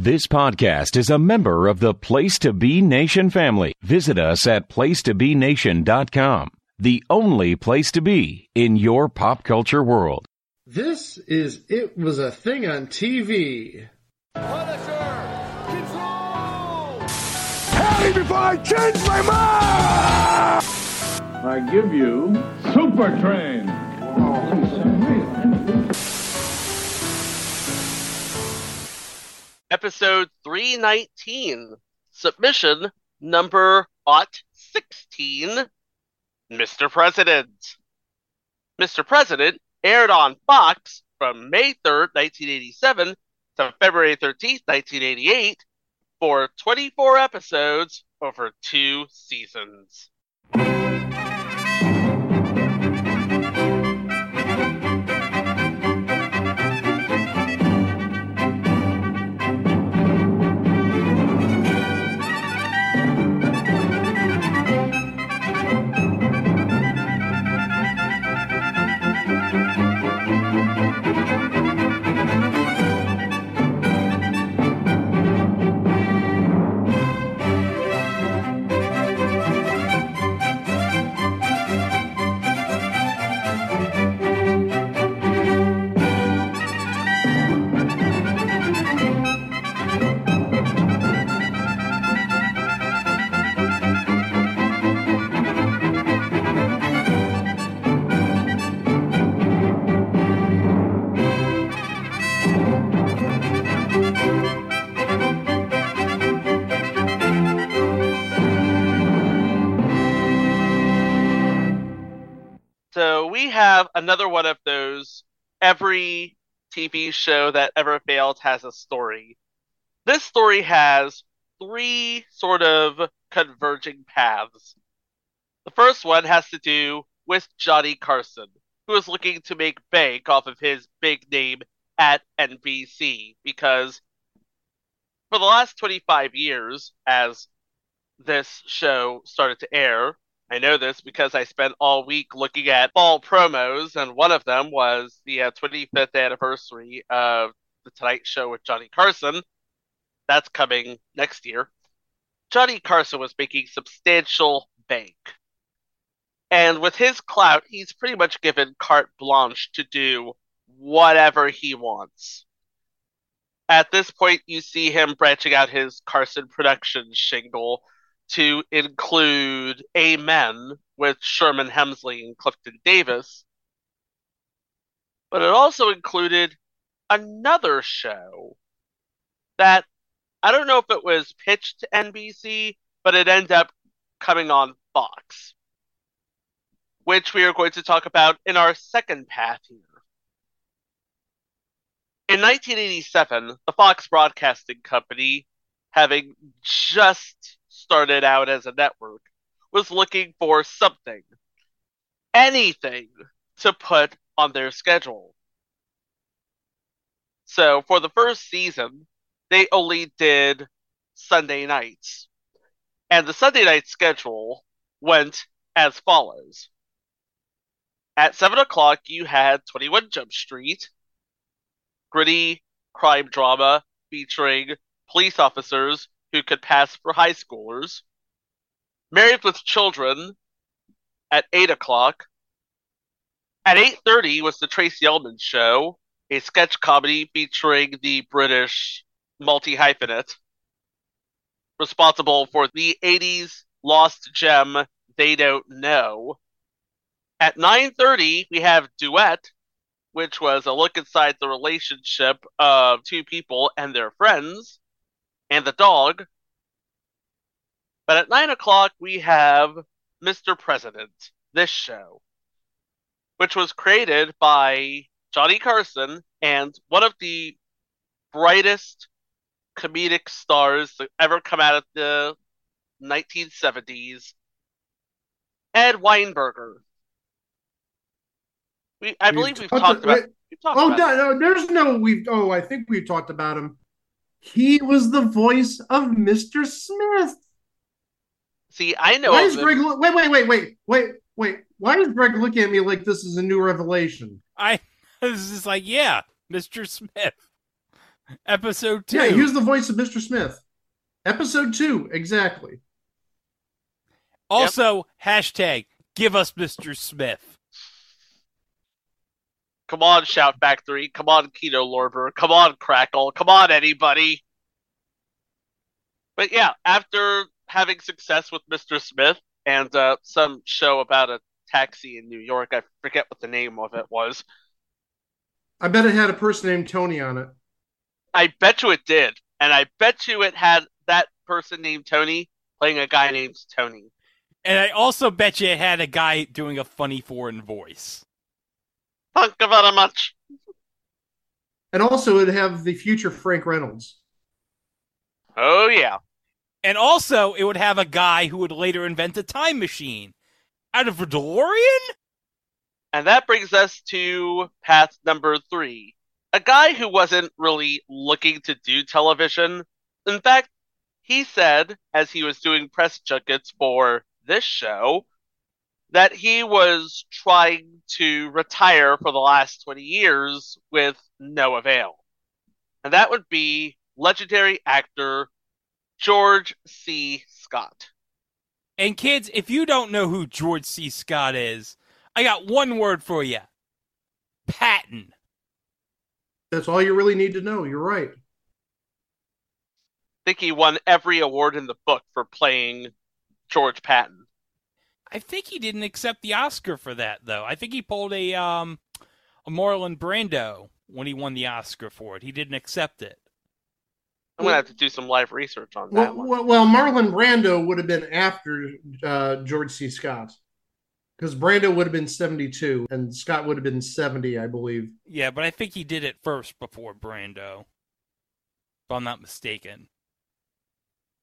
This podcast is a member of the Place to Be Nation family. Visit us at placetobenation.com, the only place to be in your pop culture world. This is It Was a Thing on TV. Punisher! Control! Harry, before I change my mind! I give you Super Train. Oh, episode 319, submission number Ot 16, Mr. President. Mr. President aired on Fox from May 3rd, 1987 to February 13th, 1988 for 24 episodes over two seasons. So we have another one of those. Every TV show that ever failed has a story. This story has three sort of converging paths. The first one has to do with Johnny Carson, who is looking to make bank off of his big name at NBC because for the last 25 years, as this show started to air, I know this because I spent all week looking at fall promos, and one of them was the uh, 25th anniversary of The Tonight Show with Johnny Carson. That's coming next year. Johnny Carson was making substantial bank. And with his clout, he's pretty much given carte blanche to do whatever he wants. At this point, you see him branching out his Carson Productions shingle to include Amen with Sherman Hemsley and Clifton Davis. But it also included another show that I don't know if it was pitched to NBC, but it ended up coming on Fox, which we are going to talk about in our second path here. In 1987, the Fox Broadcasting Company, having just started out as a network, was looking for something, anything to put on their schedule. So for the first season, they only did Sunday nights. And the Sunday night schedule went as follows. At 7 o'clock, you had 21 Jump Street, gritty crime drama featuring police officers who could pass for high schoolers. Married with Children at 8 o'clock. At 8.30 was the Tracey Ullman Show, a sketch comedy featuring the British multi-hyphenate responsible for the 80s lost gem They Don't Know. At 9.30, we have Duet, which was a look inside the relationship of two people and their friends and the dog. But at 9 o'clock, we have Mr. President, this show, which was created by Johnny Carson and one of the brightest comedic stars that ever come out of the 1970s, Ed Weinberger. We, I believe we've talked talked about- about. We've talked Oh, about no, no, there's no. We've. Oh, I think we've talked about him. He was the voice of Mr. Smith. See, I know Why is him- Greg? Look, wait, wait, wait, wait, wait, wait. Why is Greg looking at me like this is a new revelation? I was just like, yeah, Mr. Smith. Episode two. Yeah, he was the voice of Mr. Smith. Episode two, exactly. also, hashtag give us Mr. Smith. Come on, Shout Factory. Come on, Kino Lorber. Come on, Crackle. Come on, anybody. But yeah, after having success with Mr. Smith and uh, some show about a taxi in New York, I forget what the name of it was. I bet it had a person named Tony on it. I bet you it did. And I bet you it had that person named Tony playing a guy named Tony. And I also bet you it had a guy doing a funny foreign voice. Thank you very much. And also, it'd have the future Frank Reynolds. Oh, yeah. And also, it would have a guy who would later invent a time machine out of a DeLorean? And that brings us to path number three. A guy who wasn't really looking to do television. In fact, he said, as he was doing press junkets for this show, that he was trying to retire for the last 20 years with no avail. And that would be legendary actor George C. Scott. And kids, if you don't know who George C. Scott is, I got one word for you. Patton. That's all you really need to know. You're right. I think he won every award in the book for playing George Patton. I think he didn't accept the Oscar for that though. I think he pulled a um a Marlon Brando when he won the Oscar for it. He didn't accept it. I'm gonna have to do some live research on Well, that one. well, well, Marlon Brando would have been after uh, George C. Scott. Because Brando would have been 72 and Scott would have been 70, I believe. Yeah, but I think he did it first before Brando. If I'm not mistaken.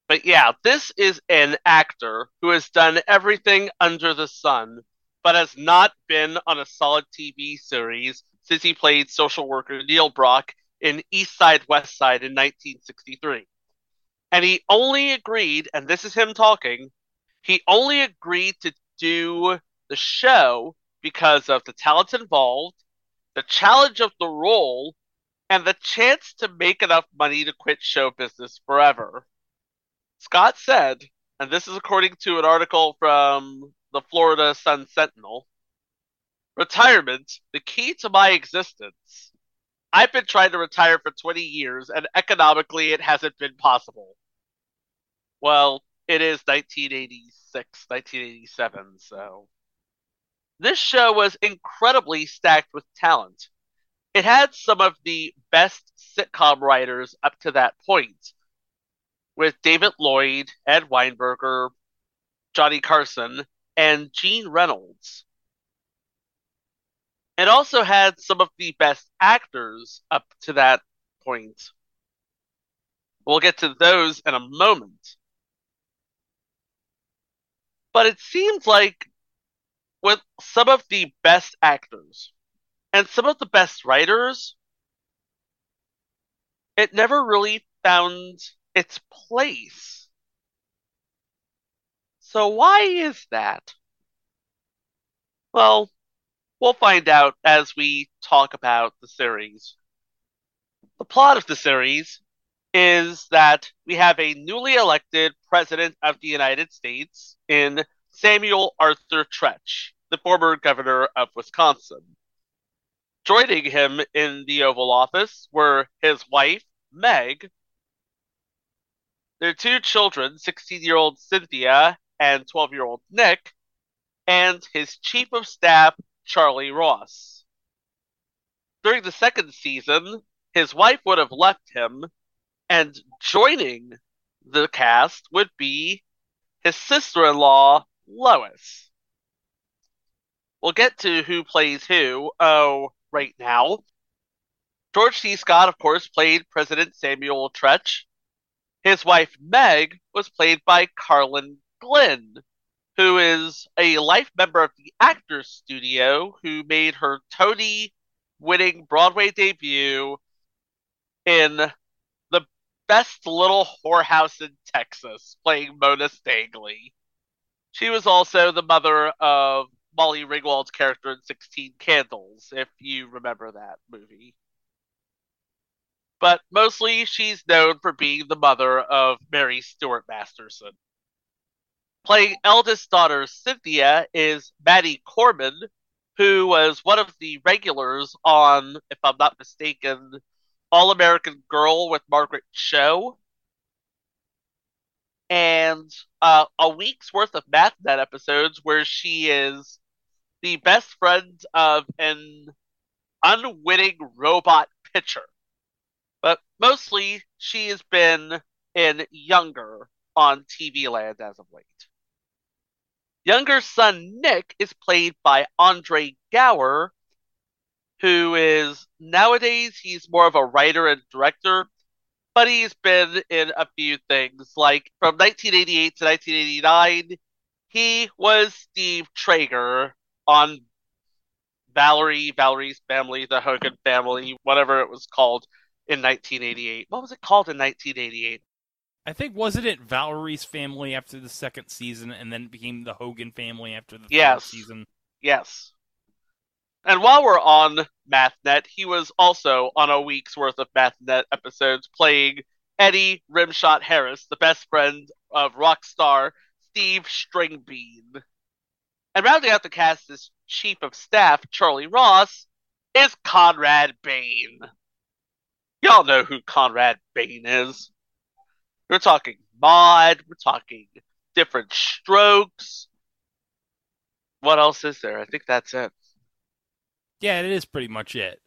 But yeah, this is an actor who has done everything under the sun, but has not been on a solid TV series since he played social worker Neil Brock in East Side West Side in 1963. And he only agreed, and this is him talking, he only agreed to do the show because of the talent involved, the challenge of the role, and the chance to make enough money to quit show business forever. Scott said, and this is according to an article from the Florida Sun Sentinel retirement, the key to my existence. I've been trying to retire for 20 years, and economically, it hasn't been possible. Well, it is 1986, 1987, so. This show was incredibly stacked with talent. It had some of the best sitcom writers up to that point, with David Lloyd, Ed Weinberger, Johnny Carson, and Gene Reynolds. It also had some of the best actors up to that point. We'll get to those in a moment. But it seems like with some of the best actors and some of the best writers, it never really found its place. So why is that? Well, we'll find out as we talk about the series. The plot of the series is that we have a newly elected president of the United States in Samuel Arthur Tretch, the former governor of Wisconsin. Joining him in the Oval Office were his wife, Meg, their two children, 16 year old Cynthia and 12 year old Nick, and his chief of staff, Charlie Ross. During the second season, his wife would have left him, and joining the cast would be his sister in law, Lois. We'll get to who plays who, oh, right now. George C. Scott, of course, played President Samuel Tretch. His wife, Meg, was played by Carlin Glynn, who is a life member of the Actors Studio, who made her Tony winning Broadway debut in The Best Little Whorehouse in Texas, playing Mona Stangley. She was also the mother of Molly Ringwald's character in 16 Candles, if you remember that movie. But mostly she's known for being the mother of Mary Stuart Masterson. Playing eldest daughter Cynthia is Maddie Corman, who was one of the regulars on, if I'm not mistaken, All American Girl with Margaret Cho. And uh, a week's worth of MathNet episodes where she is the best friend of an unwitting robot pitcher. But mostly she has been in Younger on TV Land as of late. Younger son Nick is played by Andre Gower, who is nowadays he's more of a writer and director, but he's been in a few things. Like from 1988 to 1989, he was Steve Traeger on Valerie, Valerie's Family, the Hogan Family, whatever it was called in 1988. What was it called in 1988? I think wasn't it Valerie's family after the second season, and then it became the Hogan family after the Yes. third season. Yes. And while we're on MathNet, he was also on a week's worth of MathNet episodes playing Eddie Rimshot Harris, the best friend of rock star Steve Stringbean. And rounding out the cast as chief of staff, Charlie Ross, is Conrad Bain. Y'all know who Conrad Bain is. We're talking mod, we're talking Diff'rent Strokes. What else is there? I think that's it. Yeah, it is pretty much it.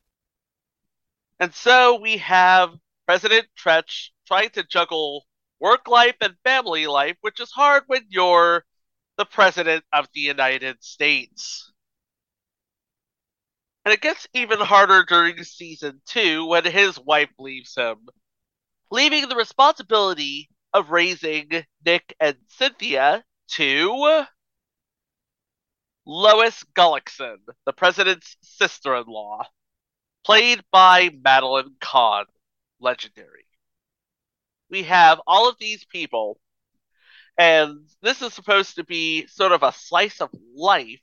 And so we have President Tretch trying to juggle work life and family life, which is hard when you're the President of the United States. And it gets even harder during season two when his wife leaves him, leaving the responsibility of raising Nick and Cynthia to Lois Gullickson, the president's sister in law played by Madeline Kahn, legendary. We have all of these people, and this is supposed to be sort of a slice of life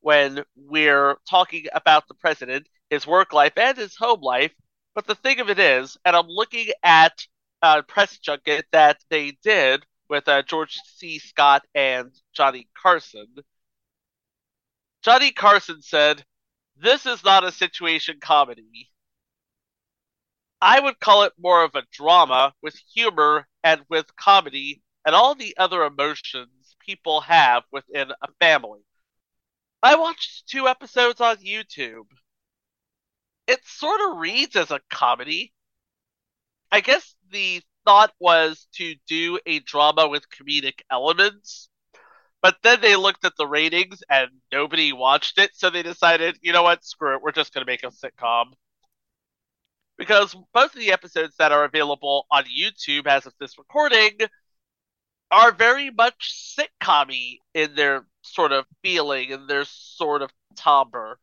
when we're talking about the president, his work life, and his home life. But the thing of it is, and I'm looking at a press junket that they did with uh, George C. Scott and Johnny Carson. Johnny Carson said, this is not a situation comedy. I would call it more of a drama with humor and with comedy and all the other emotions people have within a family. I watched two episodes on YouTube. It sort of reads as a comedy. I guess the thought was to do a drama with comedic elements. But then they looked at the ratings and nobody watched it, so they decided, you know what, screw it, we're just going to make a sitcom. Because both of the episodes that are available on YouTube as of this recording are very much sitcom in their sort of feeling and their sort of timbre.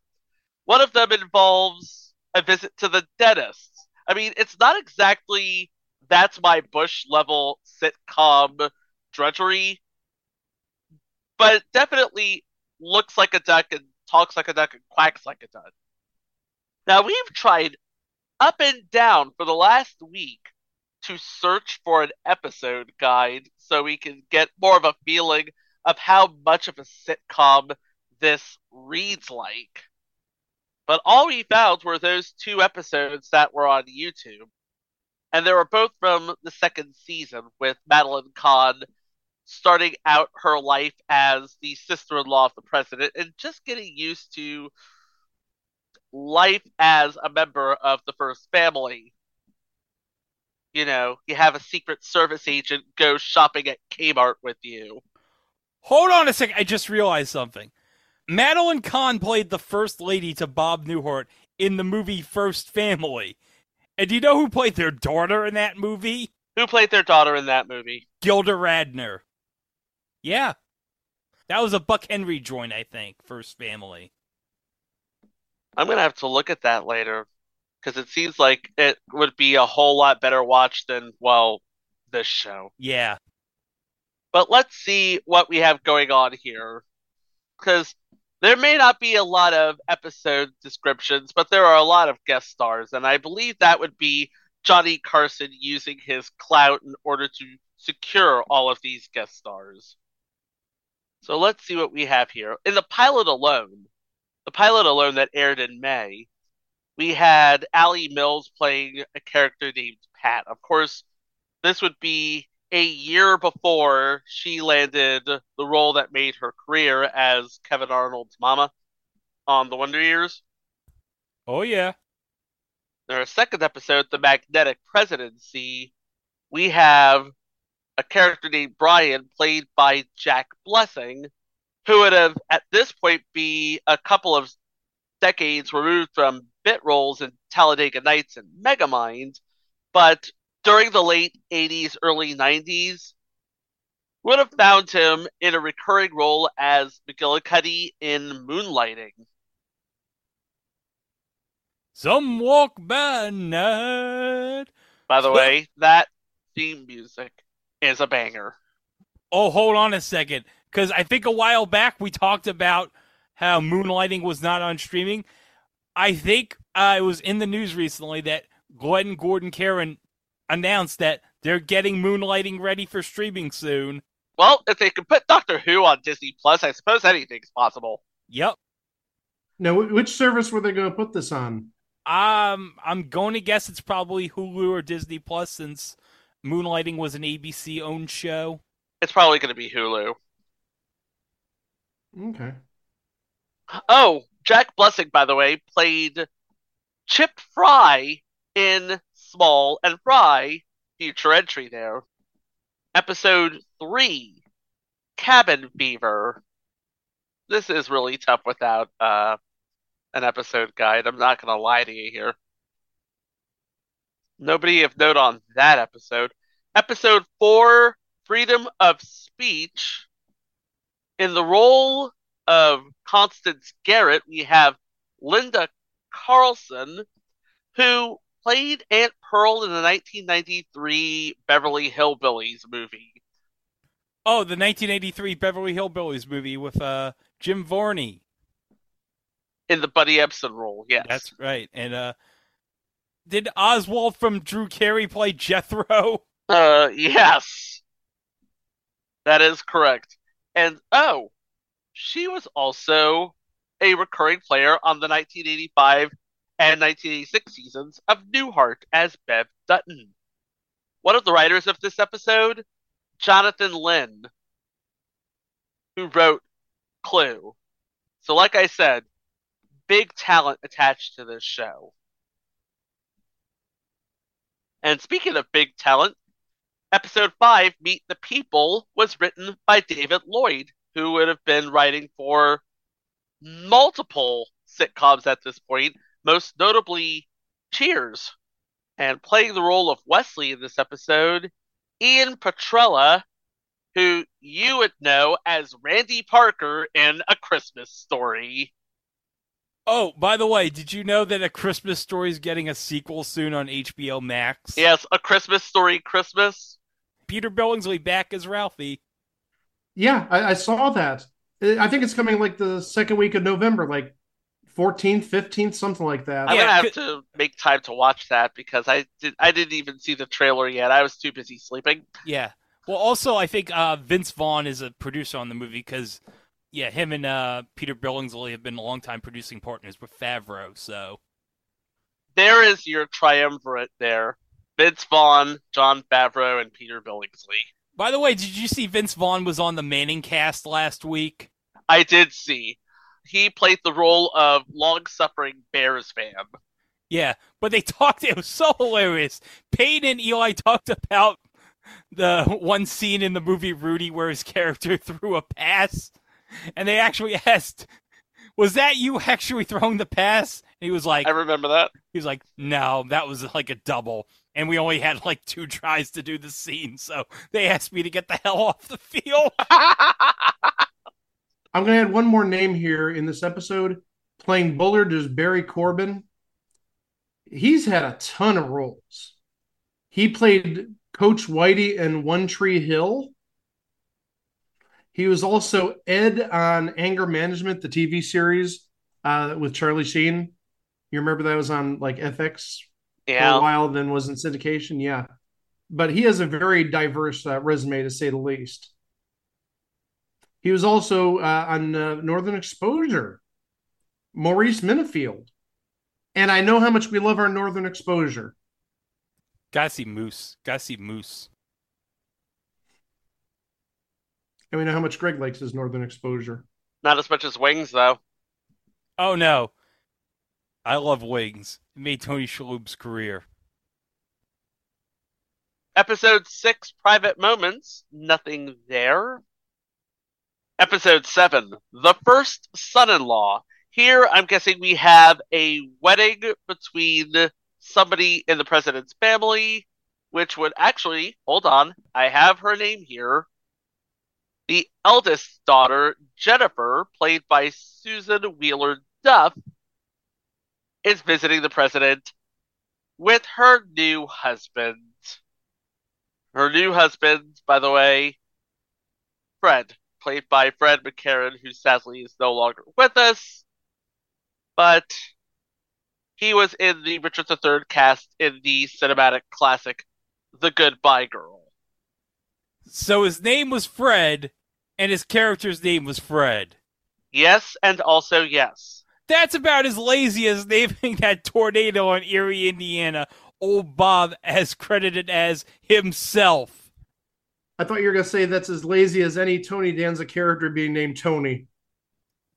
One of them involves a visit to the dentist. I mean, it's not exactly that's my Bush level sitcom drudgery, but it definitely looks like a duck and talks like a duck and quacks like a duck. Now, we've tried up and down for the last week to search for an episode guide so we can get more of a feeling of how much of a sitcom this reads like. But all we found were those two episodes that were on YouTube. And they were both from the second season with Madeline Kahn starting out her life as the sister in law of the president and just getting used to life as a member of the first family. You know, you have a secret service agent go shopping at Kmart with you. Hold on a second. I just realized something. Madeline Kahn played the first lady to Bob Newhart in the movie First Family. And do you know who played their daughter in that movie? Who played their daughter in that movie? Gilda Radner. Yeah. That was a Buck Henry joint, I think, First Family. I'm gonna have to look at that later because it seems like it would be a whole lot better watch than well this show. Yeah. But let's see what we have going on here because there may not be a lot of episode descriptions, but there are a lot of guest stars, and I believe that would be Johnny Carson using his clout in order to secure all of these guest stars. So let's see what we have here. In the pilot alone, the pilot alone that aired in May, we had Alley Mills playing a character named Pat. Of course, this would be a year before she landed the role that made her career as Kevin Arnold's mama on The Wonder Years. Oh yeah. In our second episode, The Magnetic Presidency, we have a character named Brian, played by Jack Blessing, who would have at this point be a couple of decades removed from bit roles in Talladega Nights and Megamind, but during the late 80s, early 90s, would have found him in a recurring role as McGillicuddy in Moonlighting. Some walk by night. By the way, that theme music is a banger. Oh, hold on a second. Because I think a while back we talked about how Moonlighting was not on streaming. I think uh, it was in the news recently that Glenn Gordon Caron announced that they're getting Moonlighting ready for streaming soon. Well, if they could put Doctor Who on Disney Plus, I suppose anything's possible. Yep. Now, which service were they going to put this on? Um, I'm going to guess it's probably Hulu or Disney Plus since Moonlighting was an ABC owned show. It's probably going to be Hulu. Okay. Oh, Jack Blessing, by the way, played Chip Fry in Small and Fry, future entry there. Episode 3 Cabin Fever. This is really tough without uh, an episode guide. I'm not going to lie to you here. Nobody of note on that episode. Episode 4 Freedom of Speech. In the role of Constance Garrett, we have Linda Carlson, who played Aunt Pearl in the 1993 Beverly Hillbillies movie. Oh, the 1983 Beverly Hillbillies movie with uh, Jim Varney. In the Buddy Ebsen role, yes. That's right. And uh, did Oswald from Drew Carey play Jethro? Uh, yes. That is correct. And oh, she was also a recurring player on the 1985 and 1986 seasons of Newhart as Bev Dutton. One of the writers of this episode, Jonathan Lynn, who wrote Clue. So, like I said, big talent attached to this show. And speaking of big talent, episode 5, Meet the People, was written by David Lloyd, who would have been writing for multiple sitcoms at this point, most notably Cheers. And playing the role of Wesley in this episode, Ian Petrella, who you would know as Randy Parker in A Christmas Story. Oh, by the way, did you know that A Christmas Story is getting a sequel soon on HBO Max? Yes, A Christmas Story Christmas. Peter Billingsley back as Ralphie. Yeah, I, I saw that. I think it's coming like the second week of November, like 14th, 15th, something like that. I'm Yeah, gonna have to make time to watch that because I did I didn't even see the trailer yet. I was too busy sleeping. Yeah. Well, also, I think uh, Vince Vaughn is a producer on the movie because, yeah, him and uh, Peter Billingsley have been longtime producing partners with Favreau. So, There is your triumvirate there. Vince Vaughn, Jon Favreau, and Peter Billingsley. By the way, did you see Vince Vaughn was on the ManningCast last week? I did see. He played the role of long-suffering Bears fan. Yeah, but they talked. It was so hilarious. Payne and Eli talked about the one scene in the movie Rudy where his character threw a pass, and they actually asked, "Was that you actually throwing the pass?" And he was like, I remember that. He was like, "No, that was like a double, and we only had like two tries to do the scene, so they asked me to get the hell off the field." I'm going to add one more name here in this episode. Playing Bullard is Barry Corbin. He's had a ton of roles. He played Coach Whitey in One Tree Hill. He was also Ed on Anger Management, the TV series uh, with Charlie Sheen. You remember that was on like FX for a Yeah. while, then was in syndication. Yeah, but he has a very diverse uh, resume to say the least. He was also uh, on uh, Northern Exposure, Maurice Minnifield, and I know how much we love our Northern Exposure. Gotta see Moose. Gotta see Moose. And we know how much Greg likes his Northern Exposure. Not as much as Wings, though. Oh no. I love Wings. It made Tony Shalhoub's career. Episode 6, Private Moments. Nothing there. Episode 7, The First Son in Law. Here, I'm guessing we have a wedding between somebody in the president's family, which would actually, hold on, I have her name here. The eldest daughter, Jennifer, played by Susan Wheeler Duff, is visiting the president with her new husband. Her new husband, by the way, Fred, played by Fred McCarren, who sadly is no longer with us. But he was in the Richard III cast in the cinematic classic The Goodbye Girl. So his name was Fred, and his character's name was Fred. Yes, and also yes. That's about as lazy as naming that tornado in Erie, Indiana. Old Bob has credited as himself. I thought you were going to say that's as lazy as any Tony Danza character being named Tony.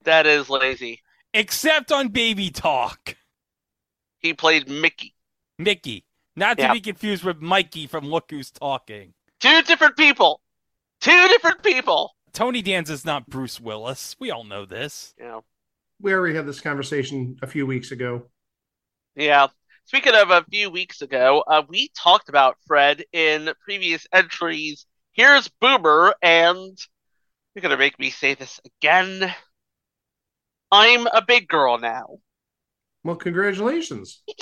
That is lazy. Except on Baby Talk. He played Mickey. Mickey. Not to Yeah. be confused with Mikey from Look Who's Talking. Two different people. Two different people. Tony Danza's not Bruce Willis. We all know this. Yeah. We already had this conversation a few weeks ago. Yeah. Speaking of a few weeks ago, uh, we talked about Fred in previous entries. Here's Boomer, and you're going to make me say this again. I'm a big girl now. Well, congratulations.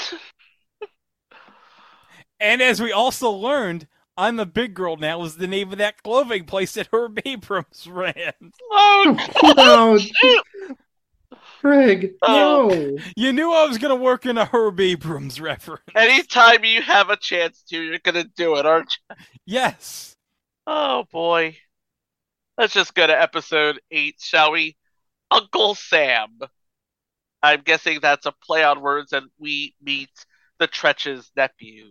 And as we also learned, I'm a Big Girl Now is the name of that clothing place that Herb Abrams ran. Oh, oh no, shoot. Craig, Oh. no. You knew I was going to work in a Herb Abrams reference. Anytime you have a chance to, you're going to do it, aren't you? Yes. Oh, boy. Let's just go to episode 8, shall we? Uncle Sam. I'm guessing that's a play on words, and we meet the Tretch's nephew,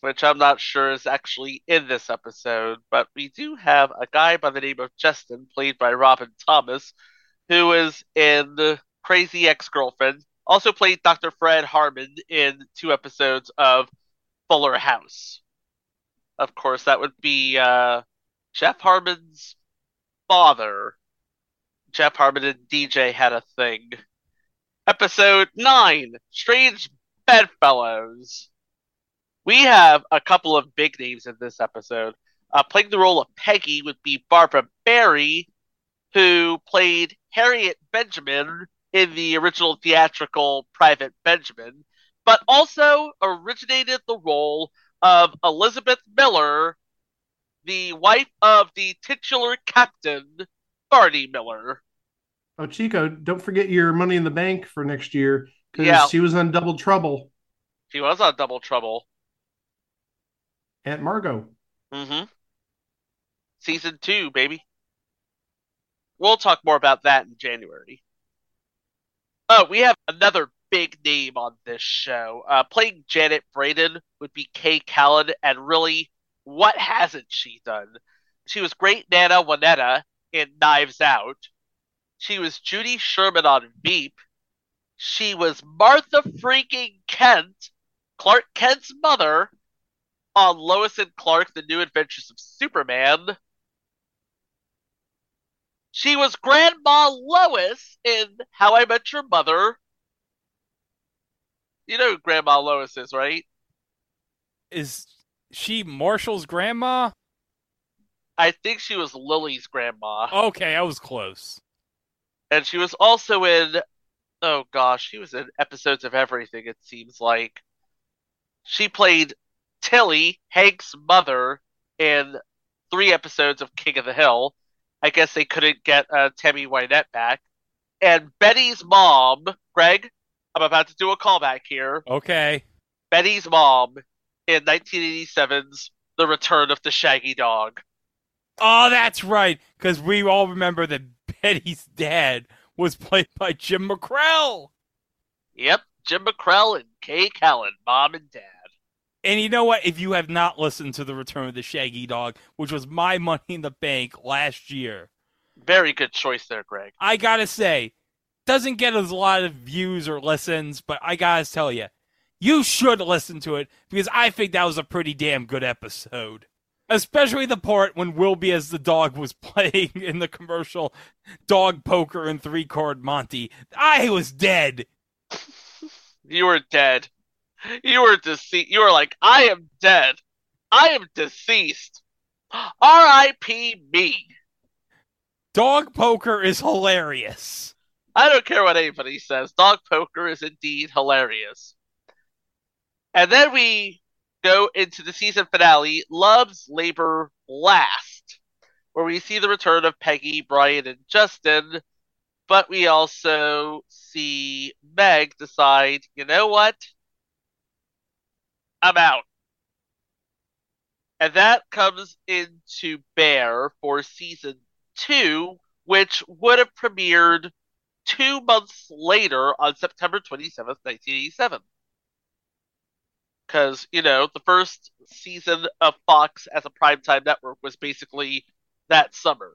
which I'm not sure is actually in this episode, but we do have a guy by the name of Justin, played by Robin Thomas, who is in Crazy Ex Girlfriend, also played Dr. Fred Harmon in two episodes of Fuller House. Of course, that would be uh, Jeff Harmon's father. Jeff Harmon and DJ had a thing. Episode 9 Strange Bedfellows. We have a couple of big names in this episode. Uh, playing the role of Peggy would be Barbara Barrie, who played Harriet Benjamin in the original theatrical Private Benjamin, but also originated the role of Elizabeth Miller, the wife of the titular captain, Barney Miller. Oh, Chico, don't forget your money in the bank for next year because Yeah. she was on Double Trouble She was on Double Trouble. At Margot. Mm-hmm. Season two, baby. We'll talk more about that in January. Oh, we have another big name on this show. Uh, playing Janet Braden would be Kay Callan, and really, what hasn't she done? She was great Nana Wanetta in Knives Out. She was Judy Sherman on Veep. She was Martha freaking Kent, Clark Kent's mother, on Lois and Clark: The New Adventures of Superman. She was Grandma Lois in How I Met Your Mother. You know who Grandma Lois is, right? Is she Marshall's grandma? I think she was Lily's grandma. Okay, I was close. And she was also in, oh gosh, she was in episodes of everything, it seems like. She played Tilly, Hank's mother, in three episodes of King of the Hill. I guess they couldn't get uh, Tammy Wynette back. And Betty's mom, Greg, I'm about to do a callback here. Okay. Betty's mom in 1987's The Return of the Shaggy Dog. Oh, that's right, because we all remember that Betty's dad was played by Jim MacKrell. Yep, Jim MacKrell and Kay Callan, mom and dad. And you know what? If you have not listened to The Return of the Shaggy Dog, which was my money in the bank last year, Very good choice there, Greg. I gotta say, doesn't get us a lot of views or listens, but I gotta tell you, you should listen to it because I think that was a pretty damn good episode. Especially the part when Wilby as the dog was playing in the commercial dog poker and three card Monty. I was dead. You were dead. You were deceased. You were like, I am dead. I am deceased. R.I.P. me. Dog poker is hilarious. I don't care what anybody says. Dog poker is indeed hilarious. And then we go into the season finale, Love's Labor Last, where we see the return of Peggy, Brian, and Justin. But we also see Meg decide, you know what? I'm out. And that comes into bear for season two, which would have premiered two months later on September 27th, 1987. Because, you know, the first season of Fox as a primetime network was basically that summer.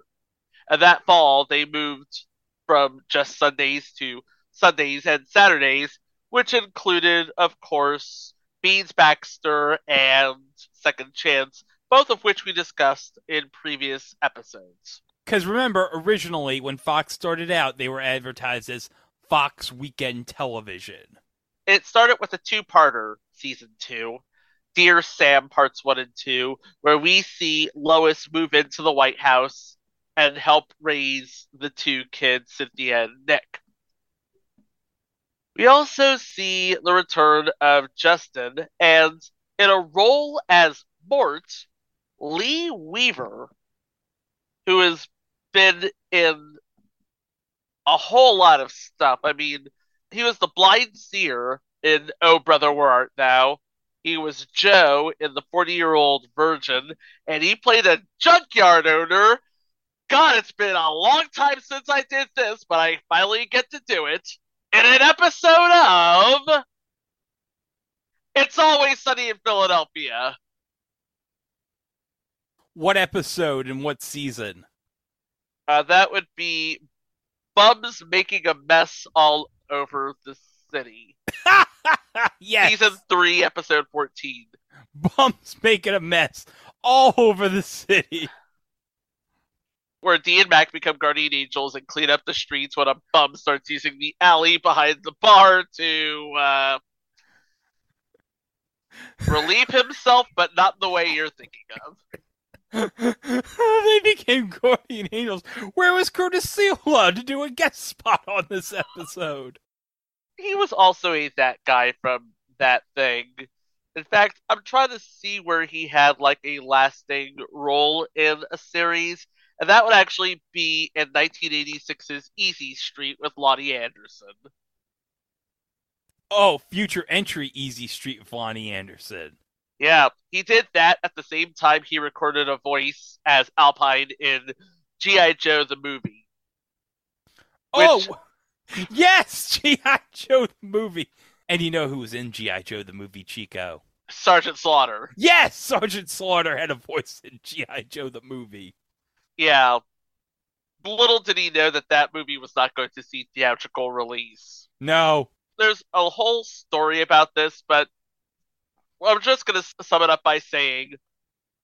And that fall, they moved from just Sundays to Sundays and Saturdays, which included, of course, Beans Baxter and Second Chance, both of which we discussed in previous episodes. Because remember, originally when Fox started out, they were advertised as Fox Weekend Television. It started with a two parter, season two. Dear Sam, parts one and two, where we see Lois move into the White House and help raise the two kids, Cynthia and Nick. We also see the return of Justin, and in a role as Mort, Lee Weaver, who has been in a whole lot of stuff. I mean, he was the blind seer in Oh Brother Where Art Thou. He was Joe in the 40 year old virgin, and he played a junkyard owner. God, it's been a long time since I did this, but I finally get to do it in an episode of It's Always Sunny in Philadelphia. What episode and what season? Uh, that would be Bums making a mess all over the city. yes. Season 3, episode 14. Bums making a mess all over the city. Where Dee and Mac become guardian angels and clean up the streets when a bum starts using the alley behind the bar to uh, relieve himself, but not the way you're thinking of. they became guardian angels. Where was Curtis Sliwa to do a guest spot on this episode? He was also a that guy from that thing. In fact, I'm trying to see where he had like a lasting role in a series, and that would actually be in 1986's Easy Street with Loni Anderson. Oh, future entry Easy Street with Loni Anderson. Yeah, he did that at the same time he recorded a voice as Alpine in G.I. Joe the movie. Oh, Which- Oh, yes, G.I. Joe the movie. And you know who was in G.I. Joe the movie, Chico? Sergeant Slaughter. Yes, Sergeant Slaughter had a voice in G.I. Joe the movie. Yeah. Little did he know that that movie was not going to see theatrical release. No. There's a whole story about this, but I'm just going to sum it up by saying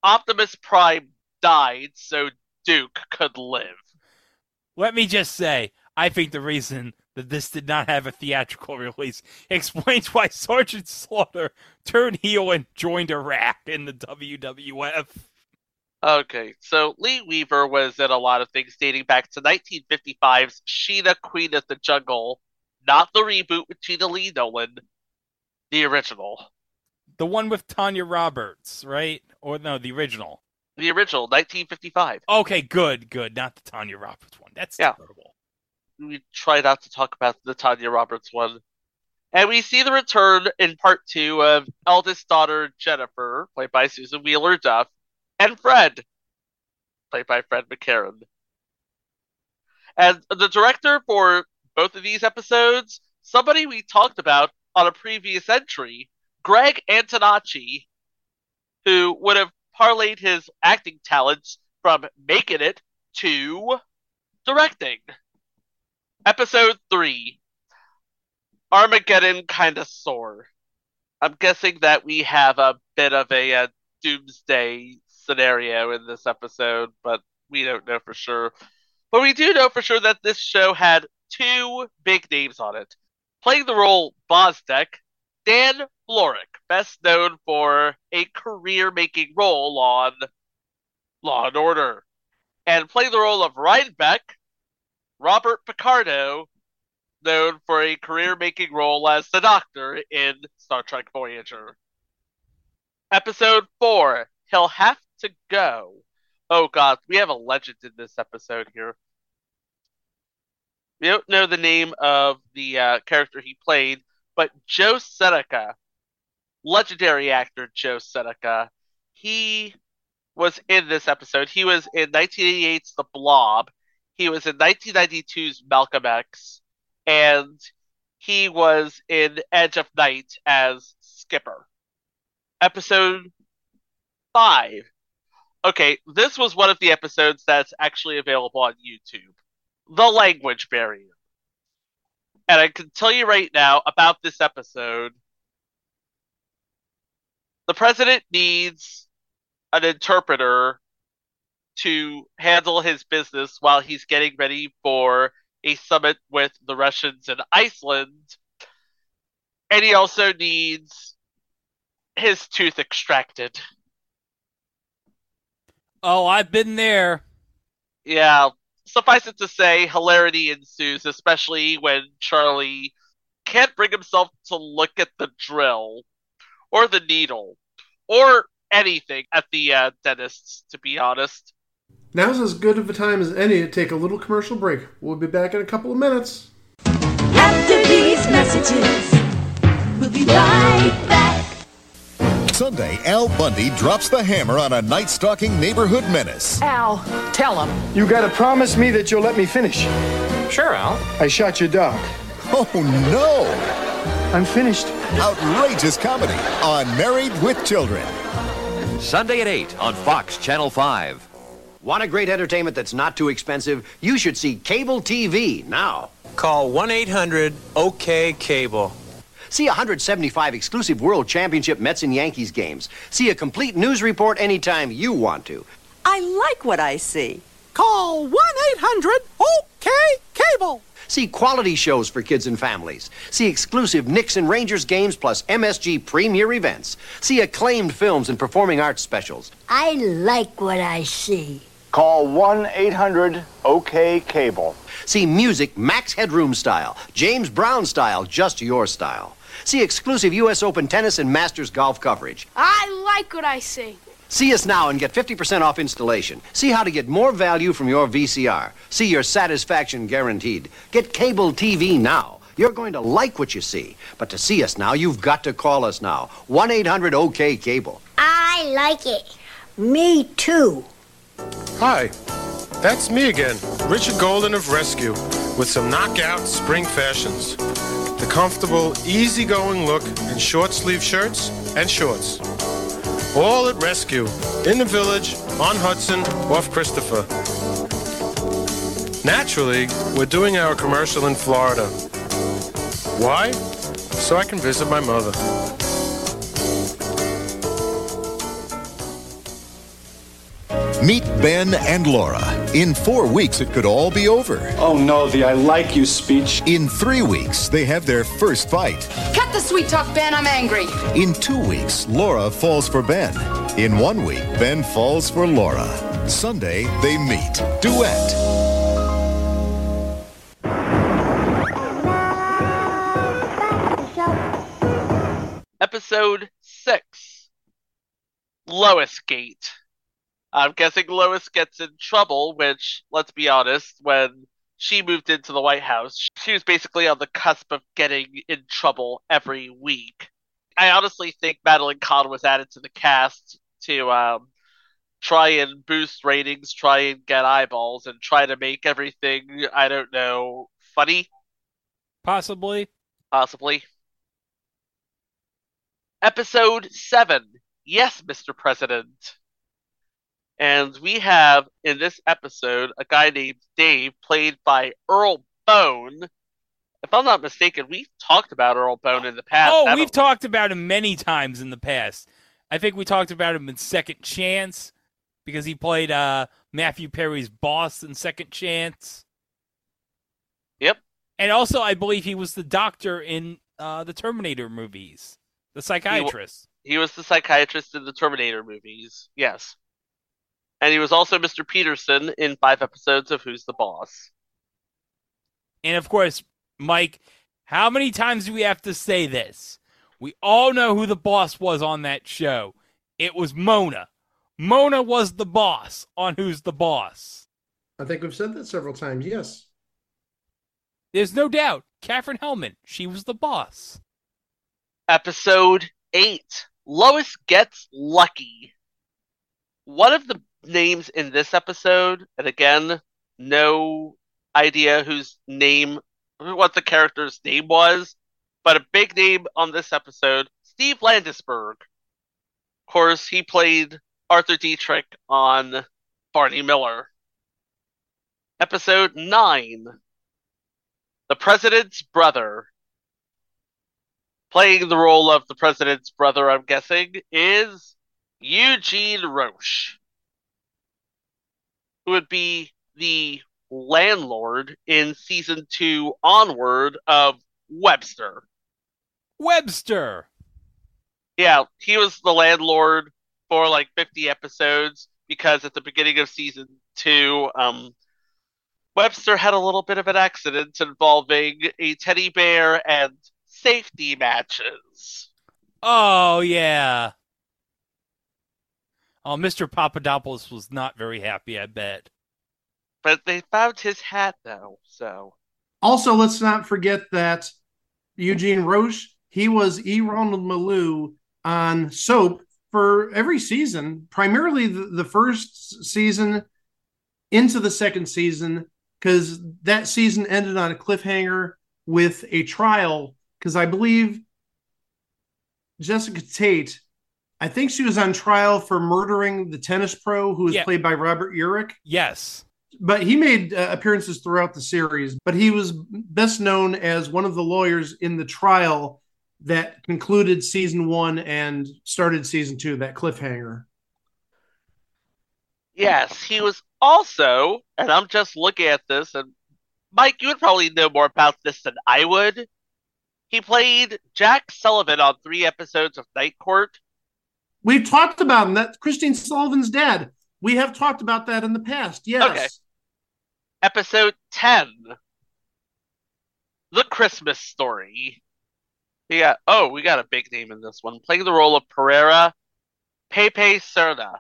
Optimus Prime died so Duke could live. Let me just say, I think the reason that this did not have a theatrical release explains why Sergeant Slaughter turned heel and joined Iraq in the WWF. Okay, so Lee Weaver was in a lot of things dating back to 1955's Sheena Queen of the Jungle, not the reboot with Gena Lee Nolin, the original. The one with Tanya Roberts, right? Or no, the original. The original, 1955. Okay, good, good. Not the Tanya Roberts one. That's Yeah. terrible. We try not to talk about the Tanya Roberts one. And we see the return in part two of eldest daughter Jennifer, played by Susan Wheeler Duff, and Fred, played by Fred McCarren. And the director for both of these episodes, somebody we talked about on a previous entry, Greg Antonacci, who would have parlayed his acting talents from making it to directing. Episode 3 Armageddon kind of sore. I'm guessing that we have a bit of a, uh doomsday scenario in this episode, but we don't know for sure. But we do know for sure that this show had two big names on it. Playing the role Bozdek, Dan Florek, best known for a career making role on Law and Order. And playing the role of Rhinebeck, Robert Picardo, known for a career making role as the Doctor in Star Trek Voyager. Episode 4 He'll Have to Go. Oh god, we have a legend in this episode here. We don't know the name of the uh, character he played, but Joe Seneca, legendary actor Joe Seneca, he was in this episode. He was in 1988's The Blob. He was in 1992's Malcolm X, and he was in Edge of Night as Skipper. Episode 5. Okay, this was one of the episodes that's actually available on YouTube. The language barrier. And I can tell you right now about this episode. The president needs an interpreter to handle his business while he's getting ready for a summit with the Russians in Iceland. And he also needs his tooth extracted. Oh, I've been there. Yeah, suffice it to say, hilarity ensues, especially when Charlie can't bring himself to look at the drill or the needle or anything at the uh, dentist's, to be honest. Now's as good of a time as any to take a little commercial break. We'll be back in a couple of minutes. After these messages, we'll be right back. Sunday, Al Bundy drops the hammer on a night stalking neighborhood menace. Al, tell him. You gotta promise me that you'll let me finish. Sure, Al. I shot your dog. Oh no! I'm finished. Outrageous comedy on Married with Children. Sunday at 8 on Fox Channel 5. Want a great entertainment that's not too expensive? You should see cable TV now. Call 1 800 OK Cable. See 175 exclusive World Championship Mets and Yankees games. See a complete news report anytime you want to. I like what I see. Call 1 800 OK Cable. See quality shows for kids and families. See exclusive Knicks and Rangers games plus MSG premier events. See acclaimed films and performing arts specials. I like what I see. Call 1 800 OK Cable. See music Max Headroom style, James Brown style, just your style. See exclusive U.S. Open tennis and Masters golf coverage. I like what I see. See us now and get 50% off installation. See how to get more value from your VCR. See your satisfaction guaranteed. Get cable TV now. You're going to like what you see. But to see us now, you've got to call us now. 1 800 OK Cable. I like it. Me too. Hi, that's me again, Richard Golden of Rescue, with some knockout spring fashions. The comfortable, easygoing look in short sleeve shirts and shorts. All at Rescue, in the village, on Hudson, off Christopher. Naturally, we're doing our commercial in Florida. Why? So I can visit my mother. Meet Ben and Laura. In four weeks, it could all be over. Oh no, the I like you speech. In three weeks, they have their first fight. Cut the sweet talk, Ben. I'm angry. In two weeks, Laura falls for Ben. In one week, Ben falls for Laura. Sunday, they meet. Duet. Episode 6 Lois Gate. I'm guessing Lois gets in trouble, which, let's be honest, when she moved into the White House, she was basically on the cusp of getting in trouble every week. I honestly think Madeline Kahn was added to the cast to um, try and boost ratings, try and get eyeballs, and try to make everything, I don't know, funny, Possibly. possibly. Episode 7 Yes, Mr. President. And we have in this episode a guy named Dave, played by Earl Boen. If I'm not mistaken, we've talked about Earl Boen in the past. Oh, we've talked about him many times in the past. I think we talked about him in Second Chance because he played uh, Matthew Perry's boss in Second Chance. Yep. And also, I believe he was the doctor in uh, the Terminator movies, the psychiatrist. He was the psychiatrist in the Terminator movies. Yes. And he was also Mr. Peterson in five episodes of Who's the Boss. And of course, Mike, how many times do we have to say this? We all know who the boss was on that show. It was Mona. Mona was the boss on Who's the Boss. I think we've said that several times. Yes. There's no doubt. Katherine Helmond, she was the boss. Episode 8 Lois Gets Lucky. One of the names in this episode, and again, no idea whose name, what the character's name was, but a big name on this episode Steve Landesberg. Of course, he played Arthur Dietrich on Barney Miller. Episode 9 The President's Brother. Playing the role of the President's brother, I'm guessing, is Eugene Roche, who would be the landlord in season two onward of Webster. Webster. Yeah, he was the landlord for like 50 episodes because at the beginning of season two, um, Webster had a little bit of an accident involving a teddy bear and safety matches. Oh, yeah. Uh, oh, Mr. Papadopoulos was not very happy, I bet. But they found his hat though, so. Also, let's not forget that Eugene Roche, he was E. Ronald Mallu on soap for every season, primarily the, the first season into the second season, because that season ended on a cliffhanger with a trial. Because I believe Jessica Tate, I think she was on trial for murdering the tennis pro who was Yeah. played by Robert Urich Yes. but he made uh, appearances throughout the series but he was best known as one of the lawyers in the trial that concluded season one and started season two that cliffhanger Yes, he was also, and I'm just looking at this, and Mike, you would probably know more about this than I would. He played Jack Sullivan on three episodes of Night Court. We've talked about that christine sullivan's dad we have talked about that in the past yes Okay. Episode 10 The Christmas Story. Got, oh, we got a big name in this one. Playing the role of Pereira, Pepe Serna.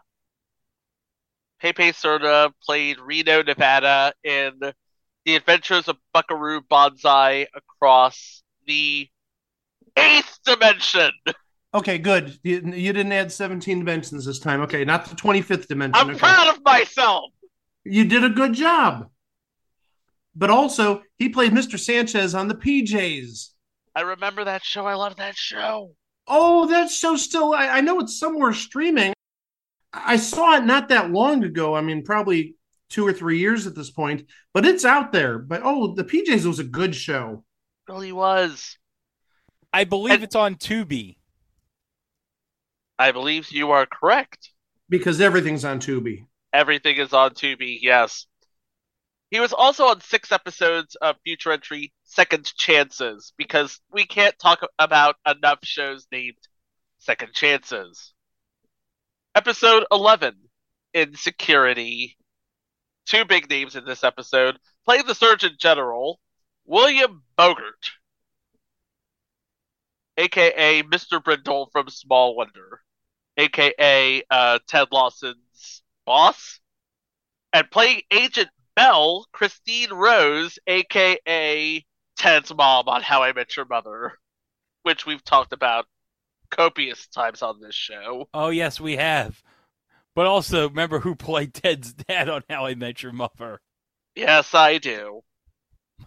Pepe Serna played Reno, Nevada in The Adventures of Buckaroo Banzai across the eighth dimension. Okay good you, you didn't add 17 dimensions this time okay not the 25th dimension I'm okay. proud of myself. you did a good job but also he played mr sanchez on the pjs I remember that show. I love that show. Oh, that show still. I, I know it's somewhere streaming. I saw it not that long ago. I mean, probably two or three years at this point, but it's out there. But oh, the PJs was a good show. really was. I believe it's on Tubi. I believe you are correct. because everything's on Tubi. Everything is on Tubi, yes. He was also on six episodes of Future Entry Second Chances because we can't talk about enough shows named Second Chances. Episode 11 Insecurity. Two big names in this episode. Playing the Surgeon General, William Bogert, aka Mr. Brindle from Small Wonder, aka uh, Ted Lawson's boss, and playing Agent Belle, Christine Rose, aka Ted's mom on How I Met Your Mother, which we've talked about copious times on this show. Oh yes, we have. But also, remember who played Ted's dad on How I Met Your Mother? Yes, I do.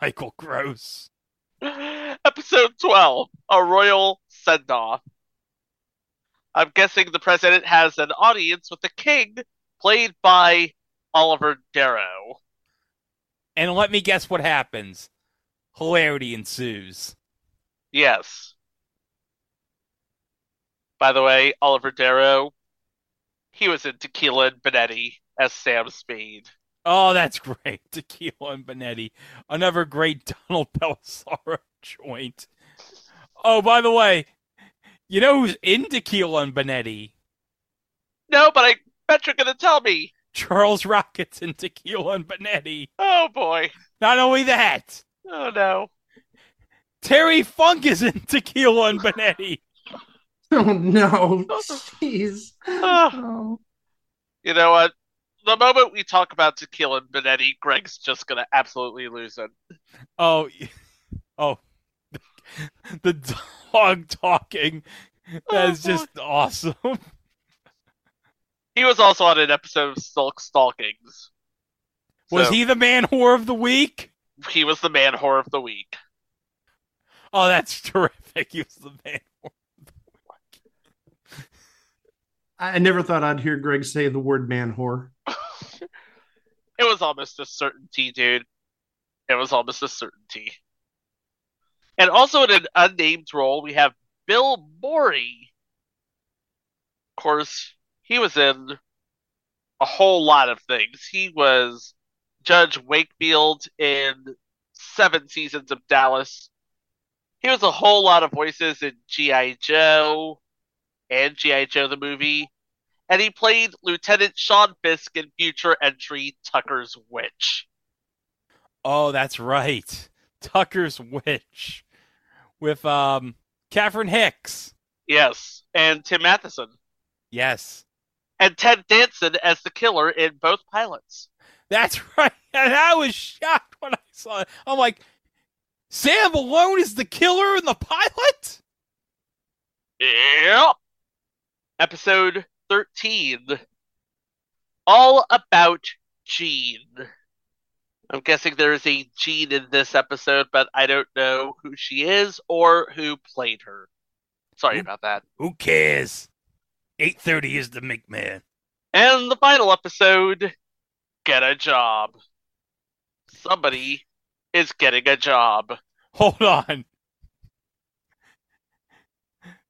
Michael Gross. Episode 12 A Royal Send Off. I'm guessing the president has an audience with the king, played by Oliver Darrow. And let me guess what happens. Hilarity ensues. Yes. By the way, Oliver Darrow, he was in Tequila and Bonetti as Sam Spade. Oh, that's great. Tequila and Bonetti. Another great Donald Bellisario joint. Oh, by the way, you know who's in Tequila and Bonetti? No, but I bet you're going to tell me. Charles Rocket's in Tequila and Bonetti. Oh, boy. Not only that, Oh, no. Terry Funk is in Tequila and Bonetti. Oh no, jeez. Oh. You know what? The moment we talk about Tequila and Bonetti, Greg's just going to absolutely lose it. Oh, oh, the dog talking. That is uh-huh. just awesome. He was also on an episode of Silk Stalkings. Was So- he the man whore of the week? He was the man whore of the week. Oh, that's terrific. He was the man whore. I never thought I'd hear Greg say the word man whore. It was almost a certainty, dude. It was almost a certainty. And also in an unnamed role, we have Bill Morey. Of course, he was in a whole lot of things. He was Judge Wakefield in seven seasons of Dallas. He was a whole lot of voices in G.I. Joe and G.I. Joe the movie. And he played Lieutenant Sean Fisk in future entry Tucker's Witch. Oh, that's right. Tucker's Witch with um Catherine Hicks. Yes. And Tim Matheson. Yes. And Ted Danson as the killer in both pilots. That's right. And I was shocked when I saw it. I'm like, Sam Malone is the killer in the pilot? Yep. Episode 13. All about Jean. I'm guessing there is a Jean in this episode, but I don't know who she is or who played her. Sorry about that. Who cares? 8:30 is the McMahon. And the final episode Get a Job. Somebody is getting a job. Hold on.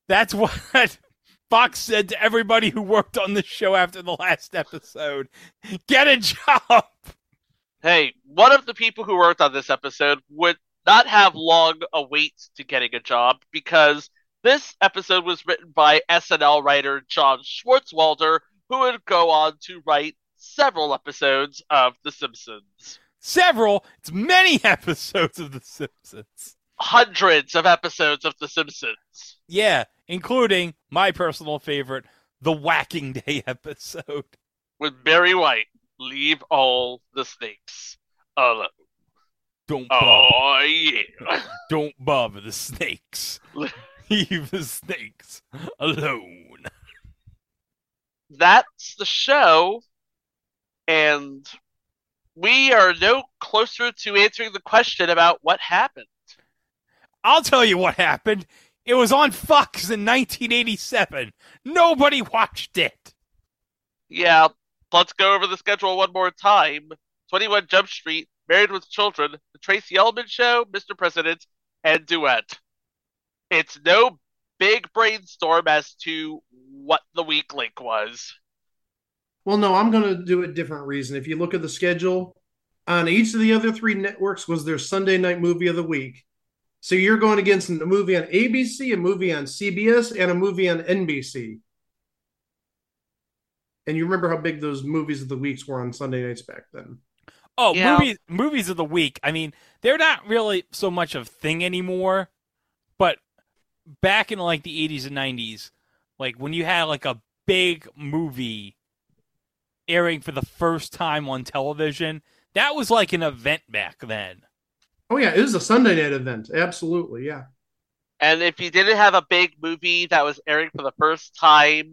That's what Fox said to everybody who worked on the show after the last episode. Get a job. Hey, one of the people who worked on this episode would not have long a wait to getting a job because this episode was written by SNL writer John Swartzwelder, who would go on to write several episodes of The Simpsons. Several, it's many episodes of The Simpsons. Hundreds of episodes of The Simpsons. Yeah, including my personal favorite, the Whacking Day episode. With Barry White, leave all the snakes alone. Don't Oh, yeah. Don't bother the snakes. Leave the snakes alone. That's the show, and we are no closer to answering the question about what happened. I'll tell you what happened. It was on Fox in 1987. Nobody watched it. Yeah, let's go over the schedule one more time. 21 Jump Street, Married with Children, The Tracey Ullman Show, Mr. President, and Duet. It's no big brainstorm as to what the weak link was. Well, no, I'm going to do a different reason. If you look at the schedule, on each of the other three networks was their Sunday night movie of the week. So you're going against a movie on ABC, a movie on CBS, and a movie on NBC. And you remember how big those movies of the weeks were on Sunday nights back then. Oh, Yeah. movies movies of the week. I mean, they're not really so much of a thing anymore. But back in like the 80s and 90s, like when you had like a big movie airing for the first time on television, That was like an event back then. Oh yeah, it was a Sunday night event. Absolutely, yeah. And if you didn't have a big movie that was airing for the first time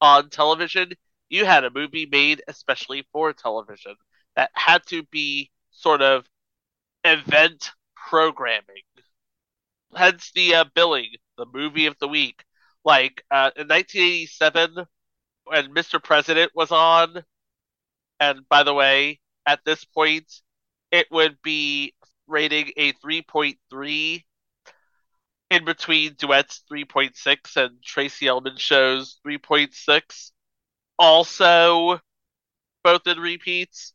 on television, you had a movie made especially for television that had to be sort of event programming. Hence the uh, billing, the movie of the week. Like uh, in 1987, when Mr. President was on, and by the way, at this point, it would be rating a 3.3 in between Duet's 3.6 and Tracey Ullman Show's 3.6. Also, both in repeats.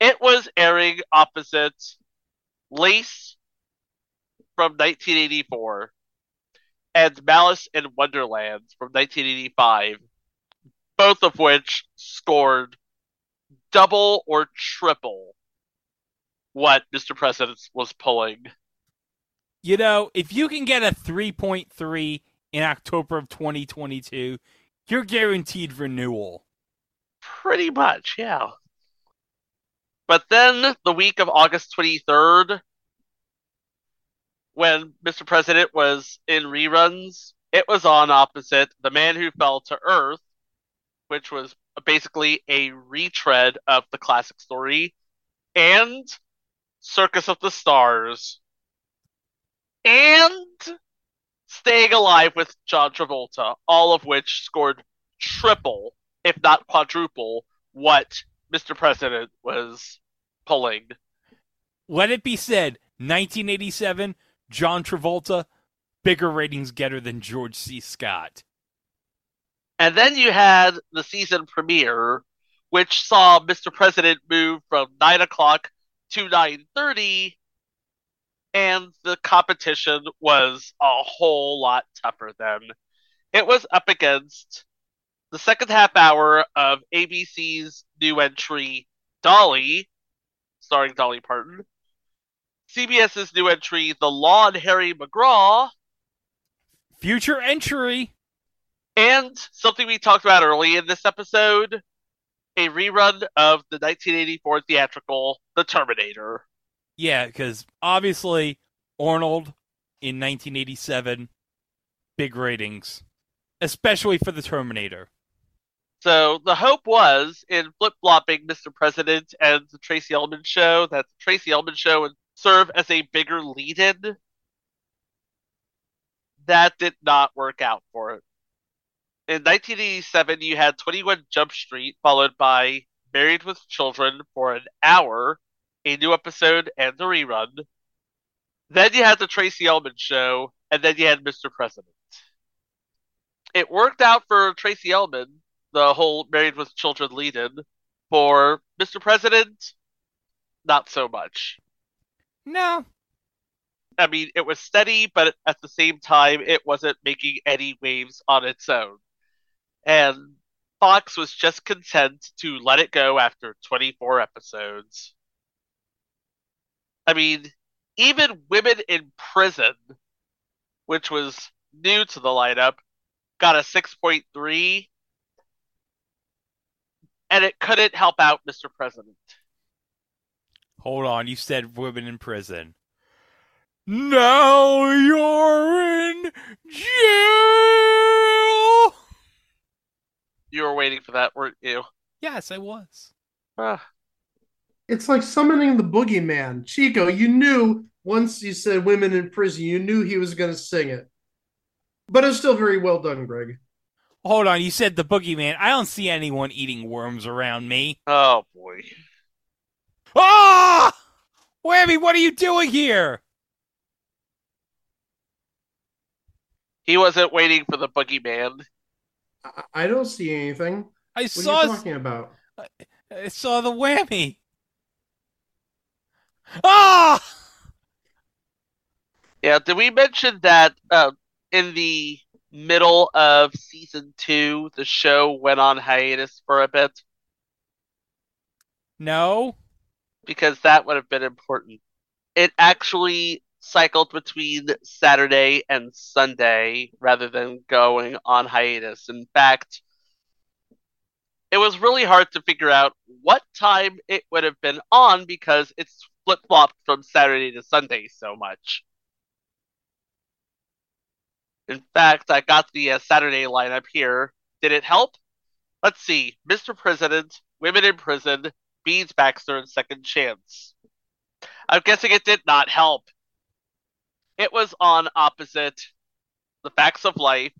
It was airing opposite Lace from 1984 and Malice in Wonderland from 1985, both of which scored double or triple what Mr. President was pulling. You know, if you can get a 3.3 in October of 2022, you're guaranteed renewal. Pretty much, yeah. But then the week of August 23rd, when Mr. President was in reruns, it was on opposite The Man Who Fell to Earth, which was basically a retread of the classic story, and Circus of the Stars, and Staying Alive with John Travolta, all of which scored triple, if not quadruple, what Mr. President was pulling. Let it be said, 1987, John Travolta, bigger ratings getter than George C. Scott. And then you had the season premiere, which saw Mr. President move from nine o'clock to nine thirty, and the competition was a whole lot tougher then. It was up against the second half hour of ABC's new entry, Dolly, starring Dolly Parton, CBS's new entry, The Law and Harry McGraw, Future entry. and something we talked about early in this episode, a rerun of the 1984 theatrical, The Terminator. Yeah, because obviously Arnold in 1987, big ratings, especially for the Terminator. So the hope was in flip flopping Mr. President and the Tracey Ullman show that the Tracey Ullman show would serve as a bigger lead in. That did not work out for it. In 1987, you had 21 Jump Street, followed by Married with Children for an hour, a new episode, and a rerun. Then you had the Tracey Ullman show, and then you had Mr. President. It worked out for Tracey Ullman, the whole Married with Children lead in. For Mr. President, not so much. No. I mean, it was steady, but at the same time, it wasn't making any waves on its own. And Fox was just content to let it go after 24 episodes. I mean, even Women in Prison, which was new to the lineup, got a 6.3, and it couldn't help out Mr. President. Hold on, you said women in prison. Now you're in jail. You were waiting for that, weren't you? Yes, I was. Ah. It's like summoning the boogeyman. Chico, you knew once you said women in prison, you knew he was going to sing it. But it's still very well done, Greg. Hold on, you said the boogeyman. I don't see anyone eating worms around me. Oh boy. Ah! Whammy, what are you doing here? He wasn't waiting for the boogeyman. I, I don't see anything. I What saw are you talking about? I saw the whammy. Ah! Yeah, did we mention that uh, in the middle of season two, the show went on hiatus for a bit? No. Because that would have been important. It actually cycled between Saturday and Sunday rather than going on hiatus. In fact, it was really hard to figure out what time it would have been on because it's flip flopped from Saturday to Sunday so much. In fact, I got the uh, Saturday lineup here. Did it help? Let's see. Mr. President, Women in Prison, Beans Baxter, and Second Chance. I'm guessing it did not help. It was on opposite The Facts of Life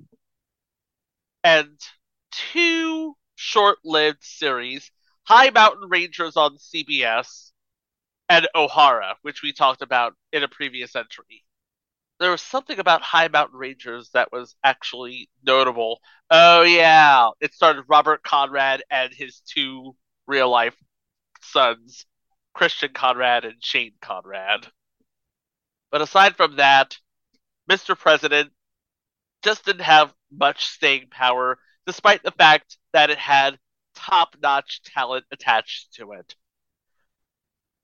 and two short lived series High Mountain Rangers on CBS and O'Hara, which we talked about in a previous entry. There was something about High Mountain Rangers that was actually notable. Oh, yeah. It started Robert Conrad and his two real life sons, Christian Conrad and Shane Conrad. But aside from that, Mr. President just didn't have much staying power, despite the fact that it had top notch talent attached to it.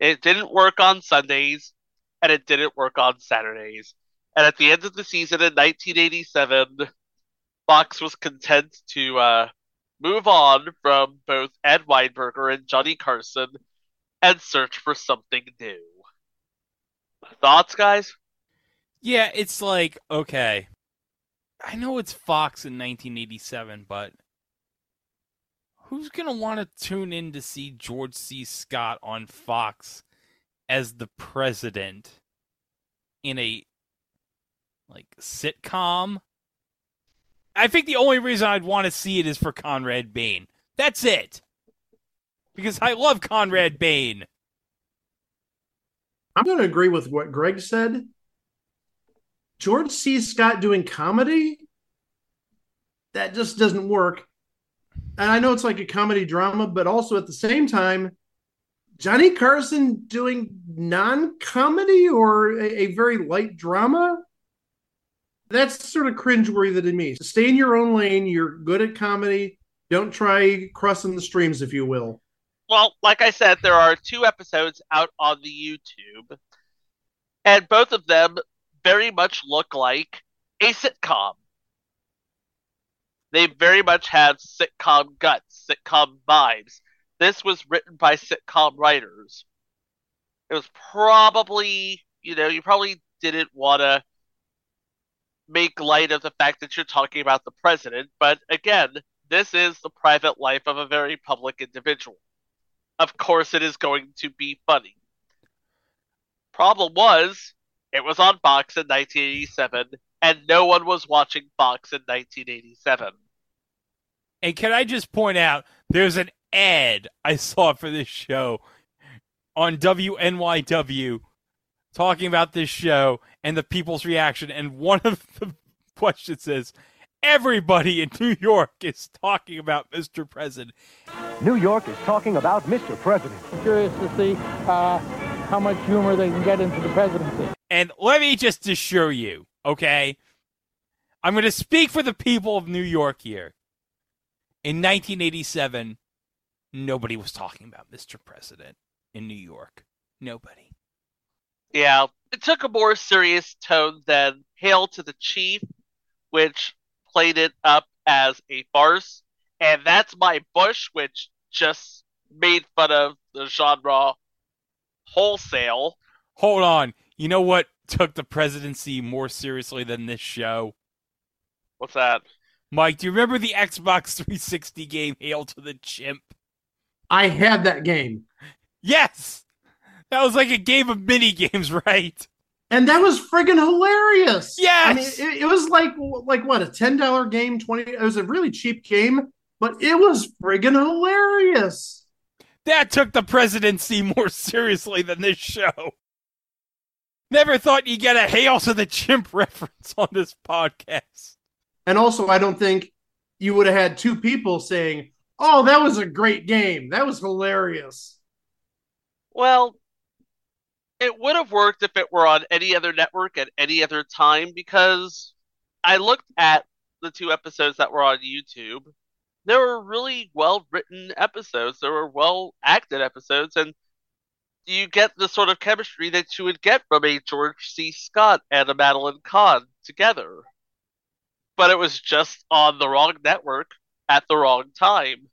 It didn't work on Sundays, and it didn't work on Saturdays. And at the end of the season in 1987, Fox was content to uh, move on from both Ed Weinberger and Johnny Carson and search for something new. Thoughts, guys? Yeah, it's like, okay. I know it's Fox in 1987, but who's going to want to tune in to see George C. Scott on Fox as the president in a like sitcom? I think the only reason I'd want to see it is for Conrad Bain. That's it. Because I love Conrad Bain. I'm going to agree with what Greg said. George C. Scott doing comedy, that just doesn't work. And I know it's like a comedy drama, but also at the same time, Johnny Carson doing non comedy or a, a, very light drama, that's sort of cringeworthy to me. Stay in your own lane. You're good at comedy. Don't try crossing the streams, if you will. Well, like I said, there are two episodes out on the YouTube, and both of them very much look like a sitcom. They very much have sitcom guts, sitcom vibes. This was written by sitcom writers. It was probably, you know, you probably didn't want to make light of the fact that you're talking about the president, but again, this is the private life of a very public individual. Of course, it is going to be funny. Problem was, it was on Fox in 1987, and no one was watching Fox in 1987. And can I just point out, there's an ad I saw for this show on WNYW talking about this show and the people's reaction. And one of the questions says, Everybody in New York is talking about Mr. President. New York is talking about Mr. President. I'm curious to see uh, how much humor they can get into the presidency. And let me just assure you, okay? I'm going to speak for the people of New York here. In 1987, nobody was talking about Mr. President in New York. Nobody. Yeah, it took a more serious tone than Hail to the Chief, which played it up as a farce. And That's My Bush, which just made fun of the genre wholesale. Hold on. You know what took the presidency more seriously than this show? What's that? Mike, do you remember the Xbox 360 game Hail to the Chimp? I had that game. Yes! That was like a game of mini games, right? And that was friggin' hilarious. Yes. I mean, it, it was like like what a ten dollar game, twenty. It was a really cheap game, but it was friggin' hilarious. That took the presidency more seriously than this show. Never thought you'd get a Hail to the Chimp reference on this podcast. And also, I don't think you would have had two people saying, "Oh, that was a great game. That was hilarious." Well, it would have worked if it were on any other network at any other time because I looked at the two episodes that were on YouTube. There were really well written episodes. There were well acted episodes, and you get the sort of chemistry that you would get from a George C. Scott and a Madeline Kahn together but it was just on the wrong network at the wrong time.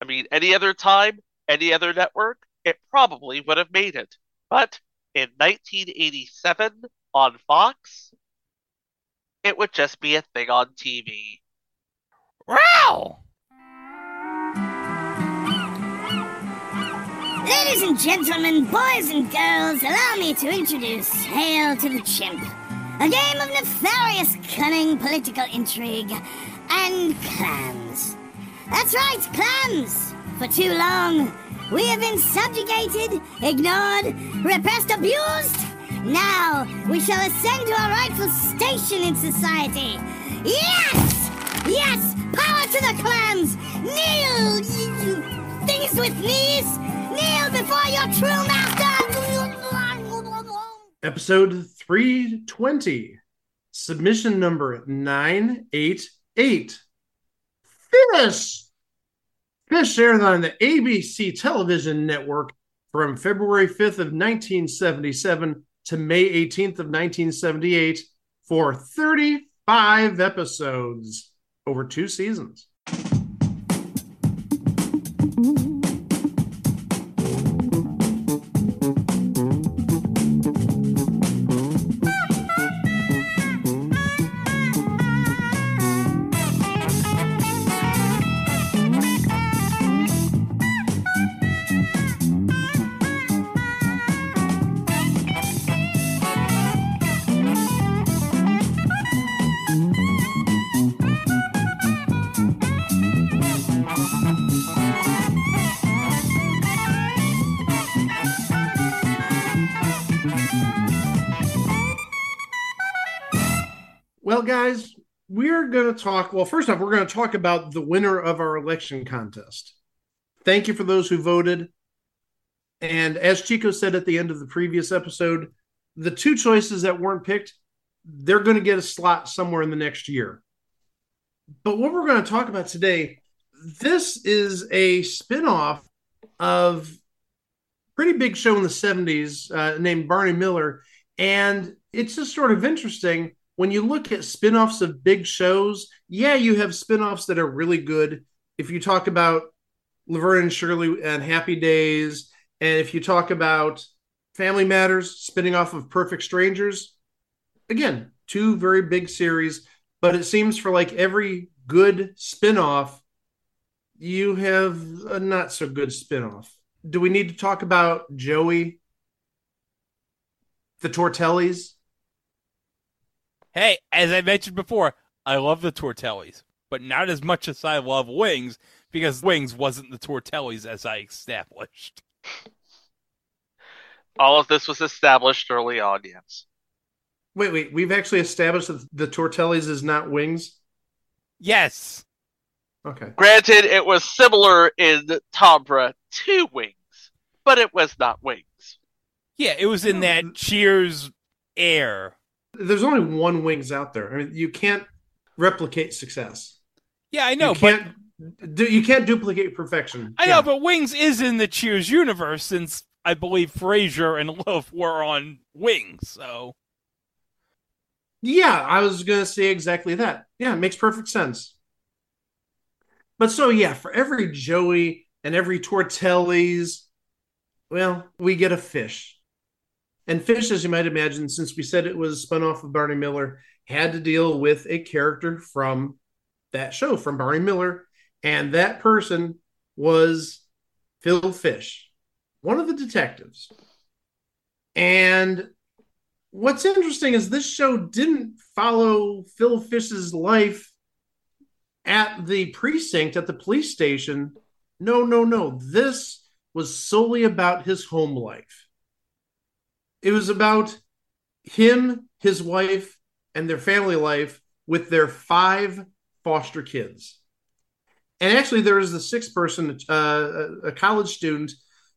I mean, any other time, any other network, it probably would have made it. But in 1987 on Fox, it would just be a thing on TV. Wow! Ladies and gentlemen, boys and girls, allow me to introduce Hail to the Chimp, a game of nefarious cunning political intrigue and clams. That's right, clams! For too long, we have been subjugated, ignored, repressed, abused. Now we shall ascend to our rightful station in society. Yes! Yes! Power to the clams! Kneel, things with knees! Kneel before your true master! Episode 320, submission number 988. Fish! Fish aired on the ABC television network from February 5th of 1977 to May 18th of 1978 for 35 episodes over two seasons. Well, guys, we're going to talk. Well, first off, we're going to talk about the winner of our election contest. Thank you for those who voted. And as Chico said at the end of the previous episode, the two choices that weren't picked, they're going to get a slot somewhere in the next year. But what we're going to talk about today, this is a spinoff of pretty big show in the 70s uh, named Barney Miller. And it's just sort of interesting when you look at spin-offs of big shows, yeah, you have spin-offs that are really good. If you talk about Laverne and Shirley and Happy Days, and if you talk about Family Matters spinning off of Perfect Strangers, again, two very big series, but it seems for like every good spin-off, you have a not so good spin-off. Do we need to talk about Joey? The Tortellis? Hey, as I mentioned before, I love the Tortellis, but not as much as I love Wings because Wings wasn't the Tortellis as I established. All of this was established early on, yes. Wait, wait, we've actually established that the Tortellis is not Wings? Yes. Okay. Granted, it was similar in Tombra to Wings, but it was not Wings. Yeah, it was in that Cheers air. There's only one Wings out there. I mean, you can't replicate success. Yeah, I know, you but you can't duplicate perfection. I know, but Wings is in the Cheers universe since I believe Frasier and Love were on Wings. So Yeah, I was going to say exactly that. Yeah, it makes perfect sense. But so, yeah, for every Joey and every Tortellis, well, we get a fish. And Fish, as you might imagine, since we said it was spun off of Barney Miller, had to deal with a character from that show, from Barney Miller. And that person was Phil Fish, one of the detectives. And what's interesting is this show didn't follow Phil Fish's life at the precinct, at the police station. No, no, no. This was solely about his home life. It was about him, his wife, and their family life with their five foster kids. And actually, there was a sixth person, uh, a college student,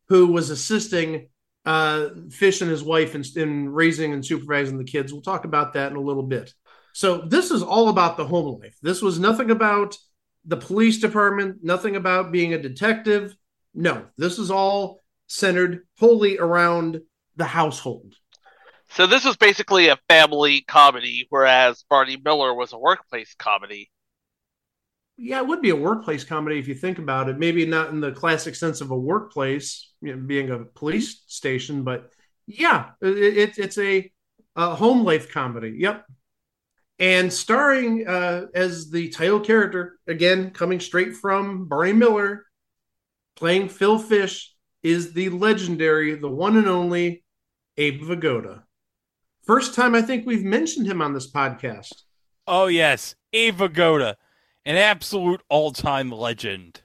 who was assisting uh, Fish and his wife in, in raising and supervising the kids. We'll talk about that in a little bit. So, this is all about the home life. This was nothing about the police department, nothing about being a detective. No, this is all centered wholly around the household. So this was basically a family comedy, whereas Barney Miller was a workplace comedy. yeah, it would be a workplace comedy if you think about it. Maybe not in the classic sense of a workplace, you know, being a police station, but yeah, it, it, it's a, a home life comedy. Yep. And starring uh, as the title character, again, coming straight from Barney Miller, playing Phil Fish, is the legendary, the one and only Abe Vigoda. First time I think we've mentioned him on this podcast. Oh yes, Abe Vigoda, an absolute all-time legend.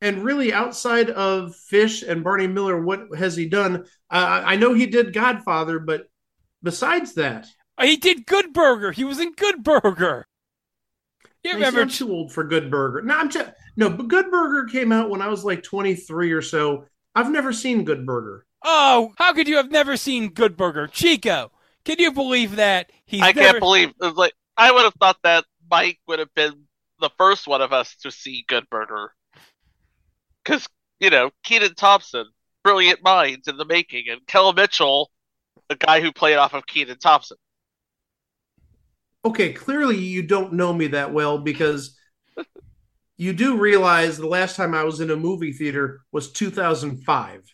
And really, outside of Fish and Barney Miller, what has he done? Uh, I know he did Godfather, but besides that, he did Good Burger. He was in Good Burger. You remember? I'm too old for Good Burger. No, I'm just no. But Good Burger came out when I was like 23 or so. I've never seen Good Burger. Oh, how could you have never seen Good Burger, Chico? Can you believe that? He's I never... can't believe. It was like I would have thought that Mike would have been the first one of us to see Good Burger, because you know Kenan Thompson, brilliant minds in the making, and Kel Mitchell, the guy who played off of Kenan Thompson. Okay, clearly you don't know me that well because you do realize the last time I was in a movie theater was 2005.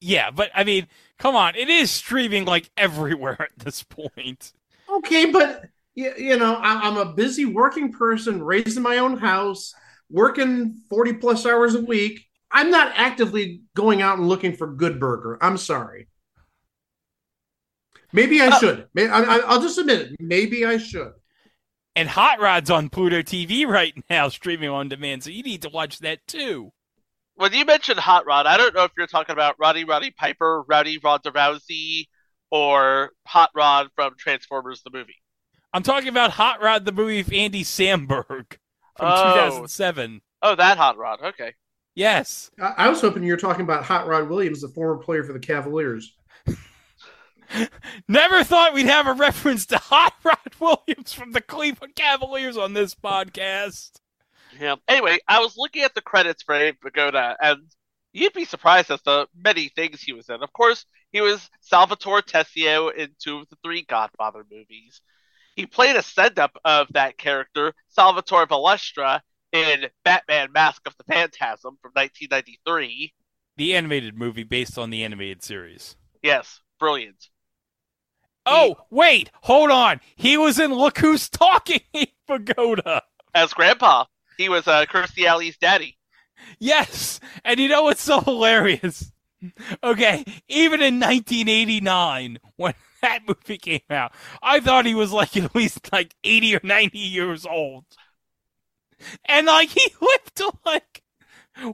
Yeah, but I mean, come on, it is streaming like everywhere at this point. Okay, but you, you know, I, I'm a busy working person, raising my own house, working 40 plus hours a week. I'm not actively going out and looking for Good Burger. I'm sorry. Maybe I uh, should. I, will just admit it. Maybe I should. And Hot Rod's on Pluto TV right now, streaming on demand, so you need to watch that too when you mentioned Hot Rod, I don't know if you're talking about Roddy Roddy Piper, Rowdy Ronda Rousey, or Hot Rod from Transformers the movie. I'm talking about Hot Rod the movie with Andy Samberg from oh. 2007. Oh, that Hot Rod. Okay. Yes. I, I was hoping you were talking about Hot Rod Williams, the former player for the Cavaliers. Never thought we'd have a reference to Hot Rod Williams from the Cleveland Cavaliers on this podcast him. Anyway, I was looking at the credits for Abe Vigoda, and you'd be surprised at the many things he was in. Of course, he was Salvatore Tessio in two of the three Godfather movies. He played a send-up of that character, Salvatore Valestra, in Batman: Mask of the Phantasm from 1993. The animated movie based on the animated series. Yes, brilliant. Oh, wait, hold on. He was in Look Who's Talking, Pagoda. As Grandpa. He was uh, Kirstie Alley's daddy. Yes, and you know what's so hilarious? Okay, even in 1989, when that movie came out, I thought he was like at least like 80 or 90 years old. And like he lived to like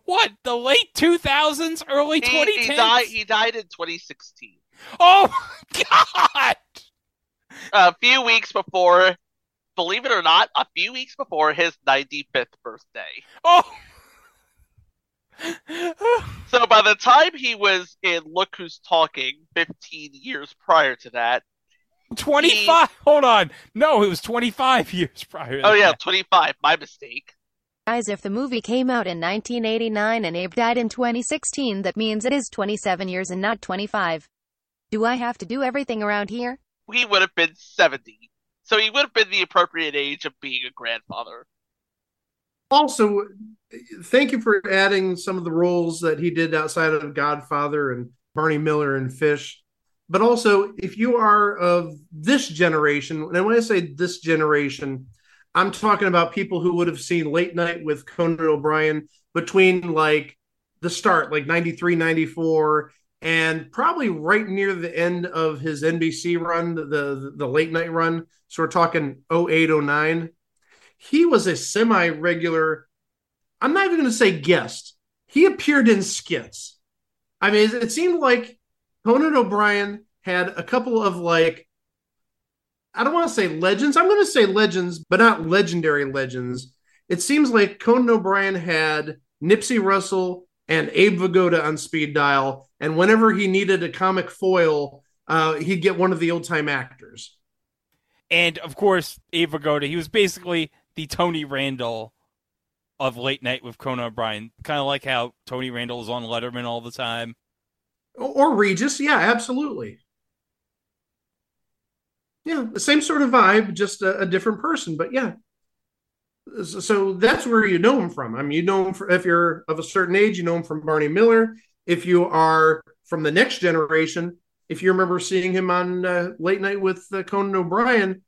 what the late 2000s, early 2010s. He, he died. He died in 2016. Oh God! A few weeks before believe it or not, a few weeks before his 95th birthday. Oh! so by the time he was in Look Who's Talking 15 years prior to that, 25 he... hold on no it was 25 years prior oh yeah that. 25 my mistake guys if the movie came out in 1989 and abe died in 2016 that means it is 27 years and not 25 do i have to do everything around here we would have been 70 so he would have been the appropriate age of being a grandfather. Also, thank you for adding some of the roles that he did outside of Godfather and Barney Miller and Fish. But also, if you are of this generation, and when I say this generation, I'm talking about people who would have seen Late Night with Conan O'Brien between like the start, like 93, 94, and probably right near the end of his NBC run, the the, the late night run. So we're talking 08, 09. He was a semi regular. I'm not even going to say guest. He appeared in skits. I mean, it seemed like Conan O'Brien had a couple of like, I don't want to say legends. I'm going to say legends, but not legendary legends. It seems like Conan O'Brien had Nipsey Russell and Abe Vigoda on speed dial. And whenever he needed a comic foil, uh, he'd get one of the old time actors. And of course, Abe Vigoda, he was basically the Tony Randall of Late Night with Conan O'Brien. Kind of like how Tony Randall is on Letterman all the time. Or Regis, yeah, absolutely. Yeah, the same sort of vibe, just a, a different person, but yeah. So that's where you know him from. I mean, you know him for, if you're of a certain age, you know him from Barney Miller. If you are from the next generation, if you remember seeing him on uh, Late Night with uh, Conan O'Brien,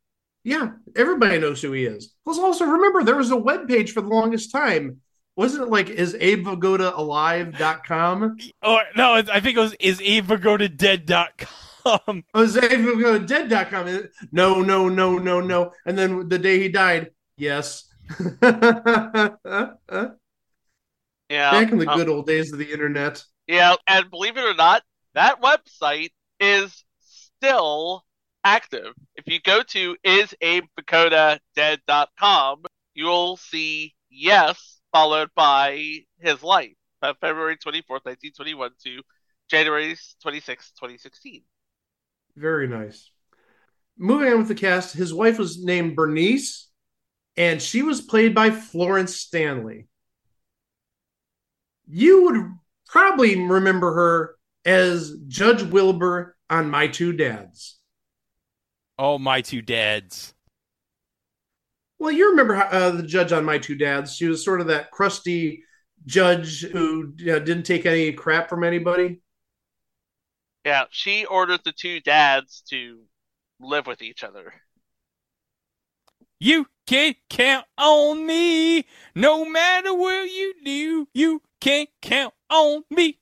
yeah, everybody knows who he is. Plus, also remember there was a web page for the longest time. Wasn't it like is Abe Vigoda alive.com? Or no, I think it was is Abe Vigoda dead.com. Oh, is Abe Vigoda dead.com? No, no, no, no, no. And then the day he died, yes. Yeah. Back in the um, good old days of the internet. Yeah, and believe it or not, that website is still active. If you go to isabevigodadead.com, you'll see yes followed by his life, uh, February 24th, 1921 to January 26th, 2016. Very nice. Moving on with the cast, his wife was named Bernice, and she was played by Florence Stanley. You would probably remember her as Judge Wilbur on My Two Dads. Oh, my two dads. Well, you remember uh, the judge on My Two Dads. She was sort of that crusty judge who uh, didn't take any crap from anybody. Yeah, she ordered the two dads to live with each other. You can count on me, no matter what you do. You can count on me.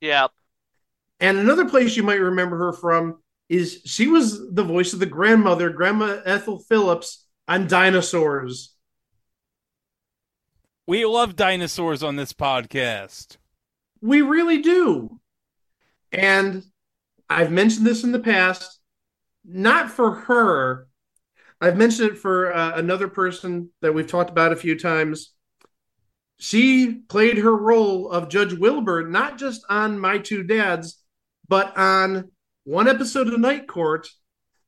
Yeah. And another place you might remember her from is she was the voice of the grandmother, Grandma Ethyl Phillips, on Dinosaurs. We love dinosaurs on this podcast. We really do. And I've mentioned this in the past, not for her. I've mentioned it for uh, another person that we've talked about a few times. She played her role of Judge Wilbur not just on My Two Dads, but on one episode of Night Court,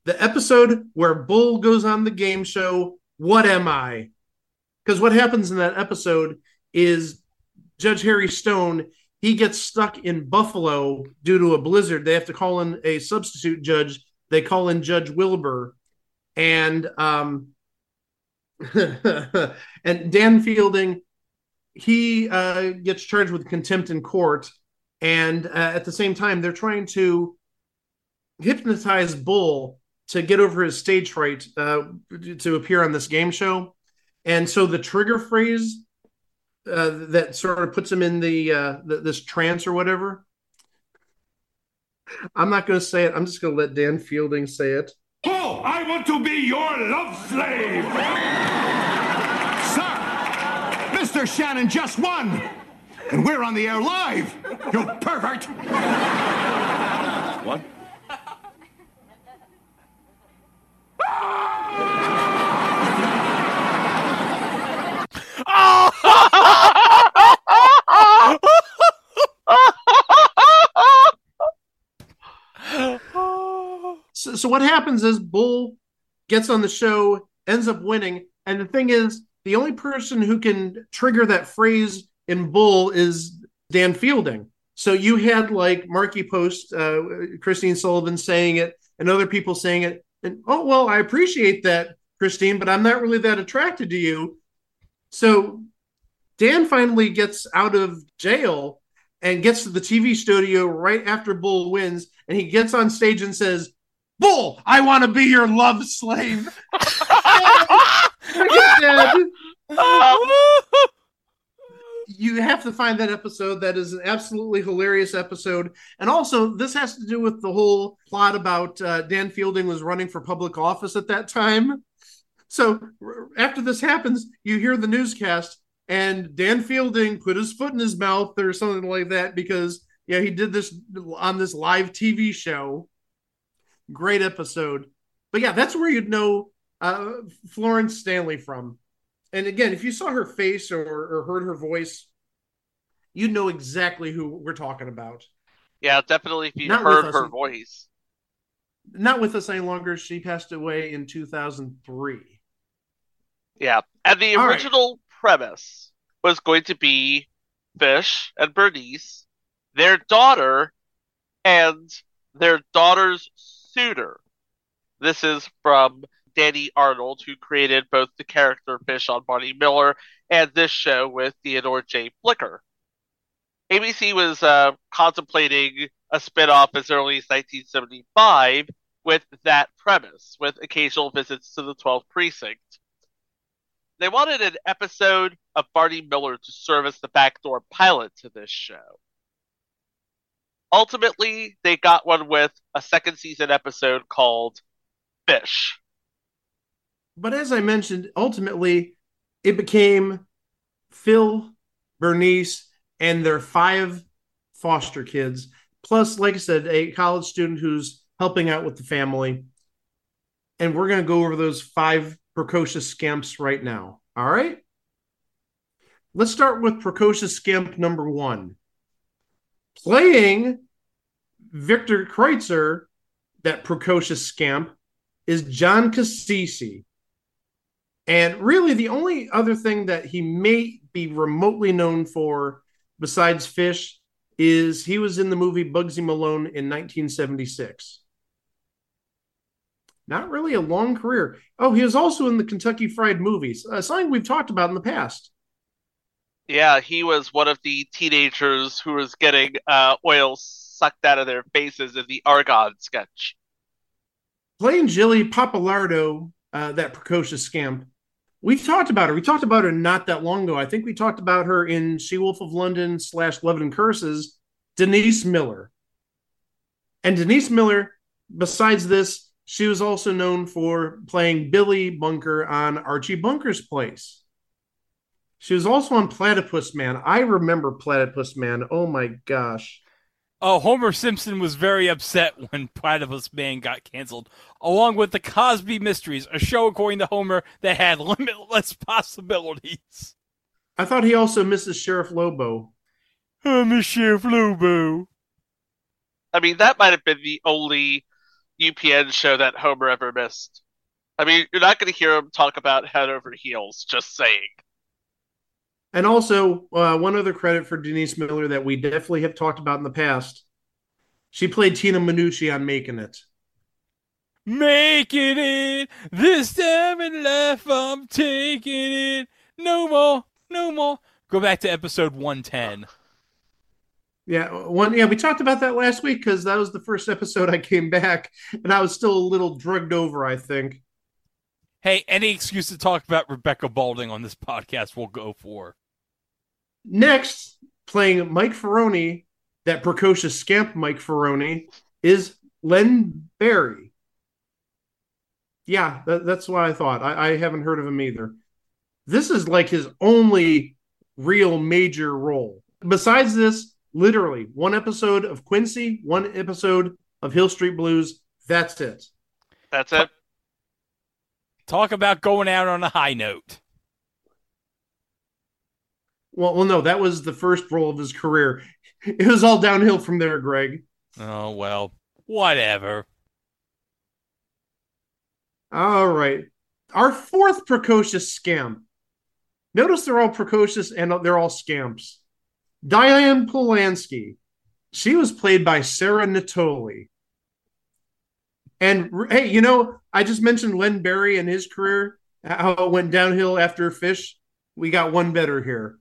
the episode where Bull goes on the game show, What Am I? Because what happens in that episode is Judge Harry Stone, he gets stuck in Buffalo due to a blizzard. They have to call in a substitute judge. They call in Judge Wilbur. And um and Dan Fielding, he uh, gets charged with contempt in court. And uh, at the same time, they're trying to hypnotize Bull to get over his stage fright uh, to appear on this game show. And so the trigger phrase uh, that sort of puts him in the, uh, the this trance or whatever. I'm not going to say it. I'm just going to let Dan Fielding say it. Oh, I want to be your love slave. Sir, Mr. Shannon just won. And we're on the air live. You pervert. What? Ah! So, what happens is Bull gets on the show, ends up winning, and the thing is, the only person who can trigger that phrase in Bull is Dan Fielding. So you had like Markie Post, uh, Christine Sullivan saying it, and other people saying it, and oh well, I appreciate that, Christine, but I'm not really that attracted to you. So Dan finally gets out of jail and gets to the TV studio right after Bull wins, and he gets on stage and says, Bull, I want to be your love slave. you have to find that episode. That is an absolutely hilarious episode. And also, this has to do with the whole plot about uh, Dan Fielding was running for public office at that time. So r- after this happens, you hear the newscast, and Dan Fielding put his foot in his mouth or something like that because yeah, he did this on this live TV show. Great episode. But yeah, that's where you'd know uh, Florence Stanley from. And again, if you saw her face or, or heard her voice, you'd know exactly who we're talking about. Yeah, definitely if you Not heard her voice. Not with us any longer. She passed away in 2003. Yeah. And the All right. original premise was going to be Fish and Bernice, their daughter, and their daughter's suitor. This is from Danny Arnold, who created both the character Fish on Barney Miller and this show with Theodore J. Flicker. ABC was uh, contemplating a spinoff as early as 1975 with that premise, with occasional visits to the 12th precinct. They wanted an episode of Barney Miller to serve as the backdoor pilot to this show. Ultimately, they got one with a second season episode called Fish. But as I mentioned, ultimately, it became Phil, Bernice, and their five foster kids, plus, like I said, a college student who's helping out with the family. And we're going to go over those five precocious scamps right now. All right. Let's start with precocious scamp number one. Playing Victor Kreutzer, that precocious scamp, is John Cassisi. And really, the only other thing that he may be remotely known for, besides Fish, is he was in the movie Bugsy Malone in 1976. Not really a long career. Oh, he was also in the Kentucky Fried movies, uh, something we've talked about in the past. Yeah, he was one of the teenagers who was getting uh, oil sucked out of their faces in the Argon sketch. Playing Jilly Papalardo, uh, that precocious scamp, We've talked about her. We talked about her not that long ago. I think we talked about her in She Wolf of London slash Love and Curses, Denise Miller. And Denise Miller, besides this, she was also known for playing Billie Bunker on Archie Bunker's Place. She was also on Platypus Man. I remember Platypus Man. Oh my gosh. Oh, Homer Simpson was very upset when Platypus Man got canceled, along with the Cosby Mysteries, a show according to Homer that had limitless possibilities. I thought he also misses Sheriff Lobo. I miss Sheriff Lobo. I mean, that might have been the only UPN show that Homer ever missed. I mean, you're not going to hear him talk about head over heels, just saying. And also, uh, one other credit for Denise Miller that we definitely have talked about in the past. She played Tina Minucci on Making It. Making it this time in life, I'm taking it. No more, no more. Go back to episode 110. Yeah, one. Yeah, we talked about that last week because that was the first episode I came back, and I was still a little drugged over. I think. Hey, any excuse to talk about Rebecca Balding on this podcast, we'll go for. Next, playing Mike Ferroni, that precocious scamp Mike Ferroni, is Len Barry. Yeah, that, that's what I thought. I, I haven't heard of him either. This is like his only real major role. Besides this, literally one episode of Quincy, one episode of Hill Street Blues. That's it. That's it. Talk about going out on a high note. Well, well, no, that was the first role of his career. It was all downhill from there, Greg. Oh well, whatever. All right, our fourth precocious scam. Notice they're all precocious and they're all scamps. Diane Polansky. She was played by Sarah Natoli. And hey, you know, I just mentioned Len Barry and his career, how it went downhill after Fish. We got one better here.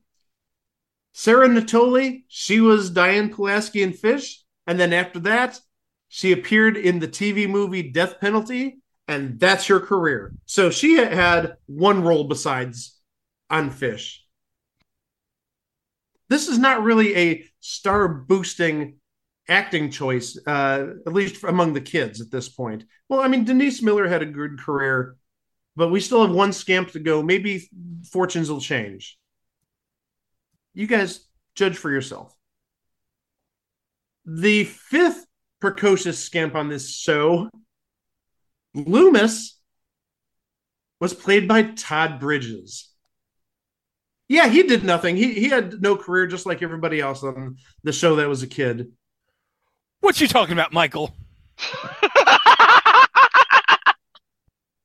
Sarah Natoli, she was Diane Pulaski in Fish. And then after that, she appeared in the TV movie Death Penalty, and that's her career. So she had one role besides on Fish. This is not really a star boosting acting choice, uh, at least among the kids at this point. Well, I mean, Denise Miller had a good career, but we still have one scamp to go. Maybe fortunes will change. You guys judge for yourself. The fifth precocious scamp on this show, Loomis, was played by Todd Bridges. Yeah, he did nothing. He he had no career, just like everybody else on the show that was a kid. What you talking about, Michael?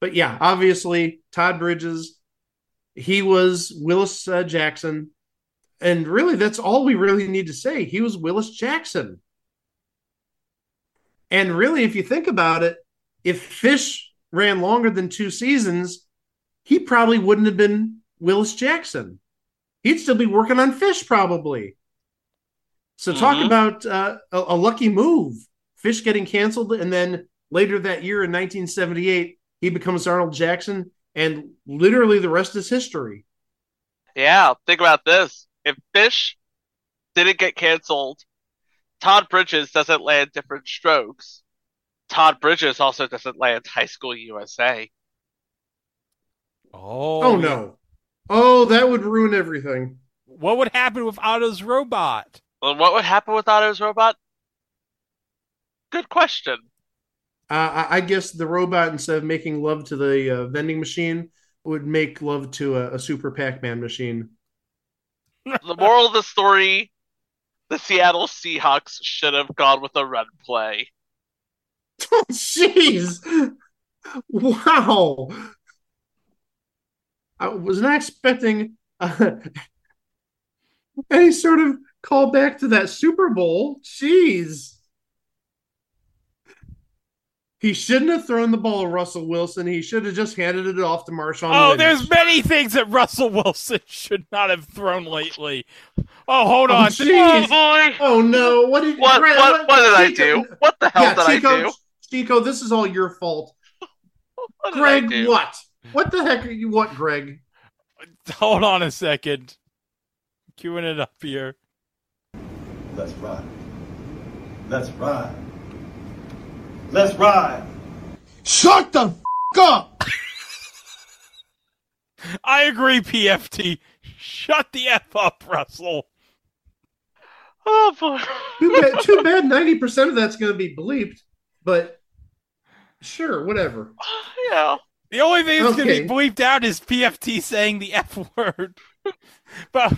but yeah, obviously Todd Bridges, he was Willis uh, Jackson, and really that's all we really need to say. He was Willis Jackson. And really, if you think about it, if Fish ran longer than two seasons, he probably wouldn't have been Willis Jackson. He'd still be working on Fish probably. So talk Mhm. about uh, a, a lucky move. Fish getting canceled, and then later that year in 1978, he becomes Arnold Jackson, and literally the rest is history. Yeah, think about this. If Fish didn't get canceled, Todd Bridges doesn't land Diff'rent Strokes. Todd Bridges also doesn't land High School USA. Oh, Oh, no. Oh, that would ruin everything. What would happen with Otto's robot? Well, what would happen with Otto's robot? Good question. Uh, I, I guess the robot, instead of making love to the uh, vending machine, would make love to a, a Super Pac Man machine. The moral of the story the Seattle Seahawks should have gone with a run play. Jeez. Wow. I was not expecting uh, any sort of call back to that Super Bowl. Jeez. He shouldn't have thrown the ball to Russell Wilson. He should have just handed it off to Marshawn. Oh, Lynch. there's many things that Russell Wilson should not have thrown lately. Oh, hold Oh, on. jeez. Oh, boy. Oh no! What did What- Grant, what- what did I do? What the hell yeah, did I Chico, do? Chico, this is all your fault. What Greg, what? What the heck are you? What, Greg? Hold on a second. Queuing it up here. Let's ride. Let's ride. Let's ride. Shut the f- up! I agree, PFT. Shut the F up, Russell. Oh boy. Too bad. Too bad. Ninety percent of that's going to be bleeped. But sure, whatever. Yeah. The only thing that's going to be bleeped out is PFT saying the F word. but,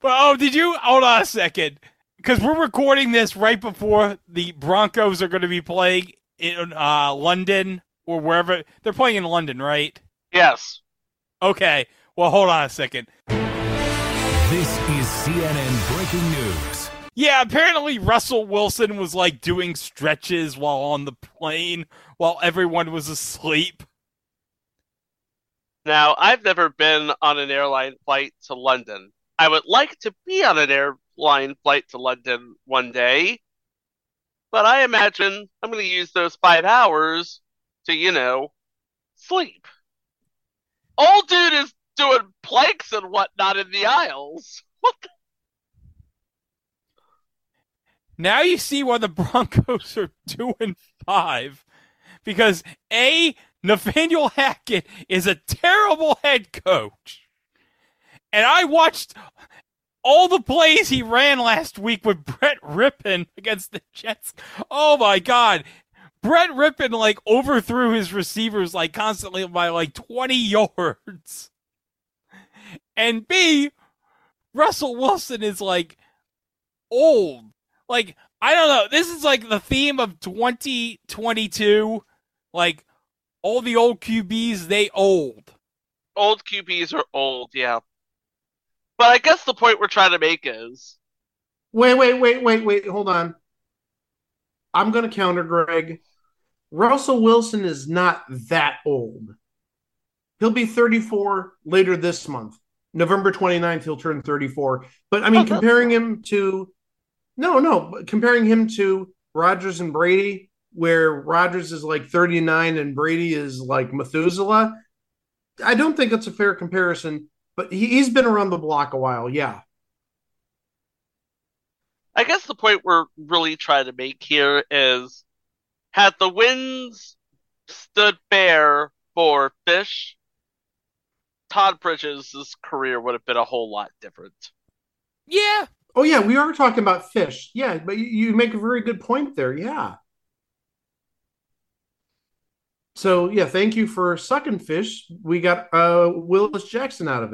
but oh, did you hold on a second? Because we're recording this right before the Broncos are going to be playing in uh, London or wherever they're playing in London, right? Yes. Okay. Well, hold on a second. This is CNN breaking news. Yeah, apparently Russell Wilson was like doing stretches while on the plane while everyone was asleep. Now, I've never been on an airline flight to London. I would like to be on an airline flight to London one day, but I imagine I'm going to use those five hours to, you know, sleep. Old dude is doing planks and whatnot in the aisles. What the? Now you see why the Broncos are two and five. Because A, Nathaniel Hackett is a terrible head coach. And I watched all the plays he ran last week with Brett Rypien against the Jets. Oh my god. Brett Rypien like overthrew his receivers like constantly by like 20 yards. And B, Russell Wilson is like old. Like, I don't know. This is like the theme of 2022. Like, all the old QBs, they old. Old QBs are old, yeah. But I guess the point we're trying to make is Wait, wait, wait, wait, wait. Hold on. I'm going to counter Greg. Russell Wilson is not that old. He'll be 34 later this month. November 29th, he'll turn 34. But I mean, comparing him to, no, no, comparing him to Rodgers and Brady, where Rodgers is like 39 and Brady is like Methuselah, I don't think it's a fair comparison. But he, he's been around the block a while. Yeah. I guess the point we're really trying to make here is had the winds stood fair for Fish, Todd Bridges' career would have been a whole lot different. Yeah. Oh yeah, we are talking about fish. Yeah, but you, you make a very good point there. Yeah. So yeah, thank you for sucking fish. We got uh Willis Jackson out of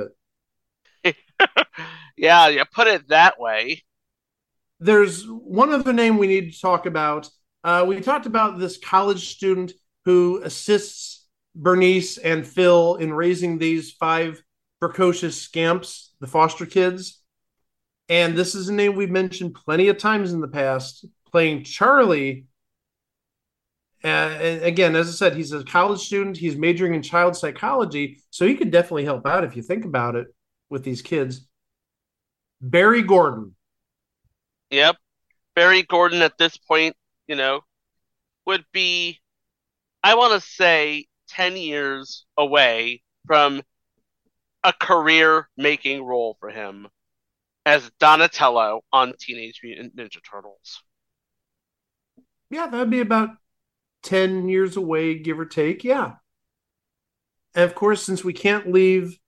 it. Yeah, you put it that way. There's one other name we need to talk about. Uh, we talked about this college student who assists Bernice and Phil in raising these five precocious scamps, the foster kids. And this is a name we've mentioned plenty of times in the past, playing Charlie Uh, and again, as I said, he's a college student. He's majoring in child psychology, so he could definitely help out if you think about it with these kids. Barry Gordon. Yep. Barry Gordon at this point, you know, would be, I want to say, 10 years away from a career making role for him as Donatello on Teenage Mutant Ninja Turtles. Yeah, that'd be about 10 years away, give or take. Yeah. And of course, since we can't leave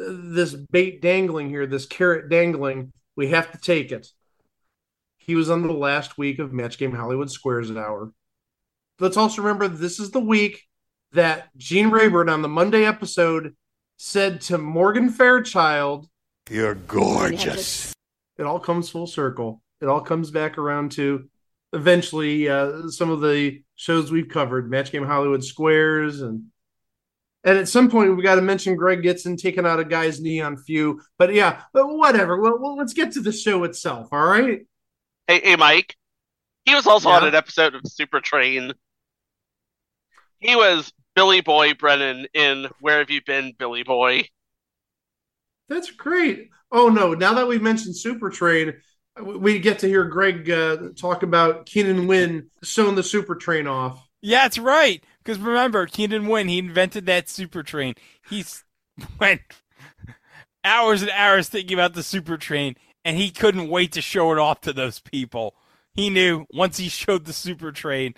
uh, this bait dangling here, this carrot dangling, we have to take it. He was on the last week of Match Game Hollywood Squares an Hour. Let's also remember this is the week that Gene Rayburn on the Monday episode said to Morgan Fairchild, You're gorgeous. It all comes full circle. It all comes back around to eventually uh, some of the shows we've covered, Match Game Hollywood Squares, and and at some point we got to mention Greg Gitson taking out a guy's knee on few. But yeah, but whatever. Well, well, let's get to the show itself. All right. Hey, hey, Mike. He was also Yeah. on an episode of Super Train. He was Billy Boy Brennan in Where Have You Been, Billy Boy? That's great. Oh no! Now that we've mentioned Super Train, we get to hear Greg uh, talk about Keenan Wynn showing the Super Train off. Yeah, that's right. Because remember, Keenan Wynn, he invented that super train. He went hours and hours thinking about the super train, and he couldn't wait to show it off to those people. He knew once he showed the super train,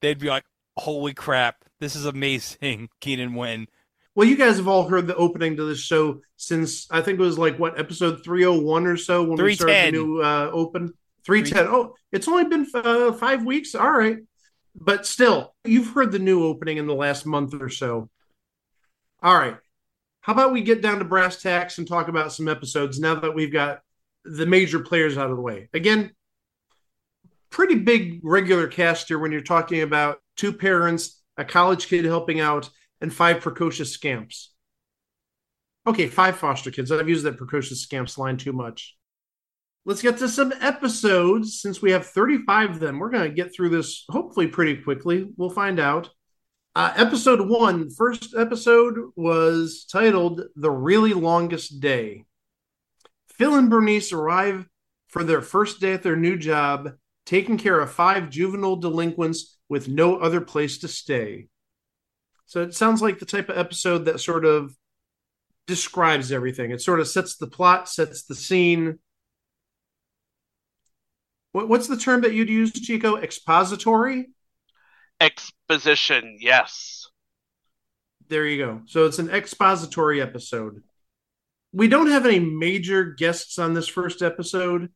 they'd be like, "Holy crap, this is amazing!" Keenan Wynn. Well, you guys have all heard the opening to this show since I think it was like what episode three hundred one or so when we started the new uh, open three ten. Oh, it's only been uh, five weeks. All right, but still, you've heard the new opening in the last month or so. All right, how about we get down to brass tacks and talk about some episodes now that we've got the major players out of the way. Again, pretty big regular cast here when you're talking about two parents, a college kid helping out, and five precocious scamps. Okay, five foster kids. I've used that precocious scamps line too much. Let's get to some episodes since we have 35 of them. We're going to get through this hopefully pretty quickly. We'll find out. Uh, episode one, first episode was titled The Really Longest Day. Phil and Bernice arrive for their first day at their new job, taking care of five juvenile delinquents with no other place to stay. So it sounds like the type of episode that sort of describes everything. It sort of sets the plot, sets the scene. What, what's the term that you'd use, Chico? Expository? Exposition, yes. There you go. So it's an expository episode. We don't have any major guests on this first episode,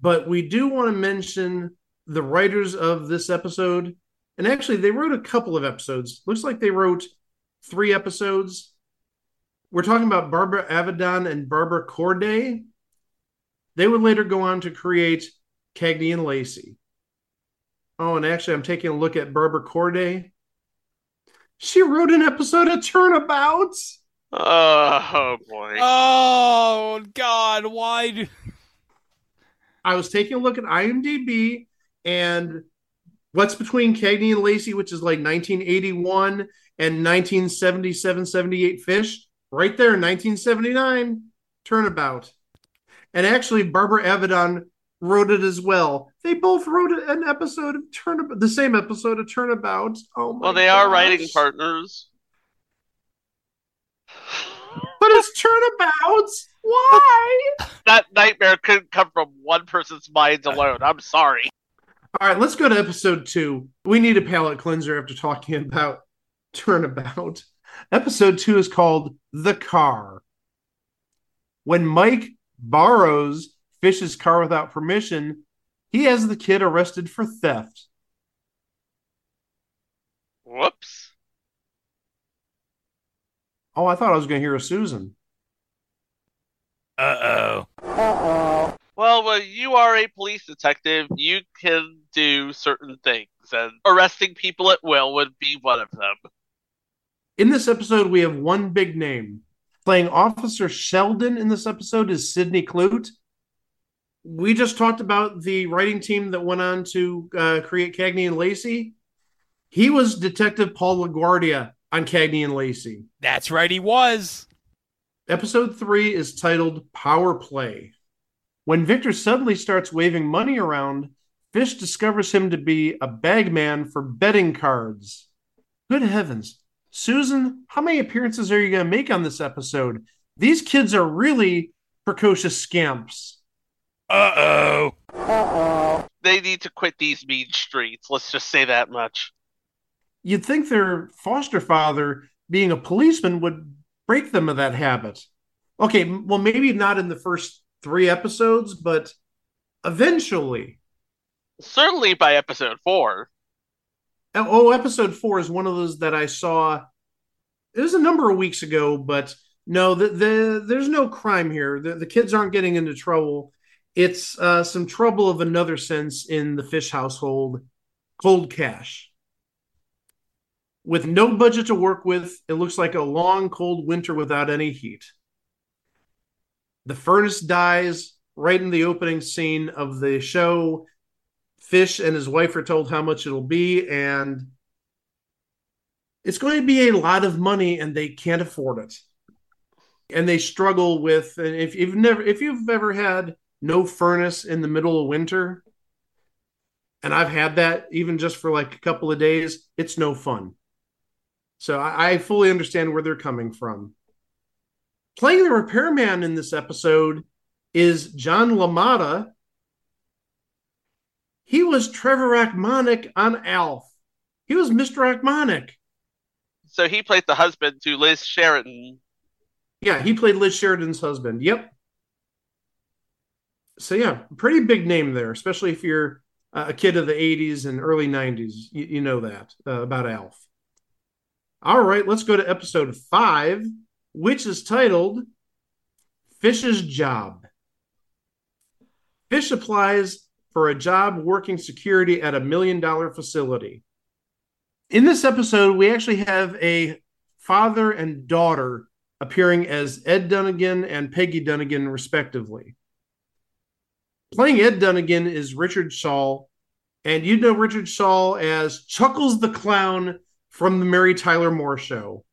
but we do want to mention the writers of this episode. And actually, they wrote a couple of episodes. Looks like they wrote three episodes. We're talking about Barbara Avedon and Barbara Corday. They would later go on to create Cagney and Lacey. Oh, and actually, I'm taking a look at Barbara Corday. She wrote an episode of Turnabouts. Oh boy. Oh God, why do? I was taking a look at IMDb and what's between Cagney and Lacey, which is like 1981 and 1977 78 Fish, right there in 1979, Turnabout. And actually, Barbara Avedon wrote it as well. They both wrote an episode of Turnabout, the same episode of Turnabout. Oh my Well, they are writing partners. But it's Turnabouts. Why? That nightmare couldn't come from one person's mind alone. I'm sorry. All right, let's go to episode two. We need a palate cleanser after talking about Turnabout. Episode two is called The Car. When Mike borrows Fish's car without permission, he has the kid arrested for theft. Whoops. Oh, I thought I was going to hear a Susan. Uh Well, when you are a police detective, you can do certain things, and arresting people at will would be one of them. In this episode, we have one big name. Playing Officer Sheldon in this episode is Sidney Clute. We just talked about the writing team that went on to uh, create Cagney and Lacey. He was Detective Paul LaGuardia on Cagney and Lacey. That's right, he was. Episode three is titled Power Play. When Victor suddenly starts waving money around, Fish discovers him to be a bagman for betting cards. Good heavens. Susan, how many appearances are you going to make on this episode? These kids are really precocious scamps. Uh oh. Uh-oh. They need to quit these mean streets. Let's just say that much. You'd think their foster father, being a policeman, would break them of that habit. Okay, well, maybe not in the first three episodes, but eventually. Certainly by episode four. Oh, episode four is one of those that I saw. It was a number of weeks ago, but no, the, the there's no crime here. The, the kids aren't getting into trouble. It's uh, some trouble of another sense in the fish household. Cold cash. With no budget to work with, it looks like a long, cold winter without any heat. The furnace dies right in the opening scene of the show. Fish and his wife are told how much it'll be, and it's going to be a lot of money, and they can't afford it. And they struggle with, and if you've never, if you've ever had no furnace in the middle of winter, and I've had that even just for like a couple of days, it's no fun. So I, I fully understand where they're coming from. Playing the repairman in this episode is John LaMotta. He was Trevor Ochmonek on Alf. He was Mr. Ochmonek. So he played the husband to Liz Sheridan. Yeah, he played Liz Sheridan's husband. Yep. So yeah, pretty big name there, especially if you're a kid of the 80s and early 90s. You, you know that uh, about Alf. All right, let's go to episode five, which is titled Fish's Job. Fish applies for a job working security at a million dollar facility. In this episode, we actually have a father and daughter appearing as Ed Dunnigan and Peggy Dunnigan, respectively. Playing Ed Dunnigan is Richard Schaal, and you know Richard Schaal as Chuckles the Clown from the Mary Tyler Moore Show.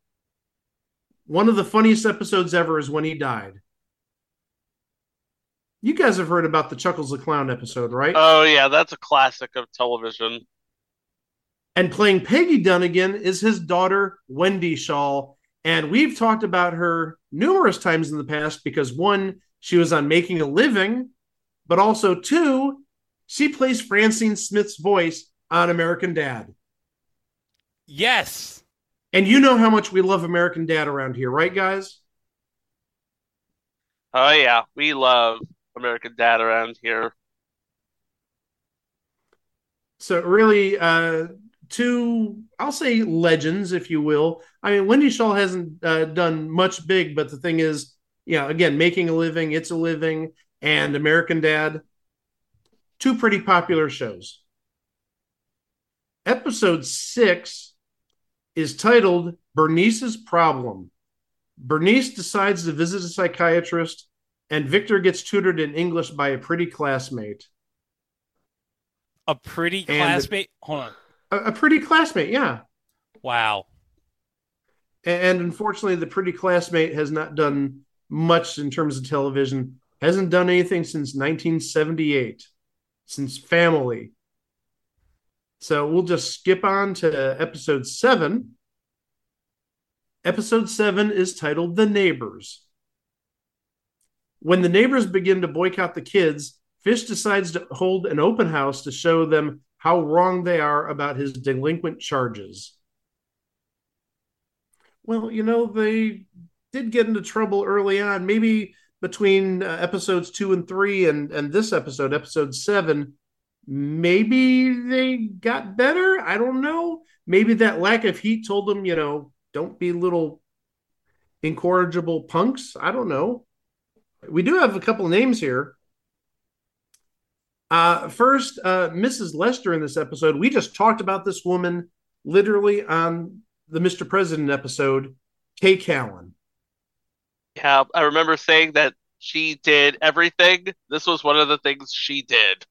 One of the funniest episodes ever is when he died. You guys have heard about the Chuckles the Clown episode, right? Oh, yeah, that's a classic of television. And playing Peggy Dunnigan is his daughter, Wendy Schaal. And we've talked about her numerous times in the past because one, she was on Making a Living, but also two, she plays Francine Smith's voice on American Dad. Yes. And you know how much we love American Dad around here, right, guys? Oh, yeah. We love American Dad around here. So, really, uh, two, I'll say legends, if you will. I mean, Wendy Schaal hasn't uh, done much big, but the thing is, you know, again, making a living, it's a living, and American Dad, two pretty popular shows. Episode six is titled Bernice's Problem. Bernice decides to visit a psychiatrist, and Victor gets tutored in English by a pretty classmate. A pretty classmate? Hold on. A, a, pretty classmate, yeah. Wow. And, and unfortunately, the pretty classmate has not done much in terms of television, hasn't done anything since 1978, since Family. So we'll just skip on to episode seven. Episode seven is titled The Neighbors. When the neighbors begin to boycott the kids, Fish decides to hold an open house to show them how wrong they are about his delinquent charges. Well, you know, they did get into trouble early on. Maybe between uh, episodes two and three and, and this episode, episode seven, maybe they got better. I don't know. Maybe that lack of heat told them, you know, don't be little incorrigible punks. I don't know. We do have a couple names here. Uh, first, uh, Mrs. Lester in this episode. We just talked about this woman literally on the Mr. President episode, Kay Callan. Yeah, I remember saying that she did everything. This was one of the things she did.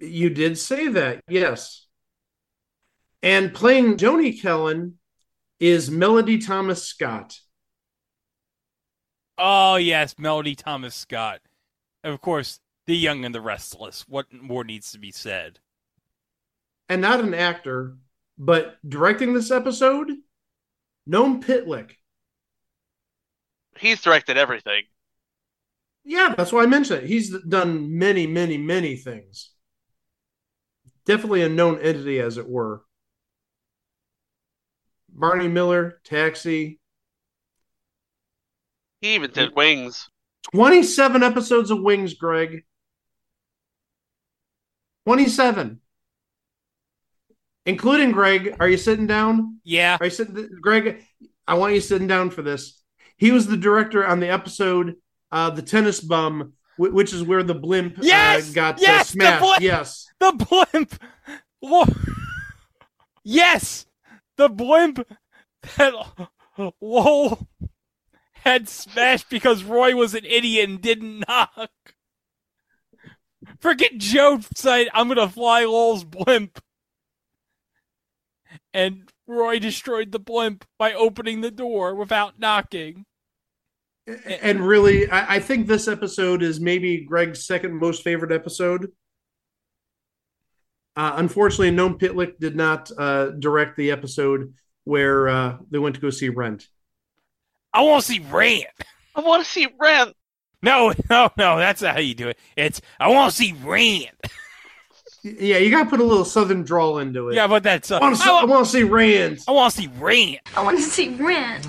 You did say that, yes. And playing Joni Kellen is Melody Thomas Scott. Oh yes, Melody Thomas Scott. And of course, The Young and the Restless. What more needs to be said? And not an actor, but directing this episode, Noam Pitlick. He's directed everything. Yeah, that's why I mentioned it. He's done many, many, many things. Definitely a known entity, as it were. Barney Miller, Taxi. He even did Wings. 27 episodes of Wings, Greg. 27. Including Greg. Are you sitting down? Yeah. Are you sitting Greg? I want you sitting down for this. He was the director on the episode uh The Tennis Bum, wh- which is where the blimp Yes! uh, got Yes! uh, The smashed. blimp! Yes. The blimp. Whoa. Yes, the blimp that Lowell had smashed because Roy was an idiot and didn't knock. Forget Joe said, "I'm gonna fly Lowell's blimp," and Roy destroyed the blimp by opening the door without knocking. And really, I, I think this episode is maybe Greg's second most favorite episode. Uh, unfortunately, Noam Pitlick did not uh, direct the episode where uh, they went to go see Rent. I want to see Rent. I want to see Rent. No, no, no. That's not how you do it. It's I want to see Rent. Yeah, you got to put a little southern drawl into it. Yeah, but that's. Uh, I want to see, I Rand. I want to see Rant. I want to see Rent.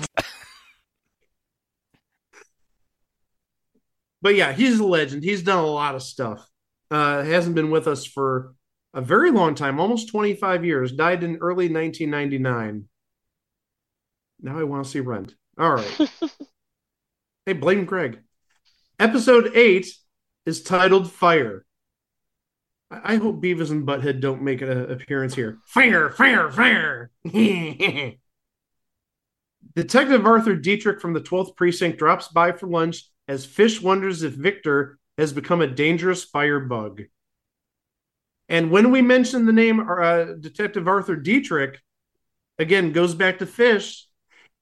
But yeah, he's a legend. He's done a lot of stuff. Uh, hasn't been with us for a very long time, almost 25 years. Died in early 1999. Now I want to see Rent. All right. hey, blame Greg. Episode eight is titled Fire. I I hope Beavis and Butthead don't make an appearance here. Fire, fire, fire. Detective Arthur Dietrich from the 12th Precinct drops by for lunch as Fish wonders if Victor has become a dangerous firebug. And when we mention the name uh, Detective Arthur Dietrich, again, goes back to Fish.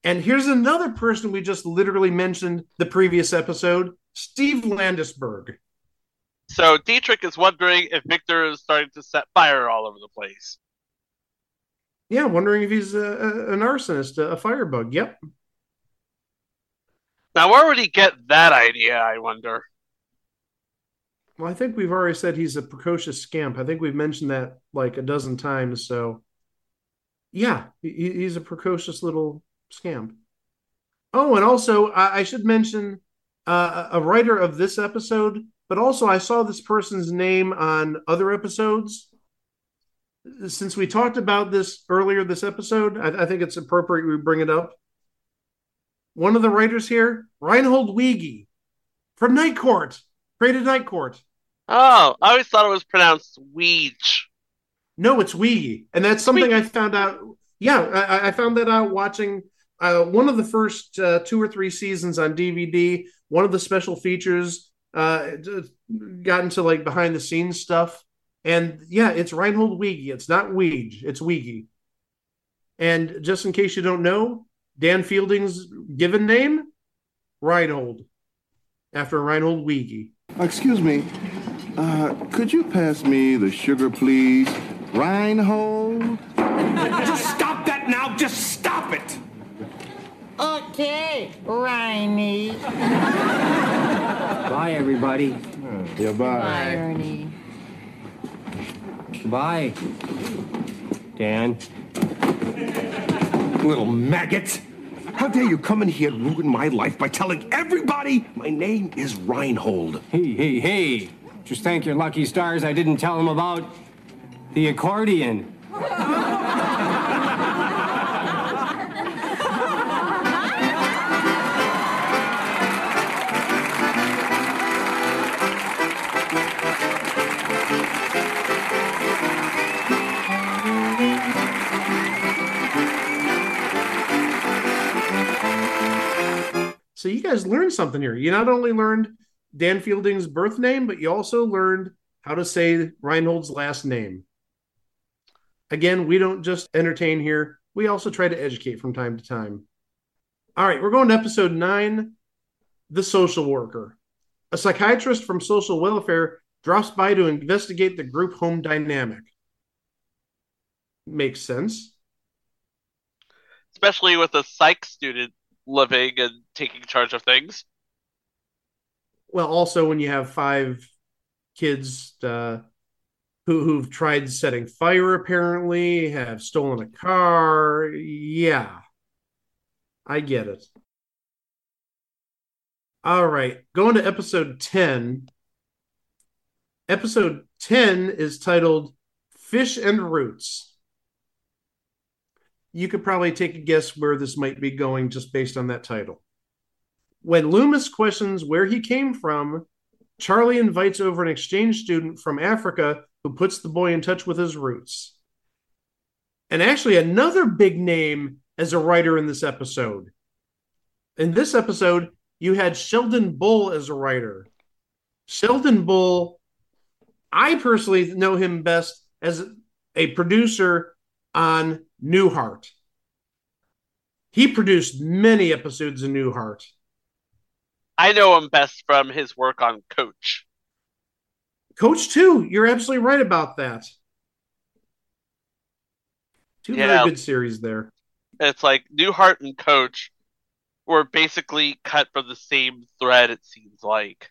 And here's another person we just literally mentioned the previous episode Steve Landesberg. So Dietrich is wondering if Victor is starting to set fire all over the place. Yeah, wondering if he's a, a, an arsonist, a, a firebug. Yep. Now, where would he get that idea? I wonder. Well, I think we've already said he's a precocious scamp. I think we've mentioned that like a dozen times. So, yeah, he, he's a precocious little scamp. Oh, and also, I, I should mention uh, a writer of this episode, but also I saw this person's name on other episodes. Since we talked about this earlier this episode, I, I think it's appropriate we bring it up. One of the writers here, Reinhold Weege from Night Court, created Night Court. Oh, I always thought it was pronounced Weege. No, it's Weege, and that's something I found out. Yeah, I, I found that out watching uh, one of the first uh, two or three seasons on DVD. One of the special features uh, got into like behind the scenes stuff, and yeah, it's Reinhold Weege. It's not Weege, it's Weege. And just in case you don't know, Dan Fielding's given name, Reinhold, after Reinhold Weege. Excuse me. Uh, could you pass me the sugar, please? Reinhold? Just stop that now! Just stop it! Okay, Riney. Bye, everybody. Yeah, bye. Ernie. Bye. Dan. Little maggot! How dare you come in here and ruin my life by telling everybody my name is Reinhold? Hey, hey, hey. Just thank your lucky stars I didn't tell them about the accordion. So you guys learned something here. You not only learned Dan Fielding's birth name, but you also learned how to say Reinhold's last name. Again, we don't just entertain here, we also try to educate from time to time. All right, we're going to episode nine The Social Worker. A psychiatrist from social welfare drops by to investigate the group home dynamic. Makes sense. Especially with a psych student living and taking charge of things. Well, also when you have five kids uh, who who've tried setting fire, apparently have stolen a car. Yeah, I get it. All right, going to episode ten. Episode ten is titled "Fish and Roots." You could probably take a guess where this might be going just based on that title. When Loomis questions where he came from, Charlie invites over an exchange student from Africa who puts the boy in touch with his roots. And actually, another big name as a writer in this episode. In this episode, you had Sheldon Bull as a writer. Sheldon Bull, I personally know him best as a producer on Newhart. He produced many episodes of Newhart. I know him best from his work on Coach. Coach too. you're absolutely right about that. Two Yeah. very good series there. It's like Newhart and Coach were basically cut from the same thread, it seems like.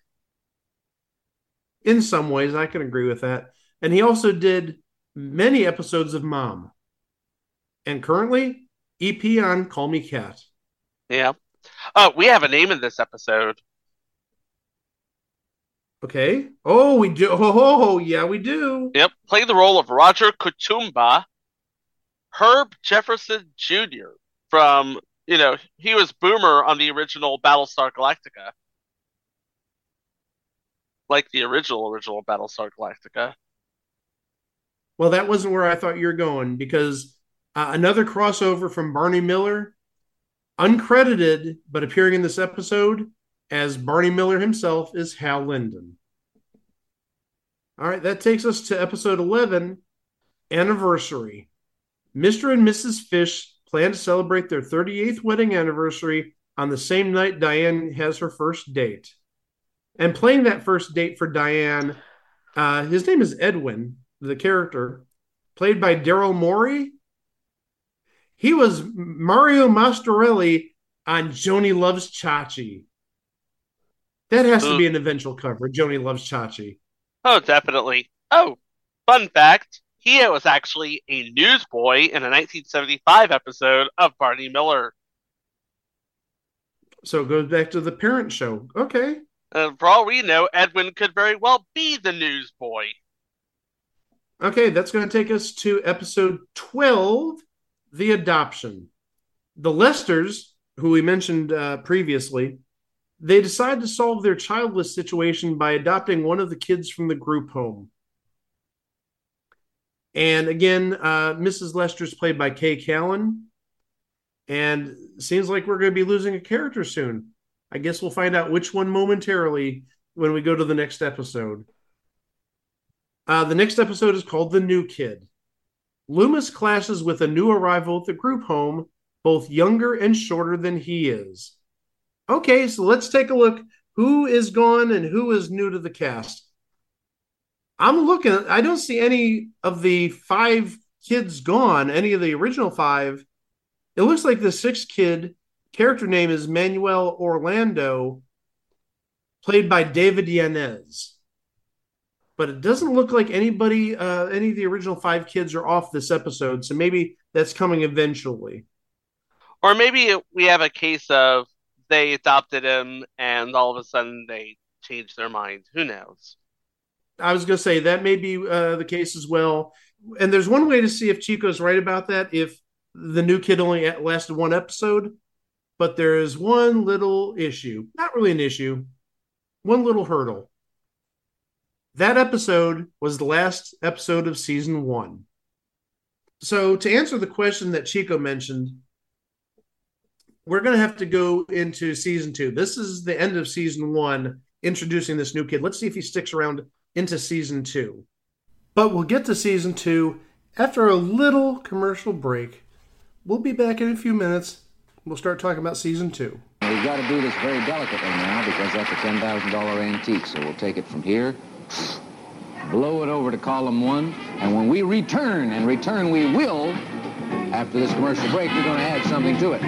In some ways, I can agree with that. And he also did many episodes of Mom. And currently, EP on Call Me Kat. Yeah. Oh, we have a name in this episode. Okay. Oh, we do. Oh, yeah, we do. Yep. Play the role of Roger Kutumba, Herb Jefferson Jr. from, you know, he was Boomer on the original Battlestar Galactica. Like the original, original Battlestar Galactica. Well, that wasn't where I thought you were going because uh, another crossover from Barney Miller, uncredited but appearing in this episode as Barney Miller himself, is Hal Linden. All right, that takes us to episode 11 Anniversary. Mr. and Mrs. Fish plan to celebrate their 38th wedding anniversary on the same night Diane has her first date. And playing that first date for Diane, uh, his name is Edwin, the character, played by Derrel Maury. He was Mario Mastroelli on Joanie Loves Chachi. That has to be an eventual cover. Joanie Loves Chachi. Oh, definitely. Oh, fun fact. He was actually a newsboy in a 1975 episode of Barney Miller. So it goes back to the parent show. Okay. And for all we know, Edwin could very well be the newsboy. Okay, that's going to take us to episode 12 The Adoption. The Lesters, who we mentioned uh, previously, they decide to solve their childless situation by adopting one of the kids from the group home. And again, uh, Mrs. Lester's played by Kay Callan. And seems like we're going to be losing a character soon. I guess we'll find out which one momentarily when we go to the next episode. Uh, the next episode is called The New Kid. Loomis clashes with a new arrival at the group home, both younger and shorter than he is. Okay, so let's take a look. Who is gone and who is new to the cast? I'm looking, I don't see any of the five kids gone, any of the original five. It looks like the sixth kid character name is Manuel Orlando, played by David Yanez. But it doesn't look like anybody, uh, any of the original five kids are off this episode. So maybe that's coming eventually. Or maybe we have a case of they adopted him and all of a sudden they changed their mind. Who knows? I was going to say that may be uh, the case as well. And there's one way to see if Chico's right about that. If the new kid only lasted one episode, but there is one little issue, not really an issue, one little hurdle. That episode was the last episode of season one. So, to answer the question that Chico mentioned, we're going to have to go into season two. This is the end of season one, introducing this new kid. Let's see if he sticks around into season two. But we'll get to season two After a little commercial break, we'll be back in a few minutes. We'll start talking about season two. We've got to do this very delicately now because that's a $10,000 antique. So we'll take it from here, blow it over to column one, and when we return, and return we will, after this commercial break, we're going to add something to it.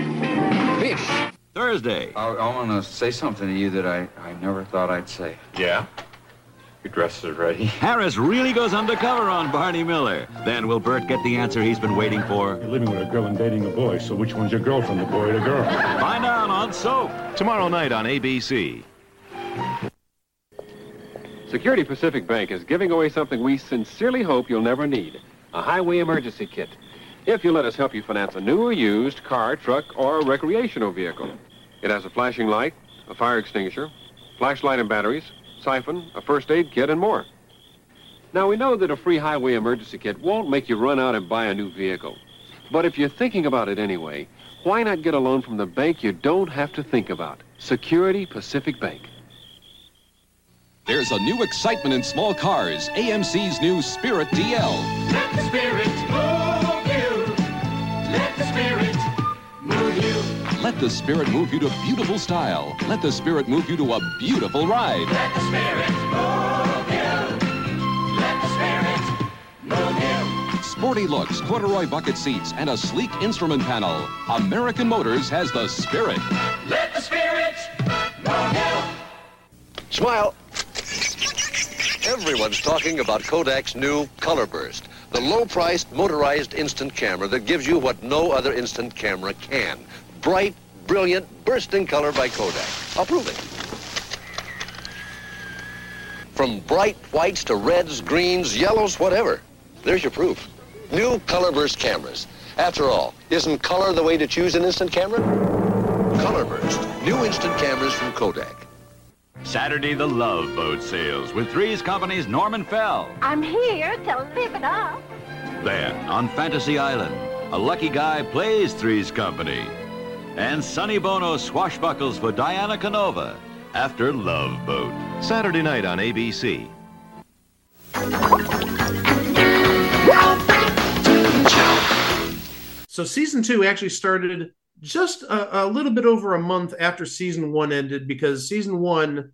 Fish. Thursday. I, I want to say something to you that I, I never thought I'd say. Yeah? Your dress is ready. Harris really goes undercover on Barney Miller. Then will Bert get the answer he's been waiting for? You're living with a girl and dating a boy, so which one's your girlfriend, the boy or the girl? Find out on Soap. Tomorrow night on ABC. Security Pacific Bank is giving away something we sincerely hope you'll never need a highway emergency kit. If you let us help you finance a new or used car, truck, or recreational vehicle. It has a flashing light, a fire extinguisher, flashlight and batteries, siphon, a first aid kit, and more. Now, we know that a free highway emergency kit won't make you run out and buy a new vehicle. But if you're thinking about it anyway, why not get a loan from the bank you don't have to think about? Security Pacific Bank. There's a new excitement in small cars. AMC's new Spirit DL. Let the spirit move you. Let the spirit move you. Let the Spirit move you to beautiful style. Let the Spirit move you to a beautiful ride. Let the spirit move you. Let the spirit move you. Sporty looks, corduroy bucket seats, and a sleek instrument panel. American Motors has the Spirit. Let the spirit move you. Smile. Everyone's talking about Kodak's new Color Burst, the low-priced motorized instant camera that gives you what no other instant camera can. Bright, brilliant, bursting color by Kodak. I'll prove it. From bright whites to reds, greens, yellows, whatever. There's your proof. New Color Burst cameras. After all, isn't color the way to choose an instant camera? Color Burst. New instant cameras from Kodak. Saturday, the Love Boat sails with Three's Company's Norman Fell. I'm here to live it up. Then, on Fantasy Island, a lucky guy plays Three's Company. And Sonny Bono swashbuckles for Diana Canova after Love Boat. Saturday night on ABC. So season two actually started just a, a, little bit over a month after season one ended because season one,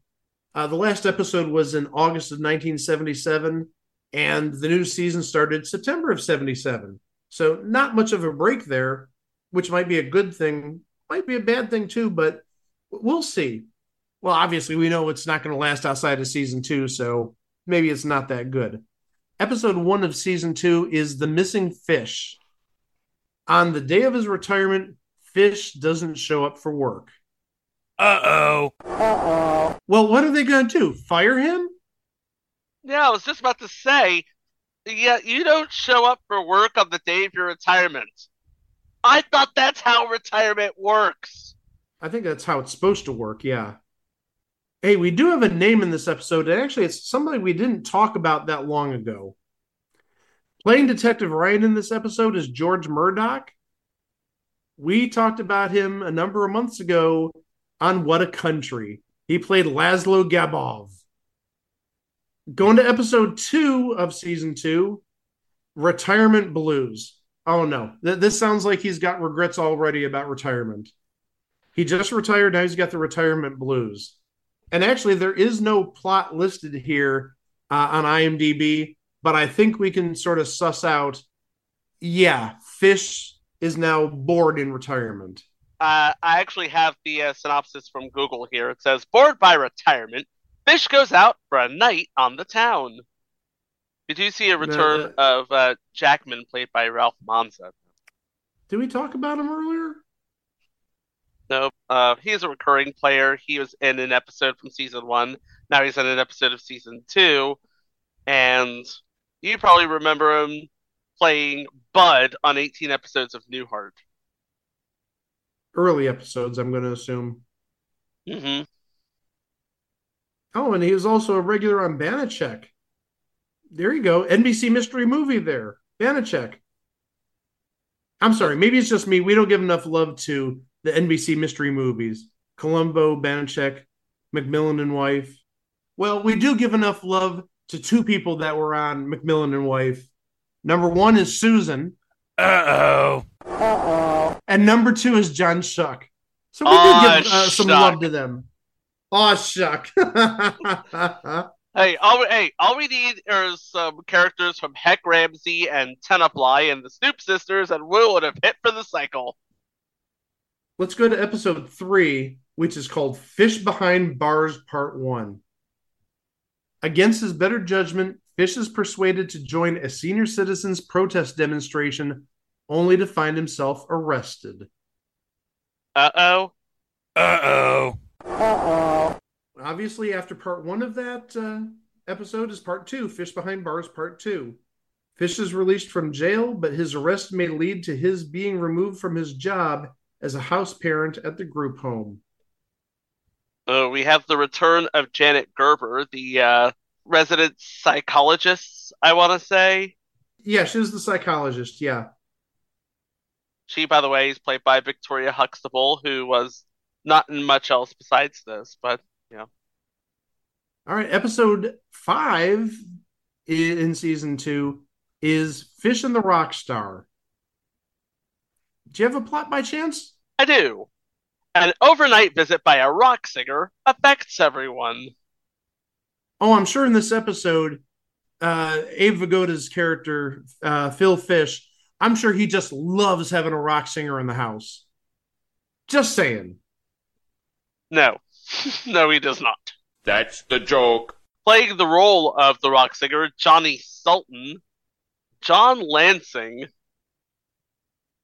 uh, the last episode was in August of 1977, and the new season started September of 77. So not much of a break there, which might be a good thing, might be a bad thing too, but we'll see. Well, obviously, we know it's not going to last outside of season two, so maybe it's not that good. Episode one of season two is The Missing Fish. On the day of his retirement, Fish doesn't show up for work. Uh oh. Uh oh. Well, what are they going to do? Fire him? Yeah, I was just about to say, yeah, you don't show up for work on the day of your retirement. I thought that's how retirement works. I think that's how it's supposed to work, yeah. Hey, we do have a name in this episode, and actually, it's somebody we didn't talk about that long ago. Playing Detective Ryan in this episode is George Murdock. We talked about him a number of months ago on What a Country. He played Laszlo Gabov. Going to episode two of season two, Retirement Blues. Oh no, Th- this sounds like he's got regrets already about retirement. He just retired, now he's got the retirement blues. And actually, there is no plot listed here uh, on IMDb, but I think we can sort of suss out yeah, Fish is now bored in retirement. Uh, I actually have the uh, synopsis from Google here. It says, "Bored by retirement, Fish goes out for a night on the town." Did you do see a return uh, of uh, Jackman, played by Ralph Manza. Did we talk about him earlier? No, uh, he's a recurring player. He was in an episode from season one. Now he's in an episode of season two, and you probably remember him playing Bud on 18 episodes of Newhart. Early episodes, I'm going to assume. Mm-hmm. Oh, and he was also a regular on Banacek. There you go. NBC mystery movie there. Banacek. I'm sorry, maybe it's just me. We don't give enough love to the NBC mystery movies. Columbo, Banacek, McMillan and Wife. Well, we do give enough love to two people that were on McMillan and Wife, Number one is Susan. Uh oh. And number two is John Schuck. So we Aw, do give uh, some Shuck. love to them. Aw, Shuck. Hey, all we, hey, all we need are some characters from Hec Ramsey and Tenafly and the Snoop Sisters, and we would have hit for the cycle. Let's go to episode three, which is called Fish Behind Bars Part One. Against his better judgment, Fish is persuaded to join a senior citizens protest demonstration only to find himself arrested. Uh oh. Uh oh. Uh oh. Obviously, after part one of that uh, episode is part two Fish Behind Bars Part Two. Fish is released from jail, but his arrest may lead to his being removed from his job as a house parent at the group home. Uh, we have the return of Janet Gerber, the uh, resident psychologist, I want to say. Yeah, she's the psychologist. Yeah. She, by the way, is played by Victoria Huxtable, who was not in much else besides this, but, yeah. All right. Episode five in season two is Fish and the Rock Star. Do you have a plot by chance? I do. An overnight visit by a rock singer affects everyone. Oh, I'm sure in this episode, uh, Abe Vigoda's character, uh, Phil Fish, I'm sure he just loves having a rock singer in the house. Just saying. No. no, he does not. That's the joke. Playing the role of the rock singer, Johnny Sultan, John Lansing,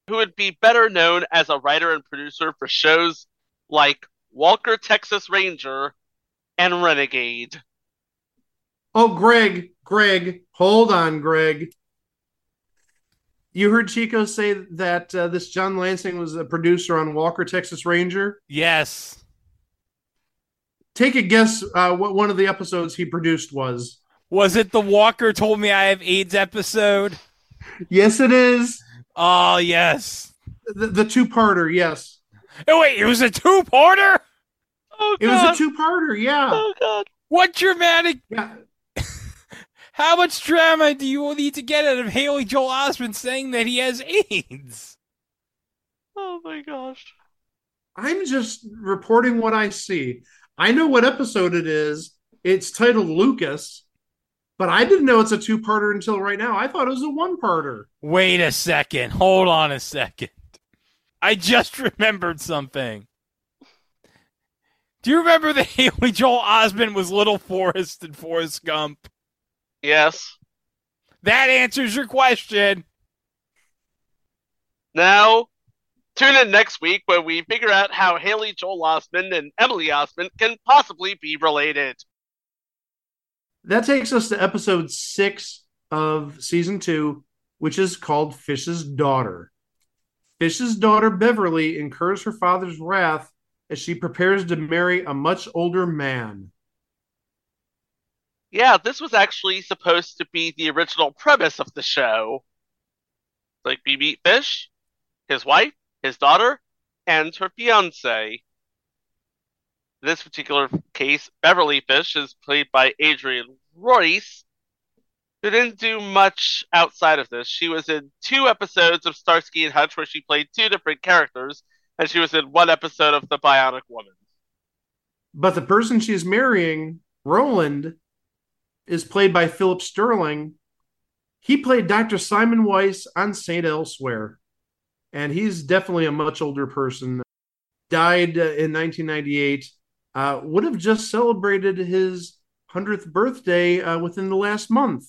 who would be better known as a writer and producer for shows like Walker Texas Ranger and Renegade. Oh, Greg, Greg, hold on, Greg. You heard Chico say that uh, this John Lansing was a producer on Walker, Texas Ranger. Yes. Take a guess uh, what one of the episodes he produced was. Was it the Walker told me I have AIDS episode? Yes, it is. Oh, yes. The, the two-parter, yes. Oh, wait, it was a two parter? Oh, It was a two-parter, yeah. Oh, God. What dramatic. Yeah. How much drama do you need to get out of Haley Joel Osment saying that he has AIDS? Oh, my gosh. I'm just reporting what I see. I know what episode it is. It's titled Lucas, but I didn't know it's a two-parter until right now. I thought it was a one-parter. Wait a second. Hold on a second. I just remembered something. Do you remember that Haley Joel Osment was Little Forrest in Forrest Gump? Yes. That answers your question. Now, tune in next week when we figure out how Haley Joel Osment and Emily Osment can possibly be related. That takes us to episode six of season two, which is called Fish's Daughter. Fish's daughter, Beverly, incurs her father's wrath as she prepares to marry a much older man. Yeah, this was actually supposed to be the original premise of the show. Like we meet Fish, his wife, his daughter, and her fiance. In this particular case, Beverly Fish is played by Adrian Royce, who didn't do much outside of this. She was in two episodes of Starsky and Hutch where she played two different characters, and she was in one episode of The Bionic Woman. But the person she's marrying, Roland, is played by Philip Sterling. He played Dr. Simon Weiss on St. Elsewhere. And he's definitely a much older person. Died uh, in 1998. Uh, would have just celebrated his 100th birthday uh, within the last month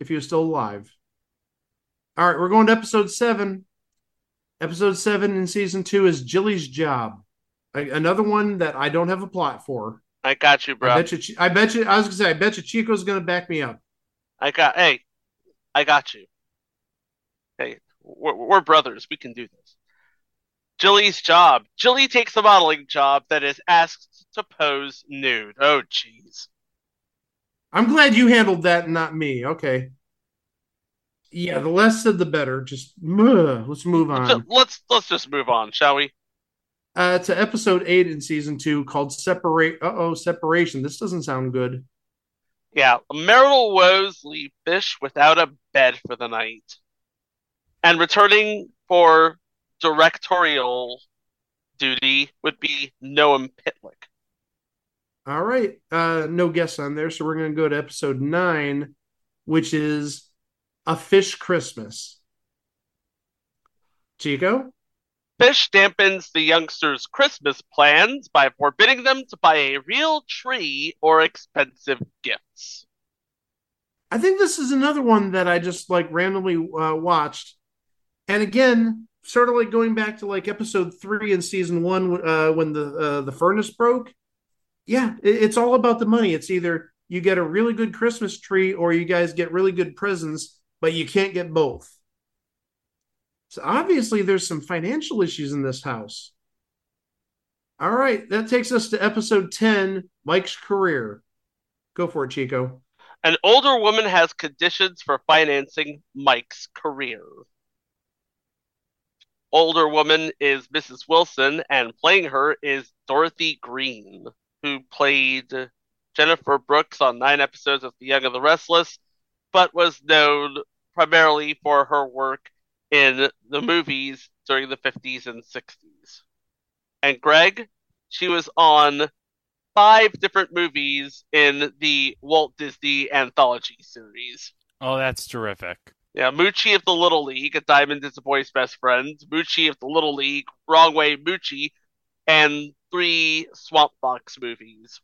if he was still alive. All right, we're going to episode seven. Episode seven in season two is Jilly's Job. A- another one that I don't have a plot for. I got you, bro. I bet you. I bet you. I was gonna say. I bet you Chico's gonna back me up. I got. Hey, I got you. Hey, we're, we're brothers. We can do this. Jilly's job. Jilly takes a modeling job that is asked to pose nude. Oh, jeez. I'm glad you handled that and not me. Okay. Yeah, the less said, the better. Just let's move on let's let's just move on, shall we? Uh, to episode eight in season two called "Separate." Uh oh, separation. This doesn't sound good. Yeah, marital woes leave Fish without a bed for the night. And returning for directorial duty would be Noam Pitlick. All right. Uh, no guests on there. So we're going to go to episode nine, which is A Fish Christmas. Chico? Fish dampens the youngsters' Christmas plans by forbidding them to buy a real tree or expensive gifts. I think this is another one that I just like randomly uh, watched. And again, sort of like going back to like episode three in season one uh, when the uh, the furnace broke. Yeah, it, it's all about the money. It's either you get a really good Christmas tree or you guys get really good presents, but you can't get both. So obviously, there's some financial issues in this house. All right, that takes us to episode 10 Mike's career. Go for it, Chico. An older woman has conditions for financing Mike's career. Older woman is Mrs. Wilson, and playing her is Dorothy Green, who played Jennifer Brooks on nine episodes of The Young and the Restless, but was known primarily for her work in the movies during the 50s and 60s. And Greg, she was on five different movies in the Walt Disney anthology series. Oh, that's terrific. Yeah, Moochie of the Little League, A Diamond is a Boy's Best Friend, Moochie of the Little League, Wrong Way Moochie, and three Swamp Fox movies,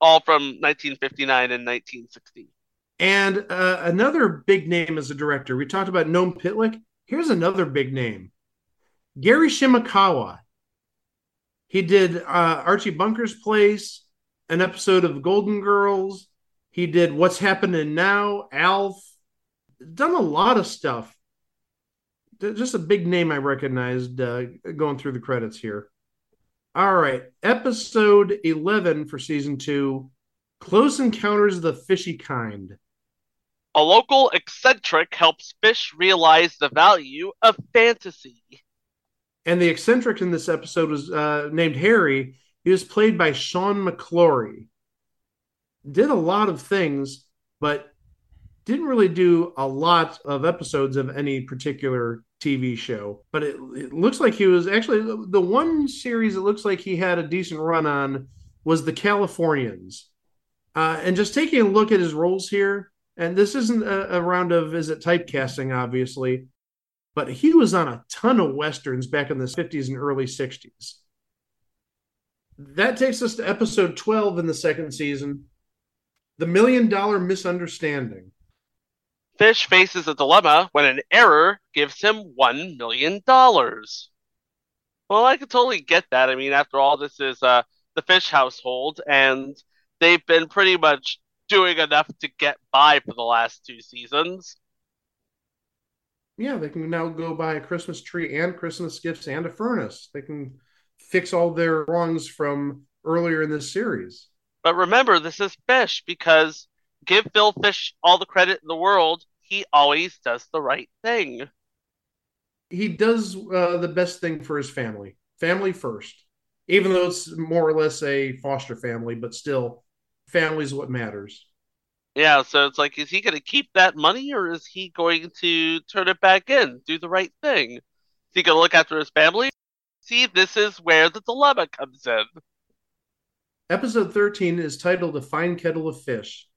all from 1959 and 1960. And uh, another big name as a director. We talked about Noam Pitlick. Here's another big name Gary Shimokawa. He did uh, Archie Bunker's Place, an episode of Golden Girls. He did What's Happening Now, Alf. Done a lot of stuff. Just a big name I recognized uh, going through the credits here. All right. Episode 11 for season two Close Encounters of the Fishy Kind. A local eccentric helps Fish realize the value of fantasy. And the eccentric in this episode was uh, named Harry. He was played by Sean McClory. Did a lot of things, but didn't really do a lot of episodes of any particular TV show. But it, it looks like he was actually the one series it looks like he had a decent run on was The Californians. Uh, and just taking a look at his roles here, and this isn't a, a round of is it typecasting, obviously, but he was on a ton of westerns back in the 50s and early 60s. That takes us to episode 12 in the second season The Million Dollar Misunderstanding. Fish faces a dilemma when an error gives him $1 million. Well, I could totally get that. I mean, after all, this is uh, the Fish household, and they've been pretty much doing enough to get by for the last two seasons. Yeah, they can now go buy a Christmas tree and Christmas gifts and a furnace. They can fix all their wrongs from earlier in this series. But remember, this is Fish because give Bill Fish all the credit in the world. He always does the right thing. He does uh, the best thing for his family. Family first. Even though it's more or less a foster family, but still, family's what matters. Yeah, so it's like, is he going to keep that money or is he going to turn it back in, do the right thing? Is he going to look after his family? See, this is where the dilemma comes in. Episode 13 is titled A Fine Kettle of Fish.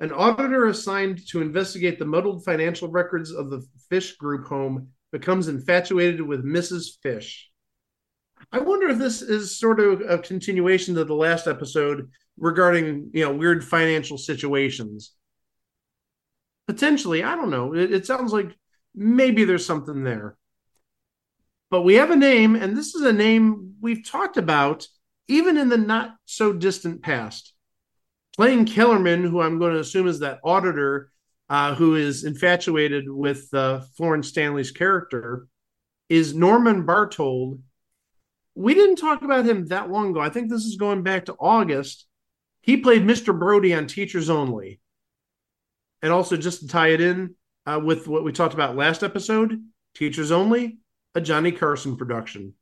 An auditor assigned to investigate the muddled financial records of the Fish Group home becomes infatuated with Mrs. Fish. I wonder if this is sort of a continuation to the last episode regarding, you know, weird financial situations. Potentially, I don't know. It, it sounds like maybe there's something there. But we have a name, and this is a name we've talked about even in the not so distant past. Playing Kellerman, who I'm going to assume is that auditor uh, who is infatuated with uh, Florence Stanley's character, is Norman Bartold. We didn't talk about him that long ago. I think this is going back to August. He played Mr. Brody on Teachers Only. And also, just to tie it in uh, with what we talked about last episode, Teachers Only, a Johnny Carson production.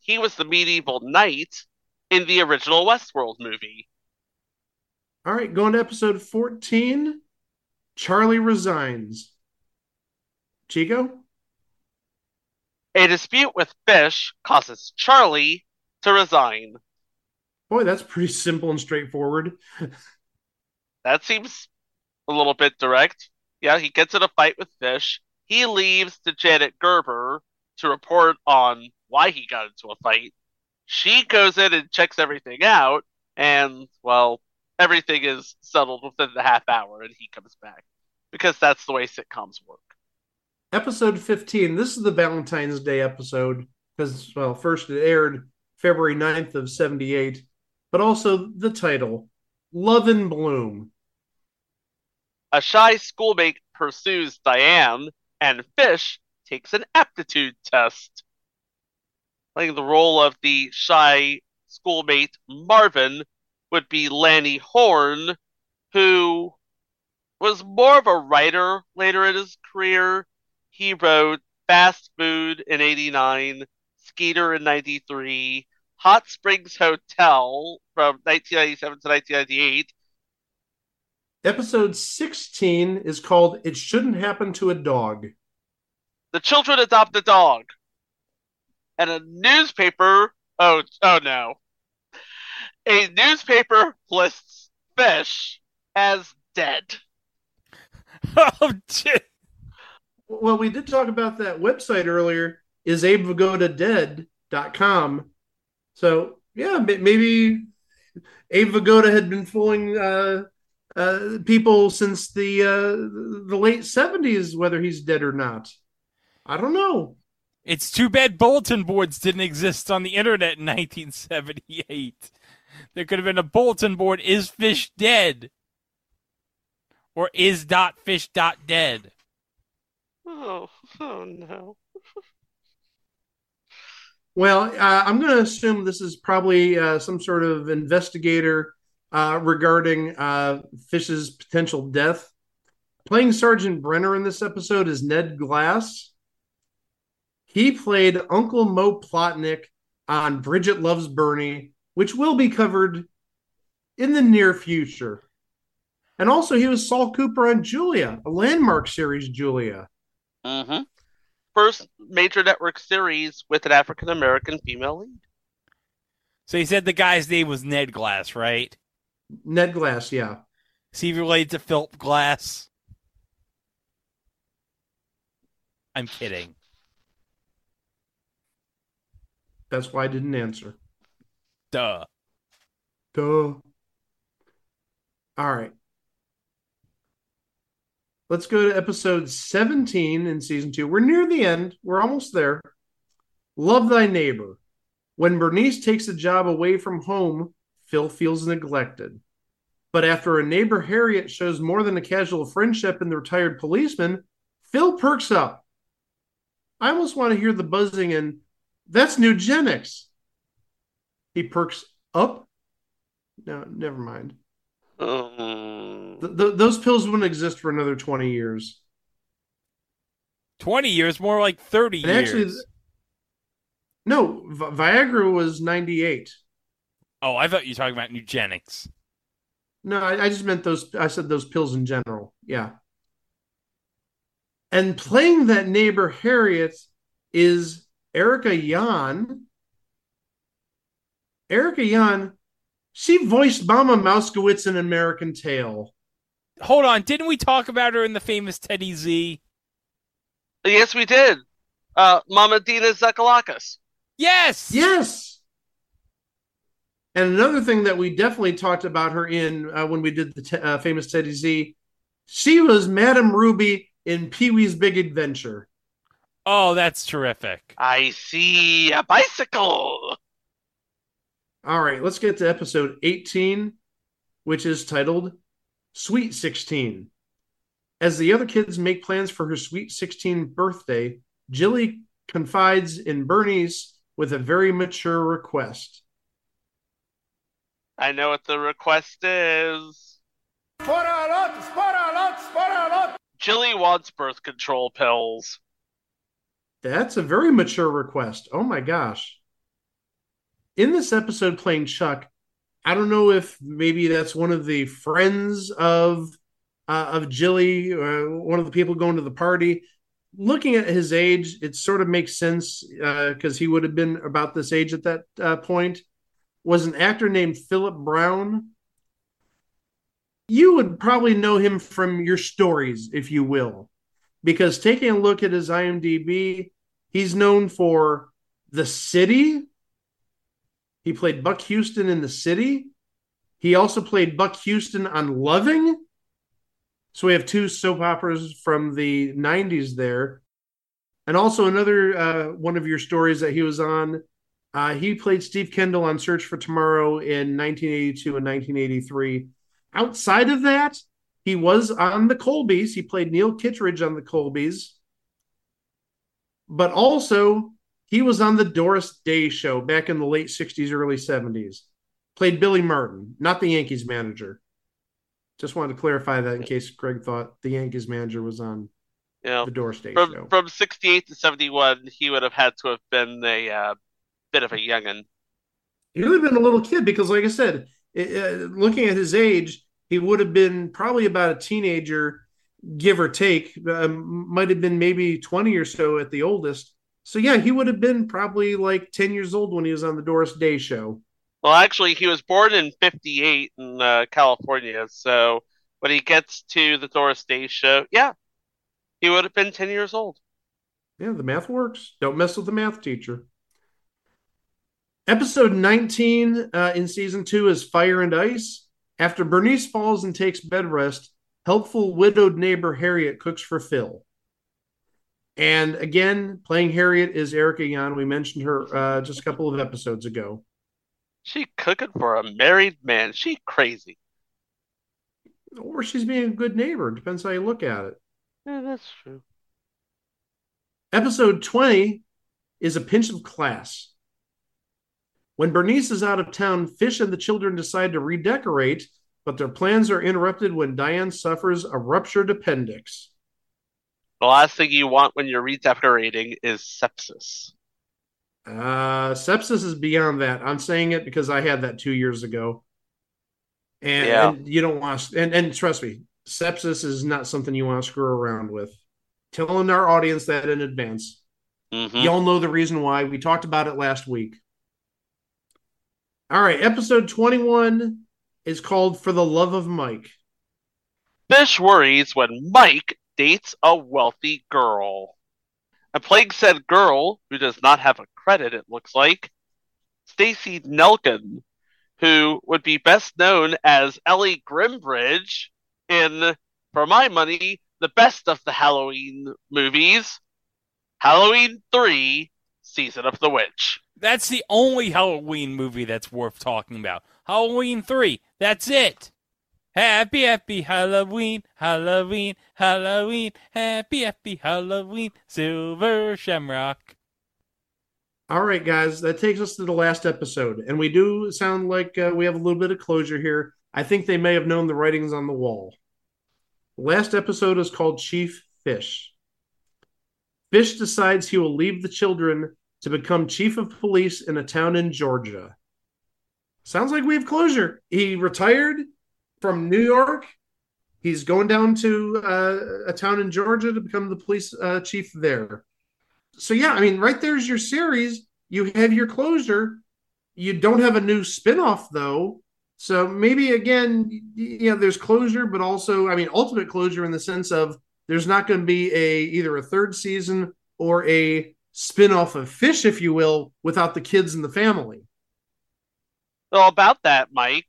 He was the medieval knight in the original Westworld movie. All right, going to episode 14 Charlie resigns. Chico? A dispute with Fish causes Charlie to resign. Boy, that's pretty simple and straightforward. That seems a little bit direct. Yeah, he gets in a fight with Fish. He leaves to Janet Gerber to report on why he got into a fight. She goes in and checks everything out, and, well, everything is settled within the half hour, and he comes back. Because that's the way sitcoms work. Episode 15. This is the Valentine's Day episode because, well, first it aired February 9th of 78, but also the title, Love and Bloom. A shy schoolmate pursues Diane, and Fish takes an aptitude test. Playing the role of the shy schoolmate Marvin would be Lanny Horn, who was more of a writer later in his career. He wrote Fast Food in 89, Skeeter in 93, Hot Springs Hotel from 1997 to 1998. Episode 16 is called It Shouldn't Happen to a Dog. The children adopt a dog. And a newspaper, oh, oh no. A newspaper lists Fish as dead. oh, shit. Well, we did talk about that website earlier, isabevigodadead.com. So, yeah, maybe Abe Vigoda had been fooling uh, uh, people since the uh, the late 70s, whether he's dead or not. I don't know. It's too bad bulletin boards didn't exist on the internet in 1978. There could have been a bulletin board, is fish dead? Or is dot fish dot dead? Oh, oh no. Well, uh, I'm going to assume this is probably uh, some sort of investigator uh, regarding uh, Fish's potential death. Playing Sergeant Brenner in this episode is Ned Glass. He played Uncle Mo Plotnick on Bridget Loves Bernie, which will be covered in the near future. And also, he was Saul Cooper on Julia, a landmark series, Julia. Mm-hmm. First major network series with an African American female lead. So he said the guy's name was Ned Glass, right? Ned Glass, yeah. Is he related to Philip Glass? I'm kidding. That's why I didn't answer. Duh. Duh. All right. Let's go to episode 17 in season two. We're near the end. We're almost there. Love thy neighbor. When Bernice takes a job away from home, Phil feels neglected. But after a neighbor Harriet shows more than a casual friendship in the retired policeman, Phil perks up. I almost want to hear the buzzing and that's Nugenics. He perks up. No, never mind. Um, Th- th- those pills wouldn't exist for another 20 years. 20 years, more like 30 And years. actually, no, Vi- Viagra was 98. oh, I thought you were talking about eugenics. No, I, I just meant those. I said those pills in general. Yeah. And playing that neighbor Harriet is Erica Yohn. Erica Yohn, she voiced Mama Mousekewitz in American Tail. Hold on, didn't we talk about her in the famous Teddy Z? Yes, we did. Uh, Mama Dina Zakalakis. Yes. Yes. And another thing that we definitely talked about her in uh, when we did the te- uh, famous Teddy Z, she was Madame Ruby in Pee Wee's Big Adventure. Oh, that's terrific. I see a bicycle. All right, let's get to episode 18, which is titled Sweet 16. As the other kids make plans for her Sweet 16 birthday, Jilly confides in Bernice with a very mature request. I know what the request is. Jilly wants birth control pills. That's a very mature request. Oh my gosh. In this episode, playing Chuck, I don't know if maybe that's one of the friends of uh, of Jilly, uh, one of the people going to the party. Looking at his age, it sort of makes sense because he would have been about this age at that uh, point. Was an actor named Philip Brown. You would probably know him from your stories, if you will, because taking a look at his IMDb, he's known for The City. He played Buck Houston in The City. He also played Buck Houston on Loving. So we have two soap operas from the 90s there. And also another uh, one of your stories that he was on. Uh, he played Steve Kendall on Search for Tomorrow in 1982 and 1983. Outside of that, he was on the Colbys. He played Neil Kittredge on the Colbys. But also, he was on the Doris Day show back in the late 60s, early 70s. Played Billy Martin, not the Yankees manager. Just wanted to clarify that in case Greg thought the Yankees manager was on the Doris Day from show. from 68 to 71, he would have had to have been a uh, bit of a youngin. He would have been a little kid because, like I said, it, uh, looking at his age, he would have been probably about a teenager, give or take. Um, might have been maybe 20 or so at the oldest. So, yeah, he would have been probably like 10 years old when he was on the Doris Day show. Well, actually, he was born in 58 in uh, California, so when he gets to the Doris Day show, yeah, he would have been 10 years old. Yeah, the math works. Don't mess with the math teacher. Episode 19 uh, in season two is Fire and Ice. After Bernice falls and takes bed rest, helpful widowed neighbor Harriet cooks for Phil. And again, playing Harriet is Erica Yohn. We mentioned her uh, just a couple of episodes ago. She cooking for a married man. She crazy. Or she's being a good neighbor. Depends how you look at it. Yeah, that's true. Episode 20 is A Pinch of Class. When Bernice is out of town, Fish and the children decide to redecorate, but their plans are interrupted when Diane suffers a ruptured appendix. The last thing you want when you're redecorating is sepsis. Uh, sepsis is beyond that. I'm saying it because I had that two years ago. And, Yeah. and you don't want to, and, and trust me, sepsis is not something you want to screw around with. Telling our audience that in advance. Mhm. Y'all know the reason why. We talked about it last week. All right, episode 21 is called For the Love of Mike. Fish worries when Mike dates a wealthy girl. And playing said girl, who does not have a credit, it looks like, Stacey Nelkin, who would be best known as Ellie Grimbridge in, for my money, the best of the Halloween movies, Halloween 3, Season of the Witch. That's the only Halloween movie that's worth talking about. Halloween 3. That's it. Happy, happy Halloween, Halloween, Halloween, happy, happy Halloween, Silver Shamrock. All right, guys, that takes us to the last episode. And we do sound like uh, we have a little bit of closure here. I think they may have known the writings on the wall. Last episode is called Chief Fish. Fish decides he will leave the children to become chief of police in a town in Georgia. Sounds like we have closure. He retired from New York. He's going down to uh, a town in Georgia to become the police uh, chief there. So yeah, I mean, right there's your series. You have your closure. You don't have a new spin-off though. So maybe again, you know, there's closure, but also, I mean, ultimate closure in the sense of there's not going to be a either a third season or a spin-off of Fish, if you will, without the kids and the family. So about that, Mike,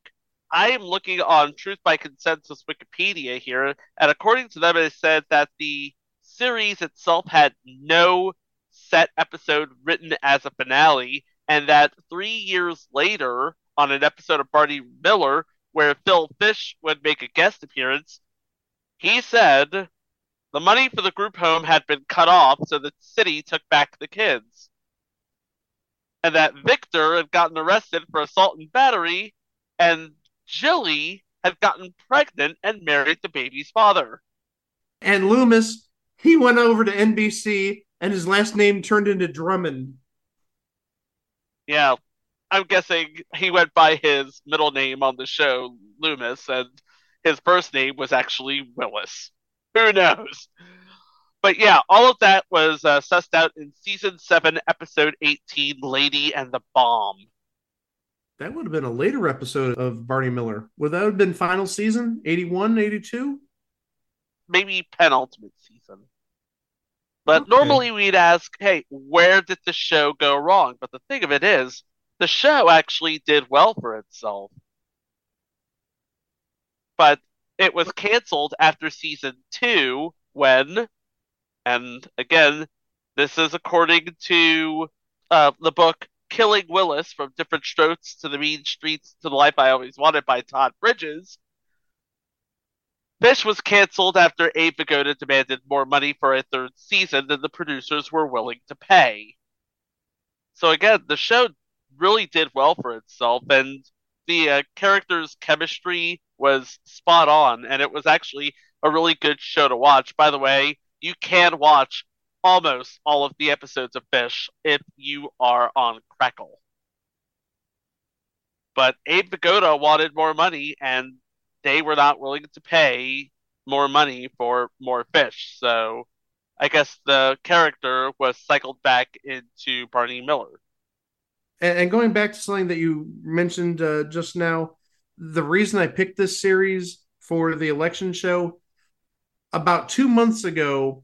I am looking on Truth by Consensus Wikipedia here, and according to them, it said that the series itself had no set episode written as a finale, and that three years later, on an episode of Barney Miller, where Phil Fish would make a guest appearance, he said the money for the group home had been cut off, so the city took back the kids. And that Victor had gotten arrested for assault and battery, and Jilly had gotten pregnant and married the baby's father. And Loomis, he went over to NBC and his last name turned into Drummond. Yeah, I'm guessing he went by his middle name on the show, Loomis, and his first name was actually Willis. Who knows? But yeah, all of that was uh, sussed out in season 7, episode 18, Lady and the Bomb. That would have been a later episode of Barney Miller. Would that have been final season, 81, 82? Maybe penultimate season. But okay. normally we'd ask, hey, where did the show go wrong? But the thing of it is, the show actually did well for itself. But it was canceled after season two when, and again, this is according to uh, the book Killing Willis from Diff'rent Strokes to the Mean Streets to the Life I Always Wanted by Todd Bridges. Fish was canceled after Abe Vigoda demanded more money for a third season than the producers were willing to pay. So again, the show really did well for itself, and the uh, characters' chemistry was spot on, and it was actually a really good show to watch. By the way, you can watch almost all of the episodes of Fish if you are on Crackle. But Abe Vigoda wanted more money, and they were not willing to pay more money for more fish. So I guess the character was cycled back into Barney Miller. And going back to something that you mentioned uh, just now, the reason I picked this series for the election show about two months ago,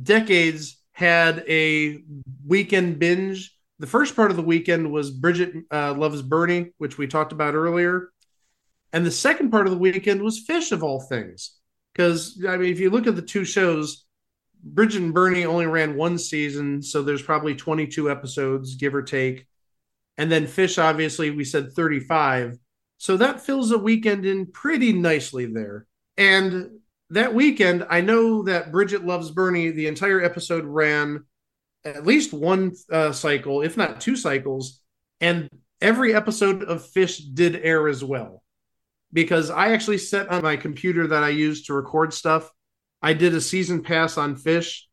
Decades had a weekend binge. The first part of the weekend was Bridget uh, Loves Bernie, which we talked about earlier. And the second part of the weekend was Fish, of all things. Because, I mean, if you look at the two shows, Bridget and Bernie only ran one season. So there's probably 22 episodes, give or take. And then Fish, obviously, we said 35. So that fills a weekend in pretty nicely there. And that weekend, I know that Bridget Loves Bernie, the entire episode ran at least one uh, cycle, if not two cycles. And every episode of Fish did air as well. Because I actually set on my computer that I use to record stuff, I did a season pass on Fish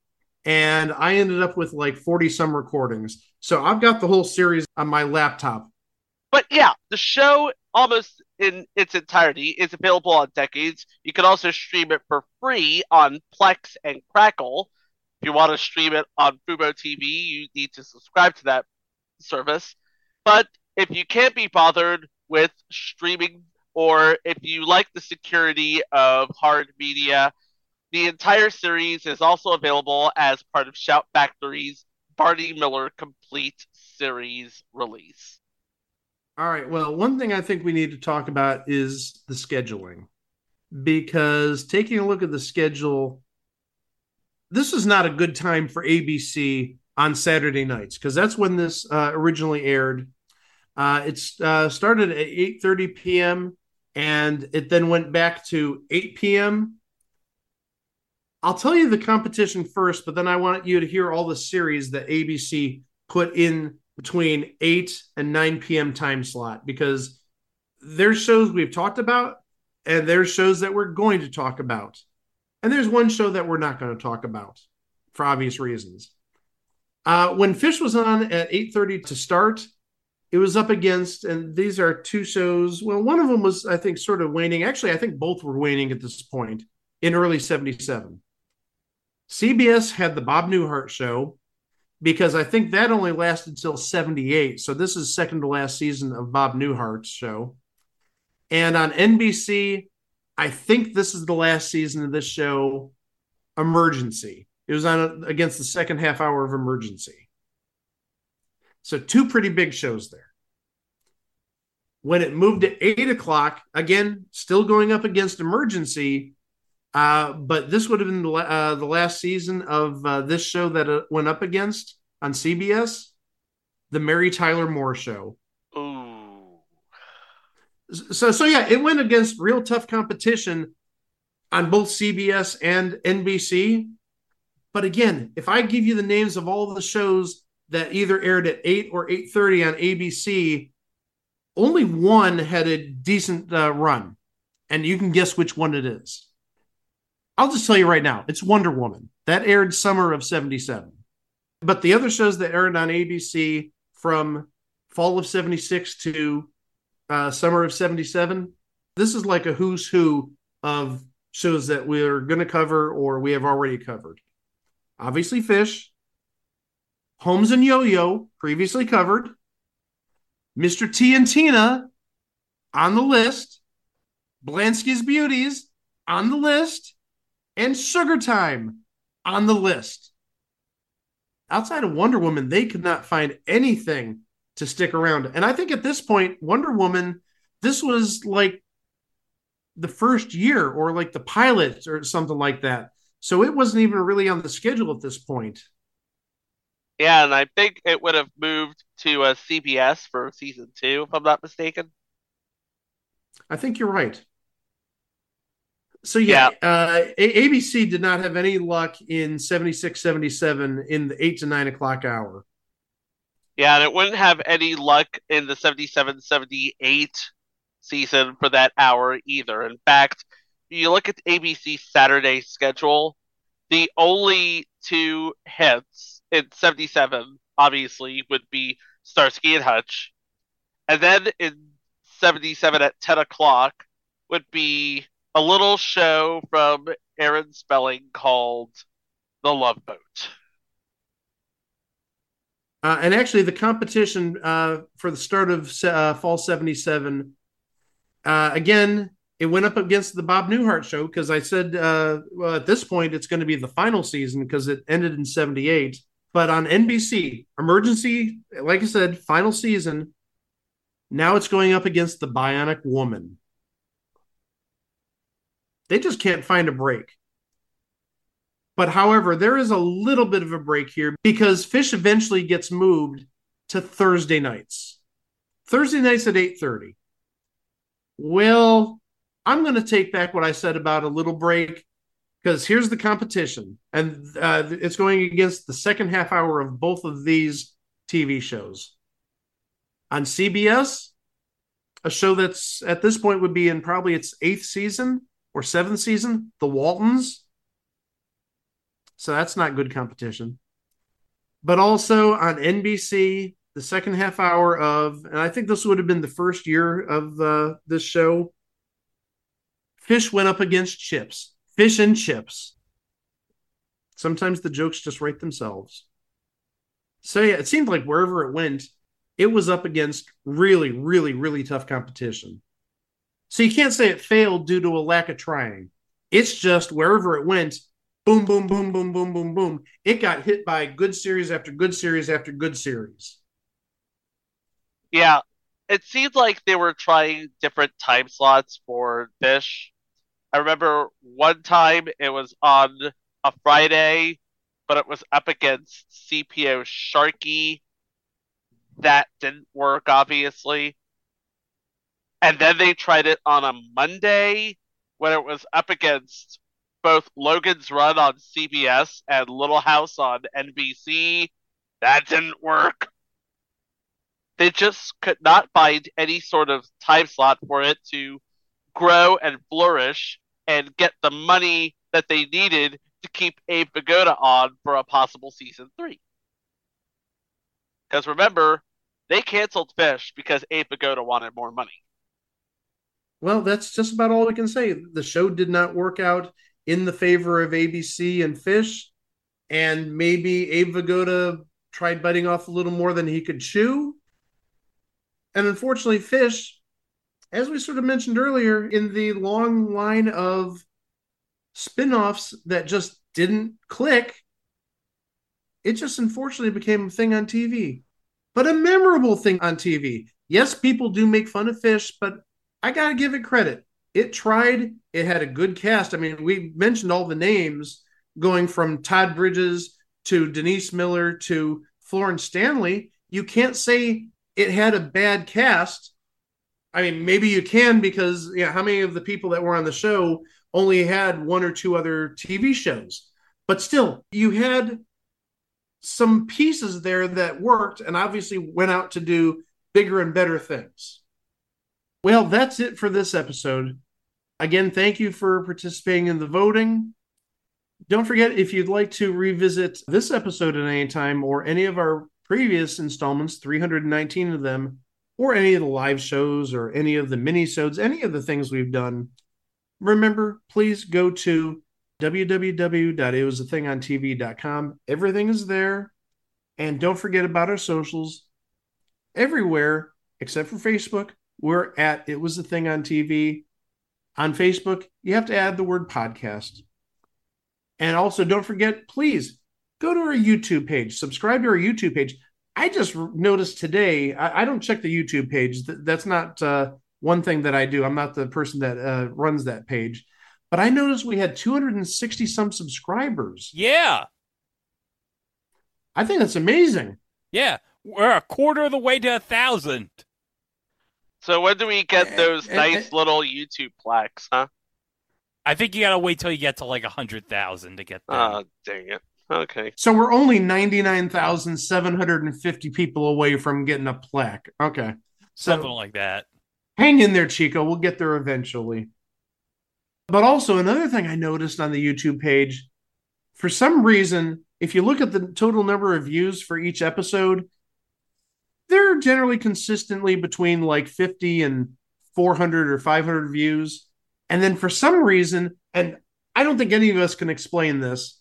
and I ended up with like 40 some recordings. So I've got the whole series on my laptop. But yeah, the show almost in its entirety is available on Decades. You can also stream it for free on Plex and Crackle. If you want to stream it on Fubo TV, you need to subscribe to that service. But if you can't be bothered with streaming, or if you like the security of hard media, the entire series is also available as part of Shout Factory's Barney Miller Complete Series release. All right. Well, one thing I think we need to talk about is the scheduling. Because taking a look at the schedule, this is not a good time for ABC on Saturday nights because that's when this uh, originally aired. Uh, it uh, started at 8:30 p.m. and it then went back to 8 p.m. I'll tell you the competition first, but then I want you to hear all the series that ABC put in between 8 and 9 p.m. time slot because there's shows we've talked about and there's shows that we're going to talk about. And there's one show that we're not going to talk about for obvious reasons. Uh, when Fish was on at 8:30 to start, it was up against, and these are two shows. Well, one of them was, I think, sort of waning. Actually, I think both were waning at this point in early 77. CBS had the Bob Newhart show, because I think that only lasted until 78. So this is second to last season of Bob Newhart's show. And on NBC, I think this is the last season of this show, Emergency. It was on against the second half hour of Emergency. So two pretty big shows there. When it moved to eight o'clock, again, still going up against Emergency, uh, but this would have been the, uh, the last season of uh, this show that it went up against on CBS, the Mary Tyler Moore Show. Ooh. So, so yeah, it went against real tough competition on both CBS and NBC. But again, if I give you the names of all the shows that either aired at eight or eight thirty on ABC, only one had a decent uh, run, and you can guess which one it is. I'll just tell you right now, it's Wonder Woman. That aired summer of 77. But the other shows that aired on ABC from fall of 76 to uh, summer of 77. This is like a who's who of shows that we're going to cover or we have already covered. Obviously, Fish, Holmes and Yo Yo, previously covered, Mr. T and Tina on the list, Blansky's Beauties on the list, and Sugar Time on the list. Outside of Wonder Woman, they could not find anything to stick around. And I think at this point, Wonder Woman, this was like the first year or like the pilot or something like that. So it wasn't even really on the schedule at this point. Yeah, and I think it would have moved to uh, a CBS for season two, if I'm not mistaken. I think you're right. So yeah, yeah. Uh, A- ABC did not have any luck in 76, 77 in the eight to nine o'clock hour. Yeah, and it wouldn't have any luck in the 77, 78 season for that hour either. In fact, you look at ABC's Saturday schedule, the only two hits in 77, obviously, would be Starsky and Hutch. And then in 77 at 10 o'clock would be a little show from Aaron Spelling called The Love Boat. Uh, and actually, the competition uh, for the start of uh, fall 77, uh, again, it went up against the Bob Newhart show because I said, uh, well, at this point, it's going to be the final season because it ended in 78. But on NBC, emergency, like I said, final season, now it's going up against the Bionic Woman. They just can't find a break. But however, there is a little bit of a break here because Fish eventually gets moved to Thursday nights. Thursday nights at 8:30. Well, I'm going to take back what I said about a little break because here's the competition, and uh, it's going against the second half hour of both of these TV shows. On CBS, a show that's at this point would be in probably its eighth season or seventh season, The Waltons. So that's not good competition. But also on NBC, the second half hour of, and I think this would have been the first year of uh, this show. Fish went up against Chips. Fish and Chips. Sometimes the jokes just write themselves. So yeah, it seemed like wherever it went, it was up against really, really, really tough competition. So you can't say it failed due to a lack of trying. It's just wherever it went, boom, boom, boom, boom, boom, boom, boom. It got hit by good series after good series after good series. Yeah, it seemed like they were trying different time slots for Fish. I remember one time it was on a Friday, but it was up against CPO Sharky. That didn't work, obviously. And then they tried it on a Monday when it was up against both Logan's Run on CBS and Little House on NBC. That didn't work. They just could not find any sort of time slot for it to grow and flourish and get the money that they needed to keep Abe Vigoda on for a possible season three. Because remember, they canceled Fish because Abe Vigoda wanted more money. Well, that's just about all we can say. The show did not work out in the favor of ABC and Fish, and maybe Abe Vigoda tried biting off a little more than he could chew. And unfortunately, Fish, as we sort of mentioned earlier, in the long line of spin offs that just didn't click, it just unfortunately became a thing on TV, but a memorable thing on TV. Yes, people do make fun of Fish, but I got to give it credit it tried. It had a good cast. I mean, we mentioned all the names going from Todd Bridges to Denise Miller to Florence Stanley. You can't say it had a bad cast. I mean, maybe you can because you know, how many of the people that were on the show only had one or two other TV shows? But still, you had some pieces there that worked and obviously went out to do bigger and better things. Well, that's it for this episode. Again, thank you for participating in the voting. Don't forget if you'd like to revisit this episode at any time or any of our previous installments, 319 of them, or any of the live shows or any of the mini-sodes, any of the things we've done, remember, please go to www.itwasathingontv.com. Everything is there. And don't forget about our socials. Everywhere except for Facebook, we're at It Was a Thing on TV. On Facebook, you have to add the word podcast. And also, don't forget, please go to our YouTube page, subscribe to our YouTube page. I just noticed today, I, I don't check the YouTube page. That's not uh, one thing that I do. I'm not the person that uh, runs that page. But I noticed we had 260 some subscribers. Yeah. I think that's amazing. Yeah. We're a quarter of the way to a thousand. So when do we get those nice little YouTube plaques, huh? I think you gotta wait till you get to like a hundred thousand to get there. Oh, dang it. Okay. So we're only 99,750 people away from getting a plaque. Okay. Something like that. Hang in there, Chico. We'll get there eventually. But also, another thing I noticed on the YouTube page for some reason, if you look at the total number of views for each episode, they're generally consistently between like 50 and 400 or 500 views. And then for some reason, and I don't think any of us can explain this,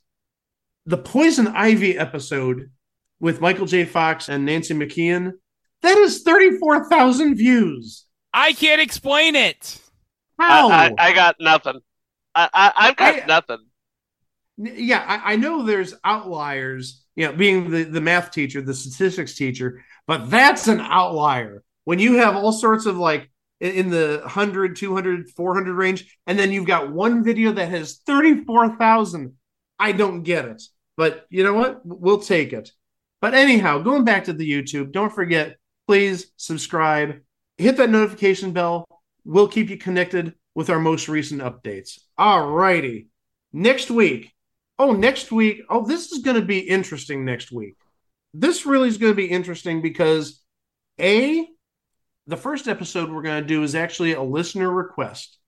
the Poison Ivy episode with Michael J. Fox and Nancy McKeon, that is 34,000 views. I can't explain it. How? I, I, I got nothing. I, I, I've got I- nothing. yeah, I, I know there's outliers, you know, being the, the math teacher, the statistics teacher, but that's an outlier. When you have all sorts of like in, the 100, 200, 400 range, and then you've got one video that has 34,000, I don't get it. But you know what? We'll take it. But anyhow, going back to the YouTube, don't forget, please subscribe, hit that notification bell. We'll keep you connected with our most recent updates. All righty. Next week, oh, next week, oh, this is going to be interesting next week. This really is going to be interesting because A, the first episode we're going to do is actually a listener request.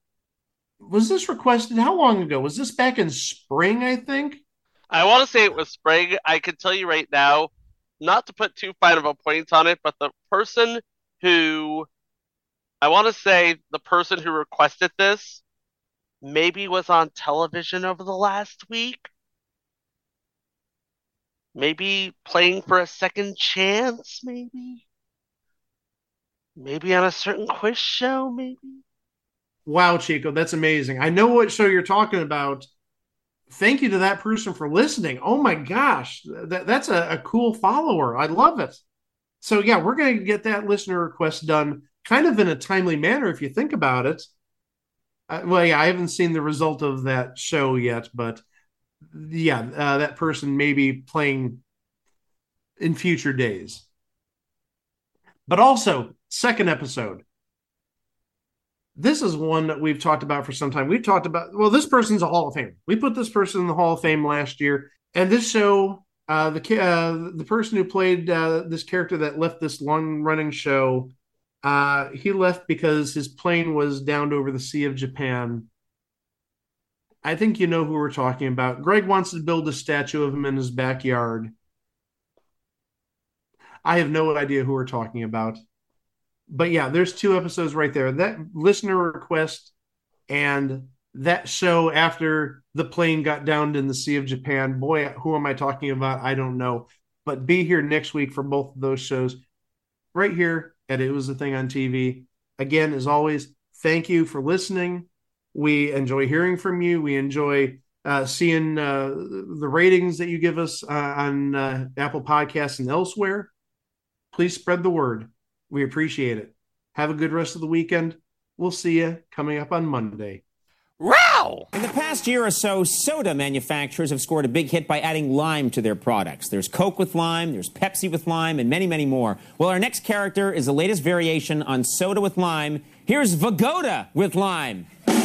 Was this requested how long ago? Was this back in spring, I think? I want to say it was spring. I can tell you right now, not to put too fine of a point on it, but the person who I want to say the person who requested this maybe was on television over the last week. Maybe playing for a second chance, maybe. Maybe on a certain quiz show, maybe. Wow, Chico, that's amazing. I know what show you're talking about. Thank you to that person for listening. Oh my gosh, that, that's a, a cool follower. I love it. So, yeah, we're going to get that listener request done kind of in a timely manner if you think about it. Uh, well, yeah, I haven't seen the result of that show yet, but yeah, uh, that person may be playing in future days. But also, second episode. This is one that we've talked about for some time. We've talked about, well, this person's a Hall of Fame. We put this person in the Hall of Fame last year. And this show, uh, the uh, the person who played uh, this character that left this long running show, uh, he left because his plane was downed over the Sea of Japan. I think you know who we're talking about. Greg wants to build a statue of him in his backyard. I have no idea who we're talking about. But yeah, there's two episodes right there. That listener request and that show after the plane got downed in the Sea of Japan. Boy, who am I talking about? I don't know. But be here next week for both of those shows. Right here at It Was a Thing on TV. Again, as always, thank you for listening. We enjoy hearing from you. We enjoy uh, seeing uh, the ratings that you give us uh, on uh, Apple Podcasts and elsewhere. Please spread the word. We appreciate it. Have a good rest of the weekend. We'll see you coming up on Monday. Wow! In the past year or so, soda manufacturers have scored a big hit by adding lime to their products. There's Coke with lime, there's Pepsi with lime, and many, many more. Well, our next character is the latest variation on soda with lime. Here's Vigoda with lime.